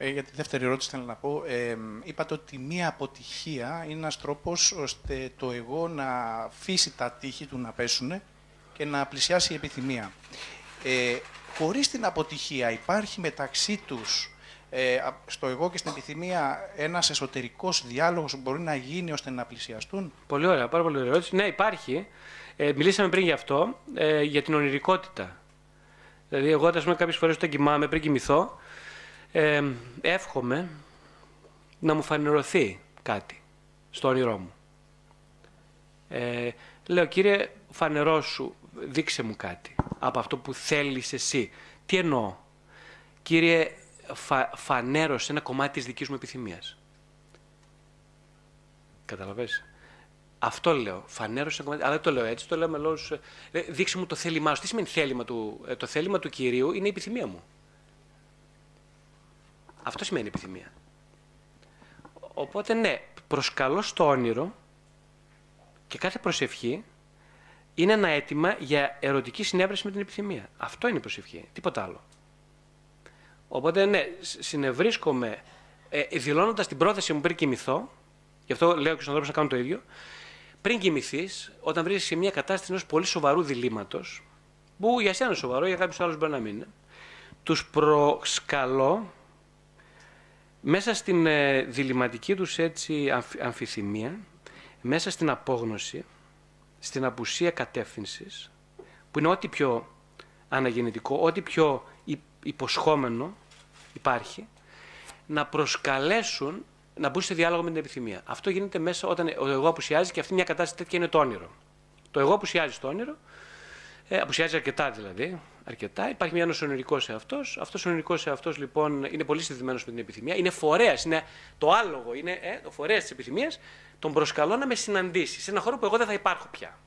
Ε, για τη δεύτερη ερώτηση θέλω να πω. Ε, είπατε ότι μία αποτυχία είναι ένας τρόπος ώστε το εγώ να αφήσει τα τείχη του να πέσουν και να πλησιάσει η επιθυμία. Ε, χωρίς την αποτυχία υπάρχει μεταξύ τους ε, στο εγώ και στην επιθυμία ένας εσωτερικός διάλογος που μπορεί να γίνει ώστε να πλησιαστούν; Πολύ ωραία, πάρα πολύ ωραία ερώτηση. Ναι, υπάρχει. Ε, μιλήσαμε πριν γι' αυτό, ε, για την ονειρικότητα. Δηλαδή, εγώ, ας πούμε, κάποιες φορές όταν κοιμάμαι, πριν κοιμηθώ, ε, εύχομαι να μου φανερωθεί κάτι στο όνειρό μου. Ε, λέω, κύριε, φανερώσου, δείξε μου κάτι από αυτό που θέλεις εσύ. Τι εννοώ; Κύριε, φα, φανέρωσε ένα κομμάτι της δικής μου επιθυμίας. Καταλαβες; Αυτό λέω. Φανέρωσε κομμάτι. Αλλά δεν το λέω έτσι. Το λέω με λόγους. Ε, δείξε μου το θέλημά σου. Τι σημαίνει θέλημα του. Ε, το θέλημα του κυρίου είναι η επιθυμία μου. Αυτό σημαίνει επιθυμία. Οπότε ναι, προσκαλώ στο όνειρο και κάθε προσευχή είναι ένα αίτημα για ερωτική συνέβρεση με την επιθυμία. Αυτό είναι η προσευχή, τίποτα άλλο. Οπότε ναι, συνευρίσκομαι ε, δηλώνοντας την πρόθεση μου πριν κοιμηθώ, γι' αυτό λέω και στους ανθρώπους να κάνουν το ίδιο, πριν κοιμηθείς, όταν βρίσκεσαι σε μια κατάσταση ενός πολύ σοβαρού διλήμματος, που για σένα είναι σοβαρό, για κάποιους άλλους μπορεί να μην είναι, τους προσκαλώ μέσα στην ε, διληματική τους έτσι αμφιθυμία, μέσα στην απόγνωση, στην απουσία κατεύθυνσης, που είναι ό,τι πιο αναγεννητικό, ό,τι πιο υποσχόμενο υπάρχει, να προσκαλέσουν να μπουν σε διάλογο με την επιθυμία. Αυτό γίνεται μέσα όταν ο εγώ απουσιάζει και αυτή μια κατάσταση τέτοια είναι το όνειρο. Το εγώ απουσιάζει στο όνειρο, ε, απουσιάζει αρκετά δηλαδή, αρκετά. Υπάρχει μια ονειρικό σε αυτός. Αυτός ο ονειρικός σε αυτός λοιπόν είναι πολύ συνδεδεμένο με την επιθυμία. Είναι φορέας, είναι το άλογο, είναι ε, το φορέας της επιθυμίας. Τον προσκαλώ να με συναντήσει σε ένα χώρο που εγώ δεν θα υπάρχω πια.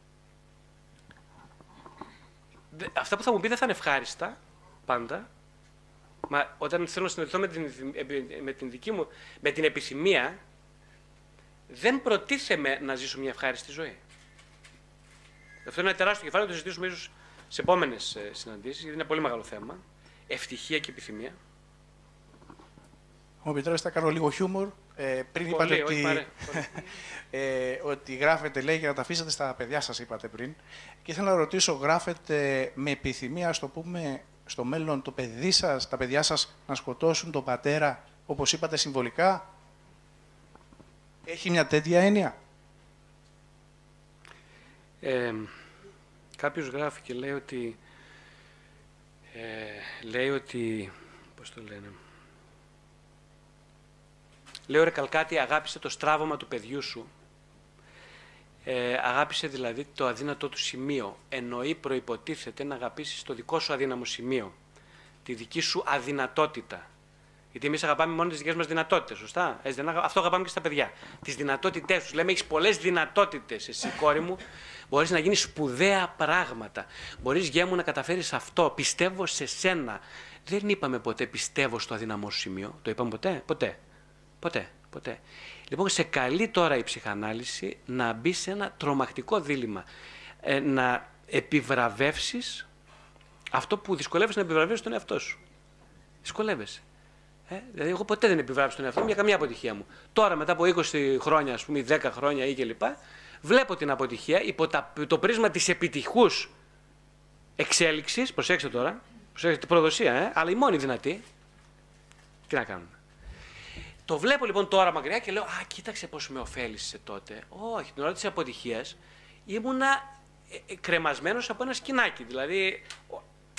Αυτά που θα μου πει δεν θα είναι ευχάριστα πάντα. Μα όταν θέλω να συναντηθώ με την, με την δική μου, με την επιθυμία, δεν προτίθεμαι να ζήσω μια ευχάριστη ζωή. Αυτό είναι ένα τεράστιο κεφάλαιο, το συζητήσουμε ίσως σε επόμενες συναντήσεις, γιατί είναι πολύ μεγάλο θέμα. Ευτυχία και επιθυμία. Μου επιτρέπετε να κάνω λίγο χιούμορ. Ε, πριν πολύ, είπατε ότι, πάρε, ε, ότι γράφετε, λέει, για να τα αφήσετε στα παιδιά σας, είπατε πριν. Και ήθελα να ρωτήσω, γράφετε με επιθυμία, ας το πούμε, στο μέλλον το παιδί σας, τα παιδιά σας να σκοτώσουν τον πατέρα, όπως είπατε συμβολικά; Έχει μια τέτοια έννοια; Ε, κάποιος γράφει και λέει ότι, ε, λέει ότι, πώς το λένε, λέει ρε Καλκάτη αγάπησε το στράβωμα του παιδιού σου, ε, αγάπησε δηλαδή το αδύνατό του σημείο, εννοεί προϋποτίθεται να αγαπήσεις το δικό σου αδύναμο σημείο, τη δική σου αδυνατότητα. Γιατί εμείς αγαπάμε μόνο τις δικές μας δυνατότητες, σωστά; Έτσι, αυτό αγαπάμε και στα παιδιά. Τις δυνατότητές τους. Λέμε: Έχεις πολλές δυνατότητες, εσύ, κόρη μου, Μπορείς να γίνεις σπουδαία πράγματα. Μπορείς, γεια μου, να καταφέρεις αυτό. Πιστεύω σε σένα. Δεν είπαμε ποτέ πιστεύω στο αδύναμό σου σημείο. Το είπαμε ποτέ; Ποτέ. Ποτέ. Ποτέ. Λοιπόν, σε καλεί τώρα η ψυχανάλυση να μπει σε ένα τρομακτικό δίλημα. Ε, να επιβραβεύσεις αυτό που δυσκολεύεσαι να επιβραβεύσει τον εαυτό σου. Δυσκολεύεσαι. Ε, δηλαδή, εγώ ποτέ δεν επιβράβευσα τον εαυτό μου για καμία αποτυχία μου. Τώρα, μετά από 20 χρόνια, ας πούμε, 10 χρόνια ή κλπ., βλέπω την αποτυχία υπό το πρίσμα της επιτυχούς εξέλιξης, προσέξτε τώρα, προσέξτε την προδοσία, ε, αλλά η μόνη δυνατή, τι να κάνουμε. Το βλέπω λοιπόν τώρα μακριά και λέω, α, κοίταξε πώς με ωφέλησε τότε. Όχι, την ώρα της αποτυχίας ήμουνα ε, ε, κρεμασμένος από ένα σκηνάκι, δηλαδή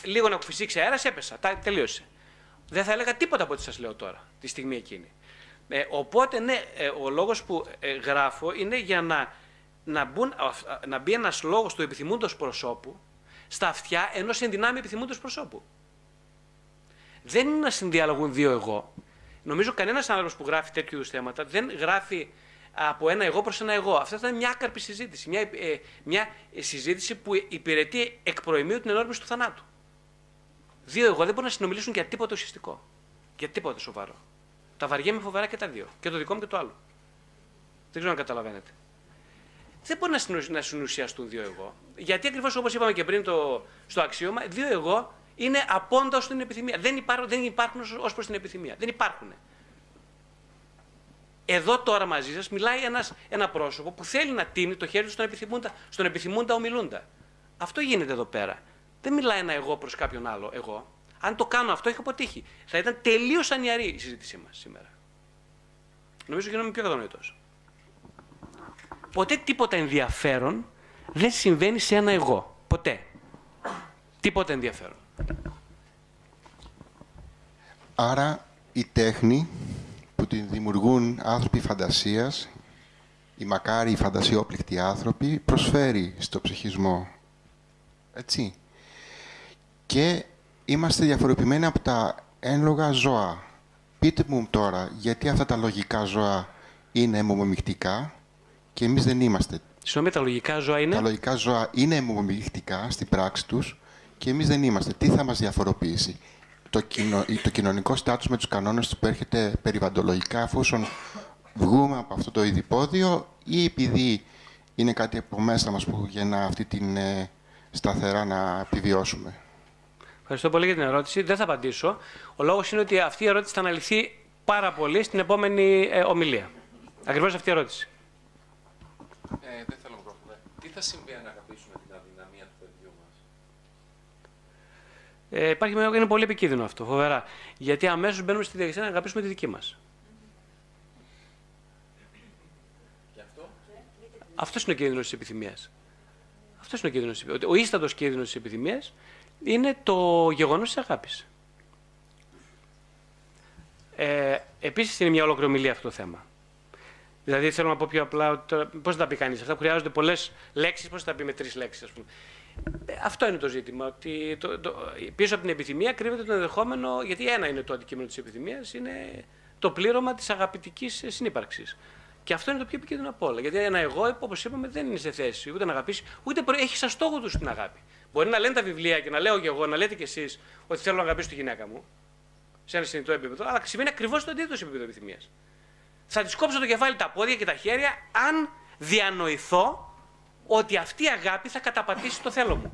λίγο να κουφισήξει αέρας έπεσα, τελείωσε. Δεν θα έλεγα τίποτα από ό,τι σας λέω τώρα, τη στιγμή εκείνη. Ε, οπότε, ναι, ε, ο λόγος που γράφω είναι για να να, μπουν, να μπει ένας λόγος του επιθυμούντος προσώπου στα αυτιά ενός ενδυνάμει επιθυμούντος προσώπου. Δεν είναι να συνδιαλογούν δύο εγώ. Νομίζω κανένας άνθρωπος που γράφει τέτοιου είδου θέματα δεν γράφει από ένα εγώ προς ένα εγώ. Αυτό θα είναι μια άκαρπη συζήτηση. Μια, ε, μια συζήτηση που υπηρετεί εκ προημίου την ενόρμηση του θανάτου. Δύο εγώ δεν μπορούν να συνομιλήσουν για τίποτα ουσιαστικό. Για τίποτα σοβαρό. Τα βαριέμαι φοβερά και τα δύο. Και το δικό μου και το άλλο. Δεν ξέρω αν καταλαβαίνετε δεν μπορεί να συνουσιαστούν δύο εγώ. Γιατί ακριβώς όπως είπαμε και πριν το, στο αξίωμα, δύο εγώ είναι απόντα ω την επιθυμία. Δεν υπάρχουν, δεν υπάρχουν ως προς την επιθυμία. Δεν υπάρχουν. Εδώ τώρα μαζί σας μιλάει ένας, ένα πρόσωπο που θέλει να τίνει το χέρι του στον επιθυμούντα, στον επιθυμούντα ομιλούντα. Αυτό γίνεται εδώ πέρα. Δεν μιλάει ένα εγώ προς κάποιον άλλο εγώ. Αν το κάνω αυτό, έχει αποτύχει. Θα ήταν τελείως ανιαρή η συζήτησή μας σήμερα. Νομίζω γίνομαι πιο κατανοητός ποτέ τίποτα ενδιαφέρον δεν συμβαίνει σε ένα εγώ. Ποτέ. Τίποτα ενδιαφέρον. Άρα η τέχνη που την δημιουργούν άνθρωποι φαντασίας, οι μακάρι φαντασιόπληκτοι άνθρωποι, προσφέρει στο ψυχισμό. Έτσι. Και είμαστε διαφοροποιημένοι από τα ένλογα ζώα. Πείτε μου τώρα, γιατί αυτά τα λογικά ζώα είναι αιμομιμικτικά και εμείς δεν είμαστε. Συγγνώμη, τα λογικά ζώα είναι; Τα λογικά ζώα είναι αιμομιληχτικά στην πράξη τους και εμείς δεν είμαστε. Τι θα μας διαφοροποιήσει; Το, κοινο, το κοινωνικό στάτους με τους κανόνες που έρχεται περιβαντολογικά, αφόσον βγούμε από αυτό το ειδipόδιο ή επειδή είναι κάτι από μέσα μας που γεννά αυτή την ε, σταθερά να επιβιώσουμε; Ευχαριστώ πολύ για την ερώτηση. Δεν θα απαντήσω. Ο λόγος είναι ότι αυτή η ερώτηση θα αναλυθεί πάρα πολύ στην επόμενη ε, ομιλία. Ακριβώς αυτή η ερώτηση. Ε, δεν θέλω να ναι. Τι θα συμβεί αν αγαπήσουμε την αδυναμία του παιδιού μας. Ε, υπάρχει, είναι πολύ επικίνδυνο αυτό, φοβερά. Γιατί αμέσως μπαίνουμε στη διαδικασία να αγαπήσουμε τη δική μας. Αυτό; Είναι ο κίνδυνος της επιθυμίας. Αυτός είναι ο κίνδυνος. Ο ίστατος κίνδυνος της επιθυμίας είναι το γεγονός της αγάπης. Ε, Επίσης είναι μια ολοκληρωμή αυτό το θέμα. Δηλαδή θέλω να πω πιο απλά, πώς θα τα πει κανείς αυτά, χρειάζονται πολλές λέξεις, πώς θα τα πει με τρεις λέξεις, ας πούμε. Ε, αυτό είναι το ζήτημα. Ότι το, το, πίσω από την επιθυμία κρύβεται το ενδεχόμενο, γιατί ένα είναι το αντικείμενο της επιθυμίας, είναι το πλήρωμα της αγαπητικής συνύπαρξης. Και αυτό είναι το πιο επικίνδυνο από όλα. Γιατί ένα εγώ, όπως είπαμε, δεν είναι σε θέση ούτε να αγαπήσει, ούτε έχει σαν στόχο τους την αγάπη. Μπορεί να λένε τα βιβλία και να λέω και εγώ, να λέτε κι εσείς ότι θέλω να αγαπήσω τη γυναίκα μου, σε ένα συνειδητό επίπεδο, αλλά σημαίνει ακριβώς το αντίθετο σε επίπεδο επιθυμίας. Θα της κόψω το κεφάλι, τα πόδια και τα χέρια, αν διανοηθώ ότι αυτή η αγάπη θα καταπατήσει το θέλω μου.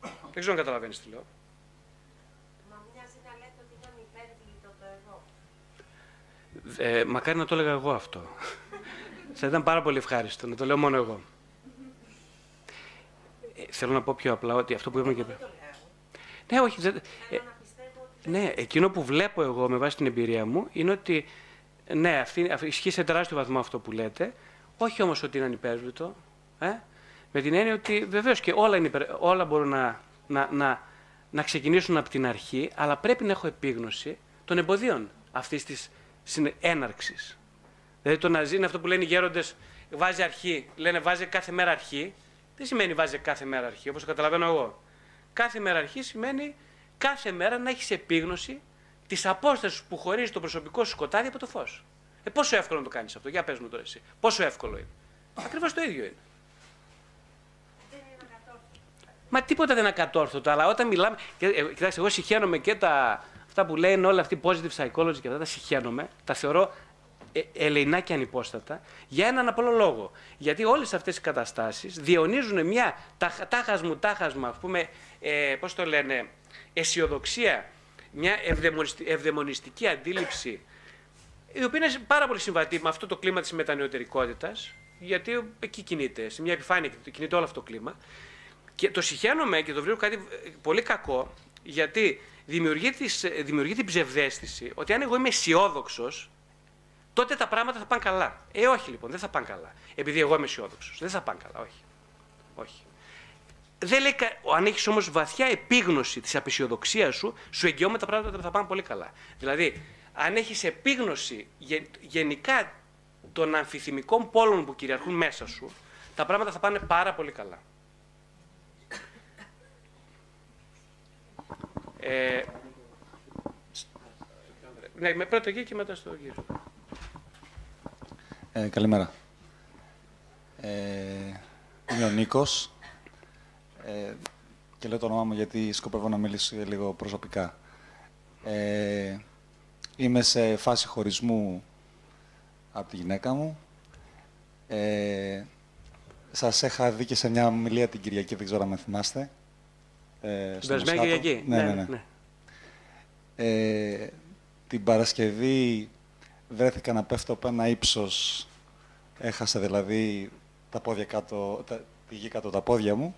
Δεν ξέρω αν καταλαβαίνεις τι λέω. Ε, μακάρι να το έλεγα εγώ αυτό. Θα ήταν πάρα πολύ ευχάριστο, να το λέω μόνο εγώ. Ε, θέλω να πω πιο απλά ότι αυτό που είπαμε και πριν. Ναι, όχι. Δεν... Ε, ναι, εκείνο που βλέπω εγώ με βάση την εμπειρία μου είναι ότι ναι, αυτή, αυτή, ισχύει σε τεράστιο βαθμό αυτό που λέτε, όχι όμως ότι είναι ανυπέρβλητο, ε; Με την έννοια ότι βεβαίως και όλα, είναι, όλα μπορούν να, να, να, να ξεκινήσουν από την αρχή, αλλά πρέπει να έχω επίγνωση των εμποδίων αυτής της έναρξης. Δηλαδή το να ζει είναι αυτό που λένε οι γέροντες, βάζει αρχή. Λένε βάζει κάθε μέρα αρχή. Δεν σημαίνει βάζει κάθε μέρα αρχή, όπως καταλαβαίνω εγώ. Κάθε μέρα αρχή σημαίνει κάθε μέρα να έχεις επίγνωση της απόστασης που χωρίζει το προσωπικό σου σκοτάδι από το φως. Ε, πόσο εύκολο να το κάνεις αυτό, για πες μου τώρα εσύ. Πόσο εύκολο είναι; Ακριβώς το ίδιο είναι. Μα τίποτα δεν είναι ακατόρθωτο, αλλά όταν μιλάμε. Ε, κοιτάξτε, εγώ συχαίνομαι και τα. Αυτά που λένε όλα αυτοί positive psychology και αυτά τα συχαίνομαι, τα θεωρώ ε, ελεηνά και ανυπόστατα για έναν απλό λόγο. Γιατί όλες αυτές οι καταστάσεις διαιωνίζουν μια τάχασμου τάχασμα, ας πούμε, ε, πώς το λένε, αισιοδοξία, μια ευδαιμονιστική αντίληψη, η οποία είναι πάρα πολύ συμβατή με αυτό το κλίμα της μετανεωτερικότητας, γιατί εκεί κινείται, σε μια επιφάνεια κινείται όλο αυτό το κλίμα. Και το συχαίνομαι και το βρίσκω κάτι πολύ κακό, γιατί δημιουργεί, τις, δημιουργεί την ψευδέστηση ότι αν εγώ είμαι αισιόδοξος, τότε τα πράγματα θα πάνε καλά. Ε, όχι λοιπόν, δεν θα πάνε καλά. Επειδή εγώ είμαι αισιόδοξος. Δεν θα πάνε καλά, όχι. όχι. Δεν λέει, αν έχεις όμως βαθιά επίγνωση της απεσιοδοξίας σου, σου εγγυώμαι τα πράγματα θα πάνε πολύ καλά. Δηλαδή, αν έχεις επίγνωση γενικά των αμφιθυμικών πόλων που κυριαρχούν μέσα σου, τα πράγματα θα πάνε πάρα πολύ καλά. Ε, ναι, με πρώτο εκεί και μετά στο γύρο. Ε, καλημέρα. Ε, είμαι ο Νίκος ε, και λέω το όνομά μου γιατί σκοπεύω να μιλήσω λίγο προσωπικά. Ε, είμαι σε φάση χωρισμού από τη γυναίκα μου. Ε, σας είχα δει και σε μια ομιλία την Κυριακή, δεν ξέρω αν με θυμάστε. Ε, Κυριακή. Ναι, ναι, ναι. ναι. Ε, την Παρασκευή βρέθηκα να πέφτω από ένα ύψος, έχασα δηλαδή τα πόδια κάτω, τα, τη γη κάτω τα πόδια μου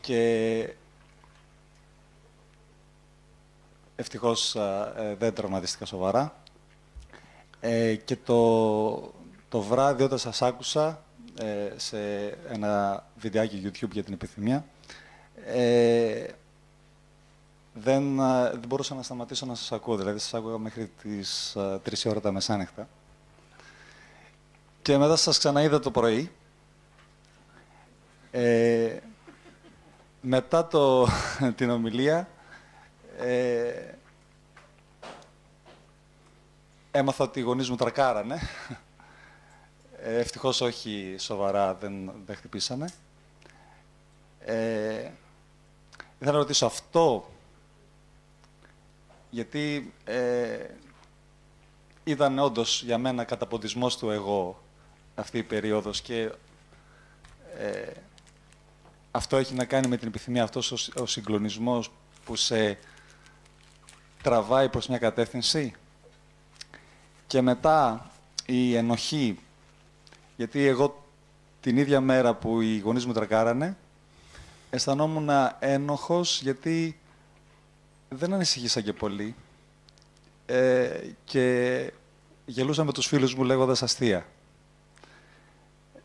και ευτυχώς ε, δεν τραυματίστηκα σοβαρά. Ε, και το, το βράδυ όταν σας άκουσα ε, σε ένα βιντεάκι YouTube για την επιθυμία, ε, δεν, δεν μπορούσα να σταματήσω να σας ακούω. Δηλαδή, σας άκουγα μέχρι τις 3 ώρα τα μεσάνυχτα. Και μετά σας ξαναείδα το πρωί. Ε, μετά το, την ομιλία, ε, έμαθα ότι οι γονείς μου τρακάρανε. Ε, ευτυχώς όχι σοβαρά, δεν, δεν χτυπήσανε. Ε, ήθελα να ρωτήσω αυτό, γιατί ε, ήταν όντως για μένα καταποντισμός του εγώ αυτή η περίοδος και ε, αυτό έχει να κάνει με την επιθυμία, αυτός ο, ο συγκλονισμός που σε τραβάει προς μια κατεύθυνση. Και μετά η ενοχή, γιατί εγώ την ίδια μέρα που οι γονείς μου τρακάρανε, αισθανόμουν ένοχος γιατί δεν ανησυχήσα και πολύ ε, και γελούσα με τους φίλους μου λέγοντας αστεία.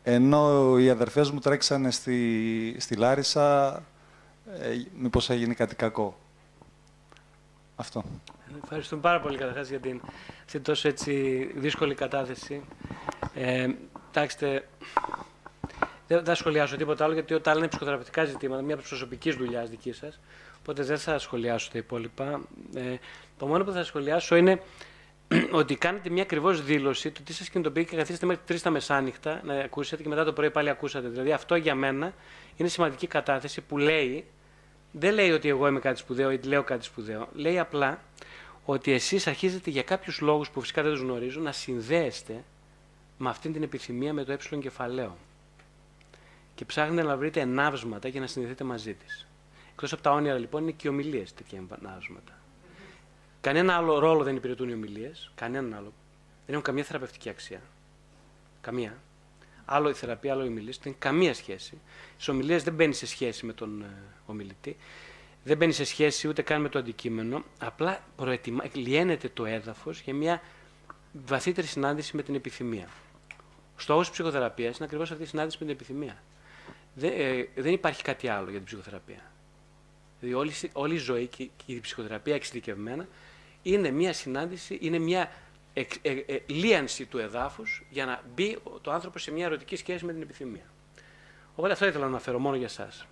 Ενώ οι αδερφές μου τρέξανε στη, στη Λάρισα, ε, μήπως έγινε κάτι κακό. Αυτό. Ευχαριστούμε πάρα πολύ καταρχάς για την αυτή τόσο έτσι δύσκολη κατάθεση. Ε, εντάξει, δεν θα σχολιάσω τίποτα άλλο, γιατί όταν είναι ψυχοθεραπευτικά ζητήματα, μια προσωπική δουλειάς δικής σας, οπότε δεν θα σχολιάσω τα υπόλοιπα. Ε, το μόνο που θα σχολιάσω είναι ότι κάνετε μια ακριβώς δήλωση του τι σας κινητοποιεί και καθίσετε μέχρι τρεις τα μεσάνυχτα να ακούσετε και μετά το πρωί πάλι ακούσατε. Δηλαδή, αυτό για μένα είναι σημαντική κατάθεση που λέει, δεν λέει ότι εγώ είμαι κάτι σπουδαίο ή λέω κάτι σπουδαίο. Λέει απλά ότι εσείς αρχίζετε για κάποιους λόγους που φυσικά δεν τους γνωρίζω να συνδέεστε με αυτή την επιθυμία με το ε κεφαλαίο. Και ψάχνετε να βρείτε ενάυσματα για να συνδεθείτε μαζί της. Εκτός από τα όνειρα λοιπόν είναι και οι ομιλίες τέτοια ενάυσματα. Κανένα άλλο ρόλο δεν υπηρετούν οι ομιλίες. Κανέναν άλλο. Δεν έχουν καμία θεραπευτική αξία. Καμία. Άλλο η θεραπεία, άλλο οι ομιλίε. Δεν έχει καμία σχέση. Στις ομιλίες δεν μπαίνει σε σχέση με τον ε, ομιλητή. Δεν μπαίνει σε σχέση ούτε καν με το αντικείμενο. Απλά προετοιμα... λιένεται το έδαφος για μια βαθύτερη συνάντηση με την επιθυμία. Ο στόχος της ψυχοθεραπείας είναι ακριβώς αυτή η συνάντηση με την επιθυμία. Δεν, ε, δεν υπάρχει κάτι άλλο για την ψυχοθεραπεία. Δηλαδή όλη, όλη η ζωή και, και η ψυχοθεραπεία εξειδικευμένα είναι μια συνάντηση, είναι μια ε, ε, λίανση του εδάφους για να μπει το άνθρωπο σε μια ερωτική σχέση με την επιθυμία. Οπότε αυτό ήθελα να αναφέρω μόνο για σας.